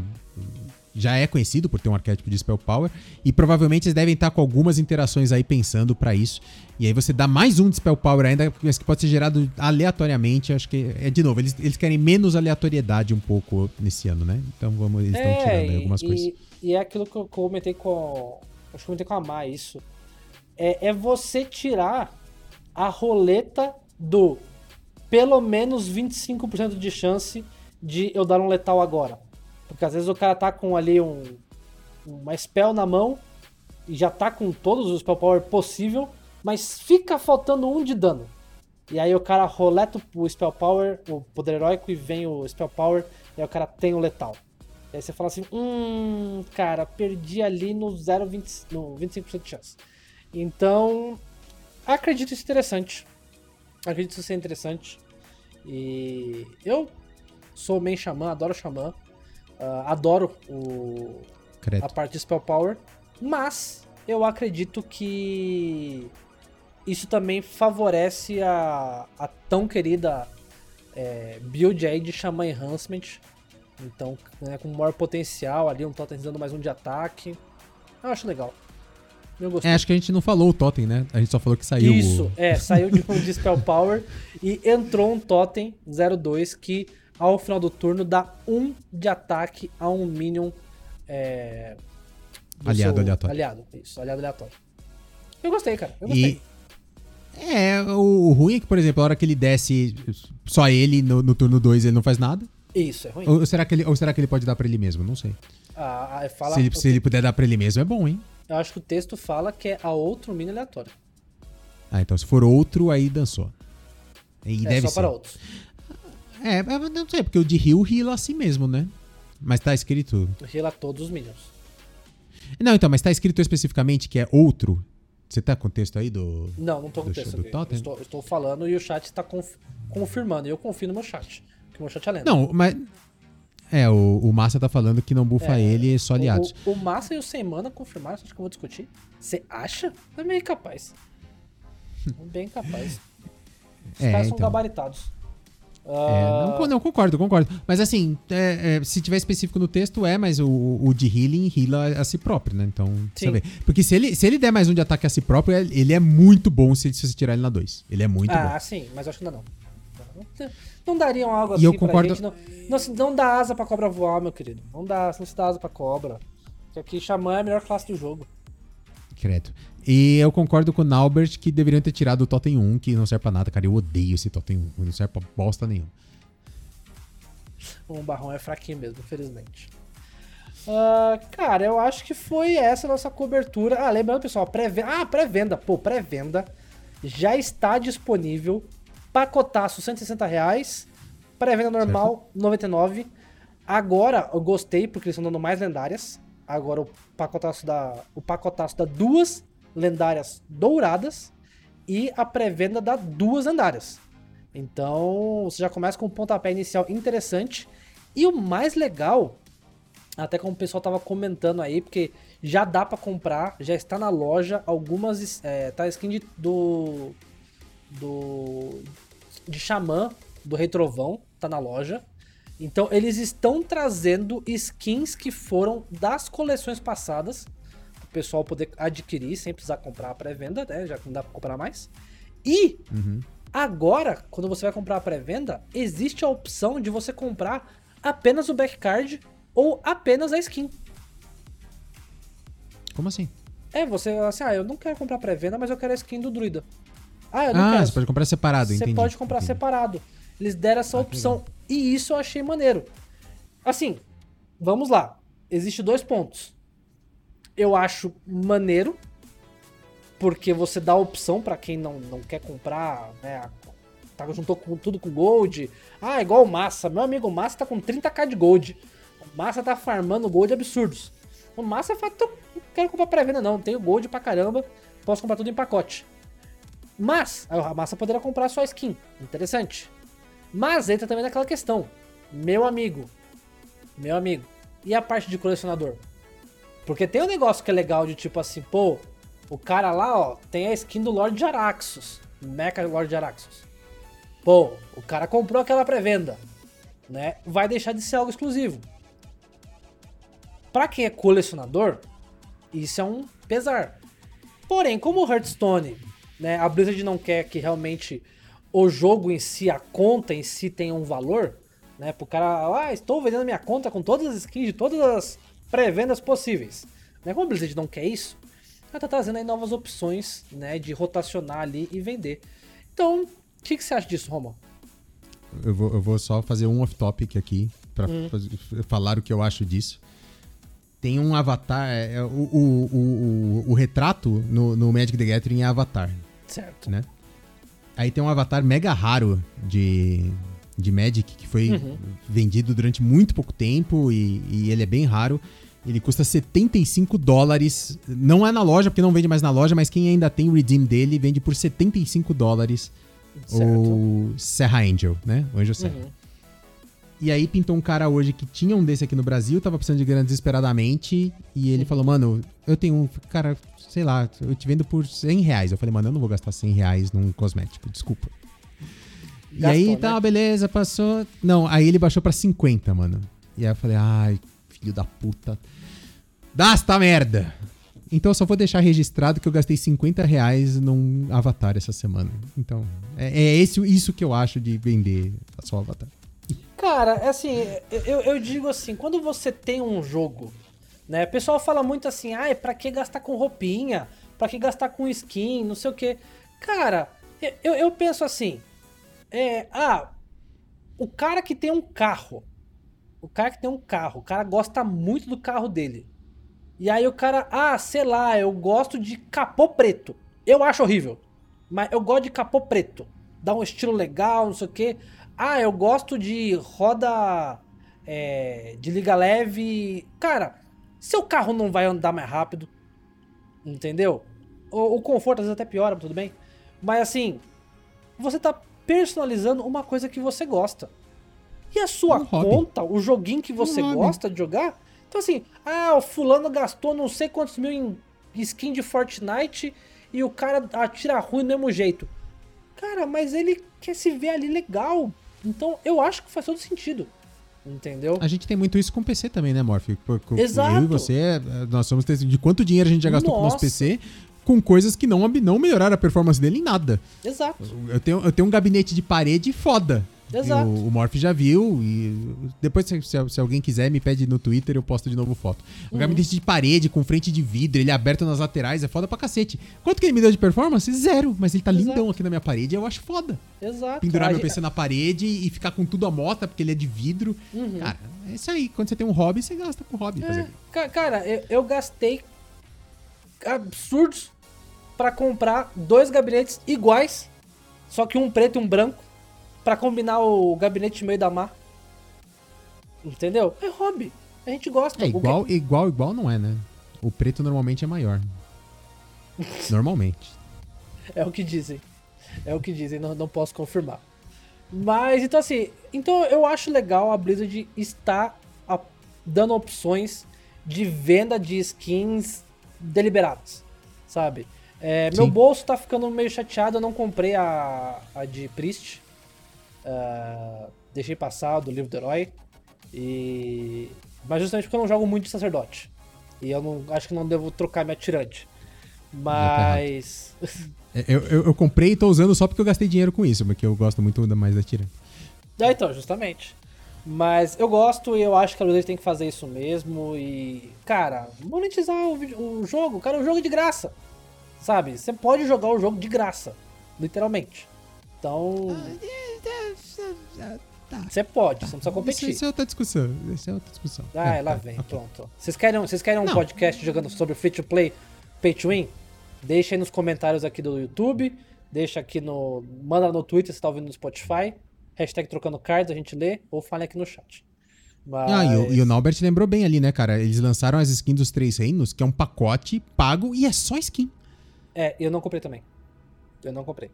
já é conhecido por ter um arquétipo de Spell Power e provavelmente eles devem estar com algumas interações aí pensando pra isso. E aí você dá mais um de Spell Power ainda, mas que pode ser gerado aleatoriamente. Acho que é de novo, eles, eles querem menos aleatoriedade um pouco nesse ano, né? Então vamos, eles estão tirando aí algumas e, coisas. E é aquilo que eu comentei com. Acho que comentei com a Mai isso. É, é você tirar a roleta do pelo menos 25% de chance de eu dar um letal agora. Porque às vezes o cara tá com ali um, uma spell na mão e já tá com todos os spell power possível, mas fica faltando um de dano. E aí o cara roleta o spell power, o poder heróico e vem o spell power e aí o cara tem o letal. E aí você fala assim, hum, cara, perdi ali no 0,20, no 25% de chance. Então, acredito isso interessante. Acredito isso ser interessante. E eu sou main xamã, adoro xamã. Ah, adoro o, Credo. a parte de Spell Power, mas eu acredito que isso também favorece a, a tão querida é, build aí de Shaman Enhancement. Então, né, com maior potencial ali, um Totem dando mais um de ataque. Eu acho legal. Eu gostei. É, acho que a gente não falou o Totem, né? A gente só falou que saiu. o- Isso, é, saiu de um de Spell Power e entrou um Totem 02 que ao final do turno dá um de ataque a um Minion é, do Aliado aleatório. Aliado, isso, aliado aleatório. Eu gostei, cara. Eu gostei. E. É, o, ruim é que, por exemplo, a hora que ele desce só ele no, no turno 2 ele não faz nada. Isso, é ruim. Ou será, que ele, ou será que ele pode dar pra ele mesmo? Não sei. Ah, ah, fala, se, ele, se ele puder dar pra ele mesmo, é bom, hein? Eu acho que o texto fala que é a outro Minion aleatório. Ah, então se for outro, aí dançou. E é deve só ser. para outros. É, é, não sei, porque o de Rio rila assim mesmo, né? Mas tá escrito. Rila todos os Minions. Não, então, mas tá escrito especificamente que é outro. Você tá com o texto aí do. Não, não tô com Do texto do. Totem? Estou, estou falando e o chat está conf- confirmando. E eu confio no meu chat. Porque o meu chat é lento. Não, mas. É, o, o Massa tá falando que não bufa É, ele, só O, aliados. o, o Massa e o Semana confirmaram, acho que eu vou discutir. Você acha? É bem capaz. bem capaz. Os É, caras são então. Gabaritados. É, Ah, não, co- não, concordo, concordo. Mas assim, é, é, se tiver específico no texto, é, mas o, o de healing heala a si próprio, né? Então, você Sim. vê. Porque se ele, se ele der mais um de ataque a si próprio, ele ele é muito bom se, se você tirar ele na 2. Ele é muito ah, bom. sim, mas acho que ainda não. Não, não dariam algo E assim eu pra concordo- gente. Não, não, não dá asa pra cobra voar, meu querido. Não dá, não se dá asa pra cobra. Porque aqui Xamã é a melhor classe do jogo. Credo. E eu concordo com o Naubert que deveriam ter tirado o Totem 1, que não serve pra nada, cara. Eu odeio esse Totem 1. Não serve pra bosta nenhuma. O Barrão é fraquinho mesmo, infelizmente. Ah, cara, eu acho que foi essa a nossa cobertura. Ah, lembrando, pessoal, pré-venda. Ah, pré-venda. Pô, pré-venda já está disponível. Pacotaço, 160 reais. Pré-venda normal, 99. Agora, eu gostei, porque eles estão dando mais lendárias. Agora, o pacotaço da, o pacotaço dá duas lendárias douradas. E a pré-venda dá duas lendárias. Então, você já começa com um pontapé inicial interessante. E o mais legal, até como o pessoal tava comentando aí, porque já dá pra comprar, já está na loja algumas. É, tá skin de, do. Do. De Xamã, do Rei Trovão, tá na loja. Então, eles estão trazendo skins que foram das coleções passadas. O pessoal poder adquirir sem precisar comprar a pré-venda, né? Já que não dá pra comprar mais. E Uhum. Agora, quando você vai comprar a pré-venda, existe a opção de você comprar apenas o backcard ou apenas a skin. Como assim? É, você assim, ah, eu não quero comprar pré-venda, mas eu quero a skin do druida. Ah, eu não Ah, quero. você pode comprar separado, Você entendi. pode comprar entendi. separado. Eles deram essa Ah, opção. E isso eu achei maneiro. Assim, vamos lá. Existem dois pontos. Eu acho maneiro, porque você dá opção pra quem não, não quer comprar, né? Tá, juntou com, tudo com gold. Ah, igual o Massa. Meu amigo o Massa tá com 30k de gold. O Massa tá farmando gold absurdos. O Massa fala, "Tô- não quero comprar pré-venda não, tenho gold pra caramba, posso comprar tudo em pacote. Mas, a Massa poderá comprar só skin. Interessante. Mas entra também naquela questão. Meu amigo. Meu amigo. E a parte de colecionador? Porque tem um negócio que é legal de tipo assim, pô, o cara lá, ó, tem a skin do Lord Araxos. Mecha Lord Araxos. Pô, o cara comprou aquela pré-venda, né? Vai deixar de ser algo exclusivo. Pra quem é colecionador, isso é um pesar. Porém, como o Hearthstone, né, a Blizzard não quer que realmente o jogo em si, a conta em si tenha um valor, né, pro cara, ah, estou vendendo minha conta com todas as skins de todas as pré-vendas possíveis. Né, como a Blizzard não quer isso, ela tá trazendo aí novas opções, né, de rotacionar ali e vender. Então, o que, que você acha disso, Romo? Eu vou, eu vou só fazer um off-topic aqui pra Hum. falar o que eu acho disso. Tem um avatar. é, é, o, o, o, o, o retrato no, no Magic the Gathering é avatar, Certo. né? Aí tem um avatar mega raro de, de Magic que foi Uhum. vendido durante muito pouco tempo e, e ele é bem raro. Ele custa 75 dólares. Não é na loja, porque não vende mais na loja, mas quem ainda tem o redeem dele vende por 75 dólares o Serra Angel, né? O Anjo Serra. Uhum. E aí pintou um cara hoje que tinha um desse aqui no Brasil, tava precisando de grana desesperadamente. E ele falou, mano, eu tenho um. Cara, sei lá, eu te vendo por 100 reais. Eu falei, mano, eu não vou gastar 100 reais num cosmético, desculpa. E Gastou, aí, né? tá, beleza, passou. Não, aí ele baixou pra 50, mano. E aí eu falei, ai, filho da puta. Dá esta merda! Então eu só vou deixar registrado que eu gastei 50 reais num avatar essa semana. Então, é, é esse, isso que eu acho de vender só o avatar. Cara, é assim, eu, eu digo assim, quando você tem um jogo, né? O pessoal fala muito assim, ai, pra que gastar com roupinha? Pra que gastar com skin? Não sei o quê. Cara, eu, eu penso assim, é, ah, o cara que tem um carro, o cara que tem um carro, o cara gosta muito do carro dele. E aí o cara, ah, sei lá, eu gosto de capô preto. Eu acho horrível, mas eu gosto de capô preto. Dá um estilo legal, não sei o quê. Ah, eu gosto de roda é, de liga leve. Cara, seu carro não vai andar mais rápido. Entendeu? O, o conforto às vezes até piora, tudo bem. Mas assim, você tá personalizando uma coisa que você gosta. E a sua um hobby. conta, o joguinho que você hobby. gosta de jogar? Então assim, ah, o fulano gastou não sei quantos mil em skin de Fortnite e o cara atira ruim do mesmo jeito. Cara, mas ele quer se ver ali legal. Então eu acho que faz todo sentido. Entendeu? A gente tem muito isso com o PC também, né, Morph? Exato. Eu e você, é, nós somos de quanto dinheiro a gente já gastou com o nosso Nossa. PC com coisas que não, não melhoraram a performance dele em nada. Exato. Eu tenho, eu tenho um gabinete de parede foda. Exato. O, o Morph já viu e depois se, se- se alguém quiser me pede no Twitter eu posto de novo foto. Um Uhum. gabinete de parede com frente de vidro, ele é aberto nas laterais, é foda pra cacete. Quanto que ele me deu de performance? Zero, mas ele tá Exato. lindão aqui na minha parede, eu acho foda. Exato. Pendurar A meu PC na parede e ficar com tudo à mota porque ele é de vidro. Uhum. Cara, é isso aí. Quando você tem um hobby, você gasta com hobby. É, ca- cara, eu, eu gastei absurdos pra comprar dois gabinetes iguais, só que um preto e um branco, pra combinar o gabinete meio da mar. Entendeu? É hobby. A gente gosta. É igual, igual, igual não é, né? O preto normalmente é maior. Normalmente. É o que dizem. É o que dizem, não, não posso confirmar. Mas, então assim, então eu acho legal a Blizzard estar a- dando opções de venda de skins deliberadas, sabe? É, meu bolso tá ficando meio chateado, eu não comprei a, a de Priest. Ah, deixei passar do livro do herói. E... Mas justamente porque eu não jogo muito de sacerdote. E eu não acho que não devo trocar minha tirante. Mas. É, Eu, eu, eu comprei e tô usando só porque eu gastei dinheiro com isso, porque eu gosto muito mais da tira. É, então, justamente. Mas eu gosto e eu acho que a Blizzard tem que fazer isso mesmo. E, cara, monetizar o, o jogo. Cara, o jogo é de graça. Sabe? Você pode jogar o jogo de graça. Literalmente. Então. Você pode, você não precisa competir. isso é outra discussão. Isso é outra discussão. Ah, É, lá tá, vem, ok. pronto. Vocês querem, vocês querem um Não. podcast jogando sobre free to play, pay to win? Deixa aí nos comentários aqui do YouTube. Deixa aqui no. Manda no Twitter se tá ouvindo no Spotify. Hashtag trocando cards, a gente lê. Ou fale aqui no chat. Mas... Ah, e o, e o Naubert lembrou bem ali, né, cara? Eles lançaram as skins dos Três Reinos, que é um pacote pago e é só skin. É, eu não comprei também. Eu não comprei.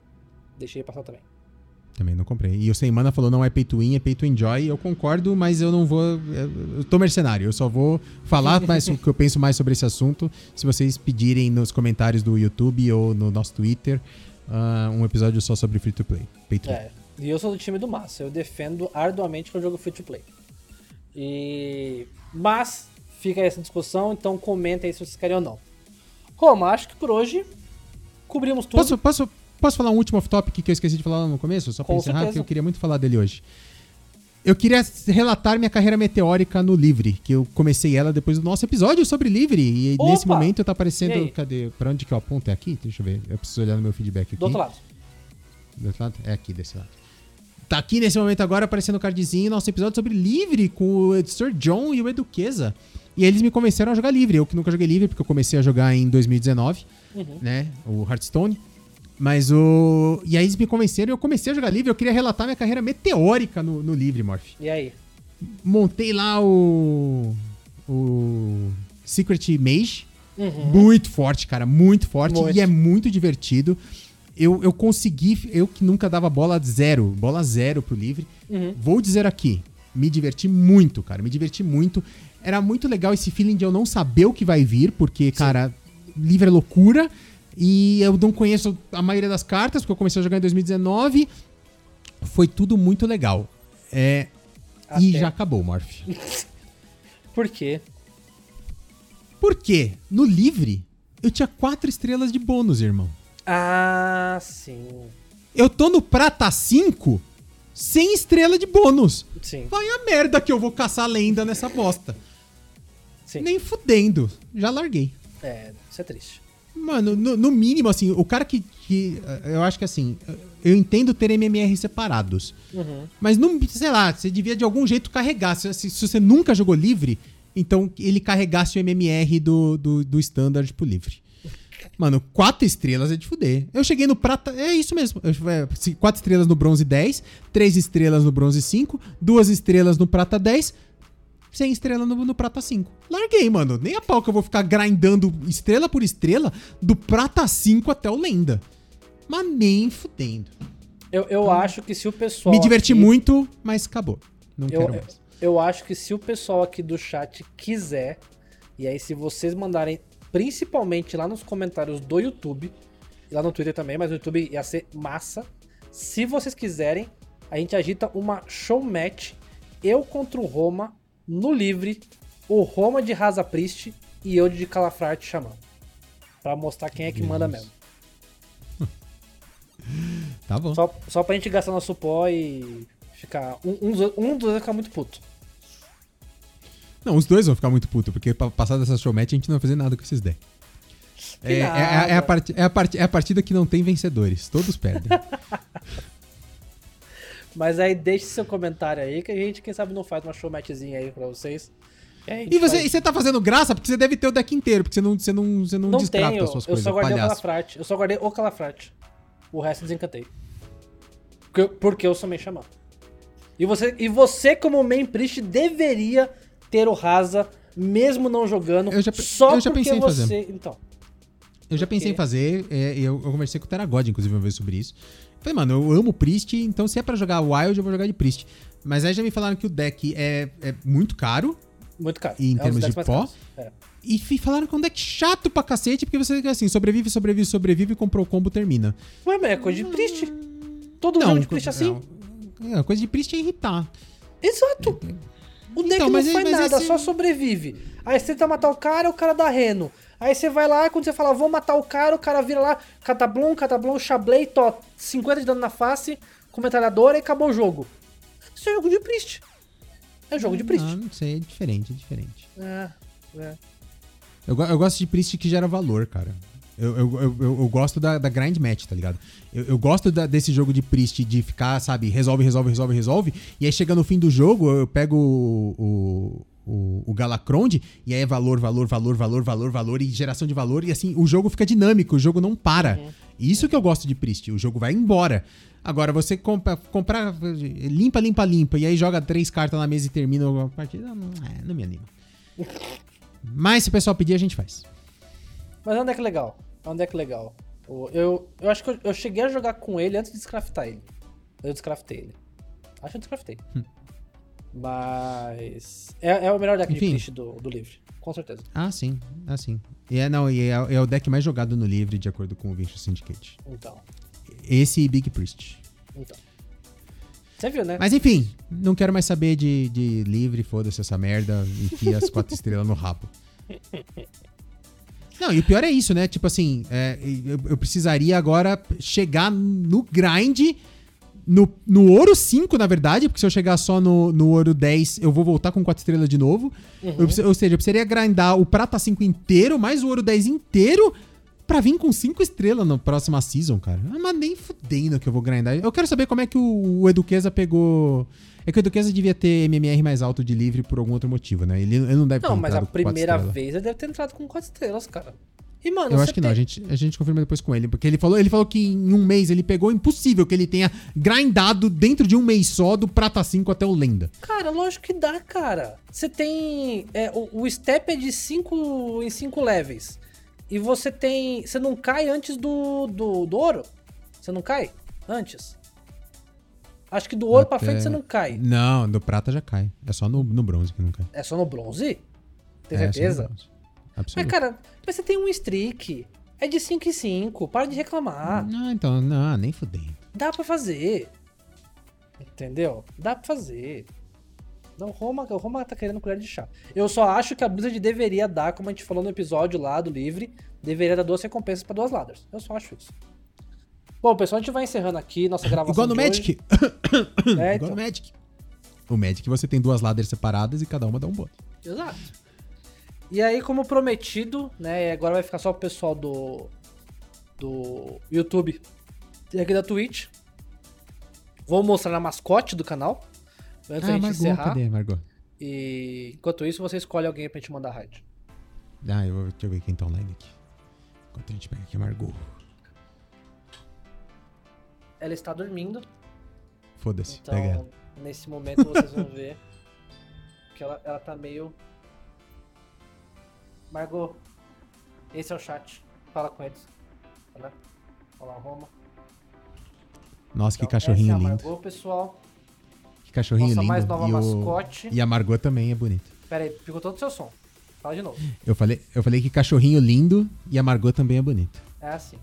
Deixei passar também. Também não comprei. E o Sem Mana falou não é pay to win, é pay to enjoy. Eu concordo, mas eu não vou. Eu tô mercenário. Eu só vou falar mais o que eu penso mais sobre esse assunto se vocês pedirem nos comentários do YouTube ou no nosso Twitter ah, um episódio só sobre free to play. Pay to. É. E eu sou do time do Massa. Eu defendo arduamente que eu jogo free to play. E. Mas, fica essa discussão, então comentem aí se vocês querem ou não. Roma, acho que por hoje cobrimos tudo. Posso, posso, posso falar um último off-topic que eu esqueci de falar lá no começo? Só pra Com encerrar, certeza. que eu queria muito falar dele hoje. Eu queria relatar minha carreira meteórica no Livre, que eu comecei ela depois do nosso episódio sobre Livre. E Opa! nesse momento tá aparecendo. Cadê? Pra onde que eu aponto? É aqui? Deixa eu ver. Eu preciso olhar no meu feedback aqui. Do outro lado. Do outro lado? É aqui, desse lado. Tá aqui nesse momento agora aparecendo o cardzinho nosso episódio sobre Livre com o Sr. John e o Eduqueza. E eles me convenceram a jogar Livre. Eu que nunca joguei Livre, porque eu comecei a jogar em 2019, Uhum. né? O Hearthstone. Mas o. E aí eles me convenceram e eu comecei a jogar Livre. Eu queria relatar minha carreira meteórica no, no Livre, Morph. E aí? Montei lá o. O. Secret Mage. Uhum. Muito forte, cara, muito forte. Muito. E é muito divertido. Eu, eu consegui, eu que nunca dava bola zero, bola zero pro livre. Uhum. Vou dizer aqui, me diverti muito, cara, me diverti muito. Era muito legal esse feeling de eu não saber o que vai vir, porque, cara, livre é loucura. E eu não conheço a maioria das cartas, porque eu comecei a jogar em 2019. Foi tudo muito legal. É, E Até- já acabou, Morph. Por quê? Porque no livre eu tinha quatro estrelas de bônus, irmão. Ah, sim. Eu tô no prata 5 sem estrela de bônus. Sim, Vai a merda que eu vou caçar lenda nessa bosta. sim. Nem fudendo. Já larguei. É, isso é triste. Mano, no, no mínimo, assim, o cara que, que. eh, Eu acho que assim. Eu entendo ter MMR separados. Uhum. Mas não, sei lá, você devia de algum jeito carregar. Se, se- se você nunca jogou livre, então ele carregasse o MMR do, do, do standard pro livre. Mano, quatro estrelas é de fuder. Eu cheguei no prata. É isso mesmo. Eu, é, quatro estrelas no bronze 10, três estrelas no bronze 5, duas estrelas no prata 10, 100 estrelas no, no prata 5. Larguei, mano. Nem a pau que eu vou ficar grindando estrela por estrela do prata 5 até o lenda. Mas nem fudendo. Eu, eu acho que se o pessoal. Me diverti aqui- muito, mas acabou. Não Eu- quero mais. Eu acho que se o pessoal aqui do chat quiser, e aí se vocês mandarem, principalmente lá nos comentários do YouTube, e lá no Twitter também, mas no YouTube ia ser massa. Se vocês quiserem, a gente agita uma show match, eu contra o Roma, no livre, o Roma de Rasa Priest e eu de Calafrate Xamã. Pra mostrar quem é que manda Deus. mesmo. Tá bom. Só, só pra gente gastar nosso pó e ficar. Um, um, dos- um dos dois vai ficar muito puto. Não, os dois vão ficar muito putos, porque pra passar dessa show match a gente não vai fazer nada com esses 10. Que É, é, nada. é a é, a part- é a partida que não tem vencedores. Todos perdem. Mas aí deixe seu comentário aí que a gente, quem sabe, não faz uma show matchzinha aí pra vocês. E, aí a gente E você, faz- e você tá fazendo graça porque você deve ter o deck inteiro, porque você não, você não, você não, não descrata tenho, as suas eu coisas, só guardei o palhaço. Calafrate. Eu só guardei o Calafrate. O resto eu desencantei. Porque, porque eu sou main xamã. E você, e você, como main priest, deveria ter o Rasa, mesmo não jogando, Eu já só eu já porque pensei em você... fazer. Então, Eu já pensei em fazer, é, eu, eu conversei com o Teragod, inclusive, uma vez sobre isso. Falei, mano, eu amo Priest, então se é pra jogar Wild, eu vou jogar de Priest. Mas aí já me falaram que o deck é, é muito caro, muito caro. Em É termos de pó? É. e falaram que é um deck chato pra cacete, porque você, assim, sobrevive, sobrevive, sobrevive, comprou o combo, termina. Ué, mas é coisa de priest. Todo Não, jogo de priest é assim. É, a coisa de Priest é irritar. Exato. O deck Então, não mas faz mas nada, esse- só sobrevive. Aí você tenta matar o cara, o cara dá reno. Aí você vai lá, quando você fala, vou matar o cara, o cara vira lá, catablon, catablon, chablei, tó, 50 de dano na face, com metralhadora e acabou o jogo. Isso é jogo de priest. É jogo de priest. Ah, não sei, é diferente, é diferente. É, é. Eu, eu gosto de Priest que gera valor, cara. Eu, eu, eu, eu- eu gosto da, da grind match, tá ligado? Eu, eu gosto da- desse jogo de Priest de ficar, sabe, resolve, resolve, resolve, resolve. E aí chega no fim do jogo, eu pego o, o, o, o Galacronde e aí é valor, valor, valor, valor, valor, valor e geração de valor. E assim, o jogo fica dinâmico, o jogo não para. Isso que eu gosto de Priest, o jogo vai embora. Agora, você compra, comprar, limpa, limpa, limpa, e aí joga três cartas na mesa e termina a partida, não, é, não me anima. Mas se o pessoal pedir, a gente faz. Mas é um deck legal. É um deck legal. Eu, eu acho que eu, eu cheguei a jogar com ele antes de descraftar ele. Eu descraftei ele. Acho que eu descraftei. Mas. É, é o melhor deck Enfim. de priest do, do livre. Com certeza. Ah, sim. Ah, sim. E é, não, e é, é o deck mais jogado no livre, de acordo com o Vinci Syndicate. Então. Esse e Big Priest. Então. Você viu, né? Mas enfim, não quero mais saber de, de livre, foda-se essa merda, enfia as quatro estrelas no rabo. Não, e o pior é isso, né? Tipo assim, é, eu, eu precisaria agora chegar no grind, no, no ouro 5, na verdade, porque se eu chegar só no, no ouro 10, eu vou voltar com quatro estrelas de novo. Uhum. Eu ou seja, eu precisaria grindar o prata 5 inteiro, mais o ouro 10 inteiro, pra vir com 5 estrelas na próxima season, cara. Ah, Mas nem fudendo que eu vou grindar. Eu quero saber como é que o, o Eduqueza pegou. É que o Eduqueza devia ter MMR mais alto de livre por algum outro motivo, né? Ele, ele não deve ter Não, mas a primeira vez ele deve ter entrado com 4 estrelas, cara. E, mano, Eu acho que não, tem- a gente, a gente confirma depois com ele, porque ele falou, ele falou que em um mês ele pegou impossível que ele tenha grindado dentro de um mês só do Prata 5 até o Lenda. Cara, lógico que dá, cara. Você tem. é, o, o step é de 5 em 5 levels. E você tem. Você não cai antes do, do, do ouro? Você não cai? Antes? Acho que do ouro pra Até- frente você não cai. Não, do prata já cai. É só no, no bronze que não cai. É só no bronze? Tem É, só no certeza? Mas, cara, mas você tem um streak. É de 5 em 5. Para de reclamar. Não, então, não, nem fudei. Dá pra fazer. Entendeu? Dá pra fazer. Não, o Roma, o Roma tá querendo colher de chá. Eu só acho que a Blizzard deveria dar, como a gente falou no episódio lá do Livre, deveria dar duas recompensas pra duas ladders. Eu só acho isso. Bom, pessoal, a gente vai encerrando aqui nossa gravação. Igual no Magic. É, Igual então. no Magic. O Magic você tem duas ladders separadas e cada uma dá um bônus. Exato. E aí, como prometido, né? Agora vai ficar só o pessoal do. do YouTube e aqui da Twitch. Vou mostrar a mascote do canal. Antes da Ah, gente Margot, encerrar. cadê, Margot? E enquanto isso, você escolhe alguém pra gente mandar raid. Ah, eu vou, deixa eu ver quem tá online aqui. Enquanto a gente pega aqui a Margot. Ela está dormindo, Foda-se, pega ela. então nesse momento vocês vão ver que ela, ela tá meio. Margot, esse é o chat. Fala com eles. Né? Olá, Roma. Nossa, que Então, cachorrinho essa é a lindo. Margot, pessoal. Que cachorrinho Nossa lindo. mais nova e, o- mascote. e a Margot também é bonita. Pera aí, picotou do seu som. Fala de novo. Eu falei, eu falei que cachorrinho lindo e a Margot também é bonita. É assim.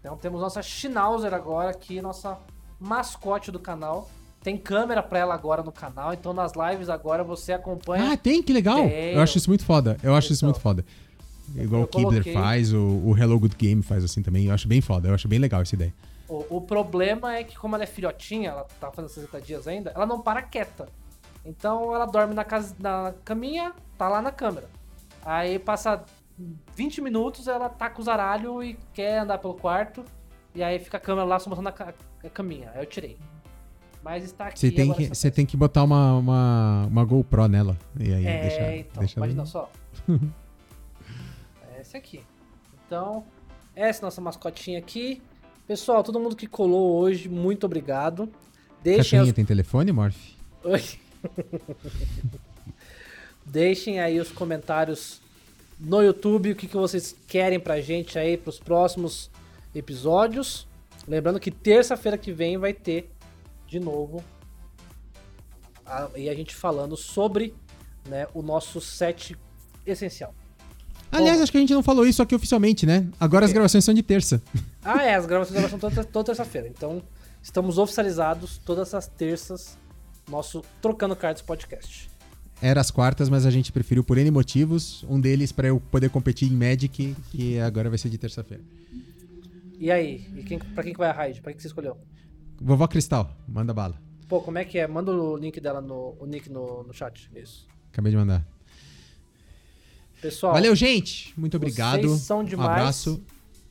Então temos nossa Schnauzer agora aqui, nossa mascote do canal. Tem câmera pra ela agora no canal, então nas lives agora você acompanha. Ah, tem? Que legal! Tem. Eu acho isso muito foda. Eu acho isso Então. muito foda. Igual o Kibler faz, o, o Hello Good Game faz assim também. Eu acho bem foda. Eu acho bem legal essa ideia. O, o problema é que, como ela é filhotinha, ela tá fazendo 60 dias ainda, ela não para quieta. Então ela dorme na, casa, na caminha, tá lá na câmera. Aí passa 20 minutos, ela tá com os aralhos e quer andar pelo quarto. E aí fica a câmera lá só mostrando a caminha. Aí eu tirei. Mas está aqui. Você tem, que, essa você tem que botar uma, uma, uma GoPro nela. E aí É, deixa, então, deixa ela- imagina só. é esse aqui. Então, essa é nossa mascotinha aqui. Pessoal, todo mundo que colou hoje, muito obrigado. Deixem os... tem telefone, Morph? Oi. Deixem aí os comentários no YouTube, o que, que vocês querem pra gente aí pros próximos episódios. Lembrando que terça-feira que vem vai ter de novo a, e a gente falando sobre né, o nosso set essencial. Aliás, Bom. acho que a gente não falou isso aqui oficialmente, né? Agora as quê? gravações são de terça. Ah, é, as gravações agora são toda, toda terça-feira. Então, estamos oficializados todas as terças, nosso Trocando Cards Podcast. Era as quartas, mas a gente preferiu por N motivos. Um deles pra eu poder competir em Magic, que agora vai ser de terça-feira. E aí, e quem, pra quem que vai a raid? Pra quem que você escolheu? Vovó Cristal, manda bala. Pô, como é que é? Manda o link dela no, o nick no, no chat. Isso. Acabei de mandar. Pessoal, Valeu, gente. Muito obrigado. Vocês são demais. Um abraço.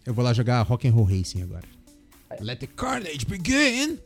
Eu vou lá jogar Rock and Roll Racing agora. Let the carnage begin.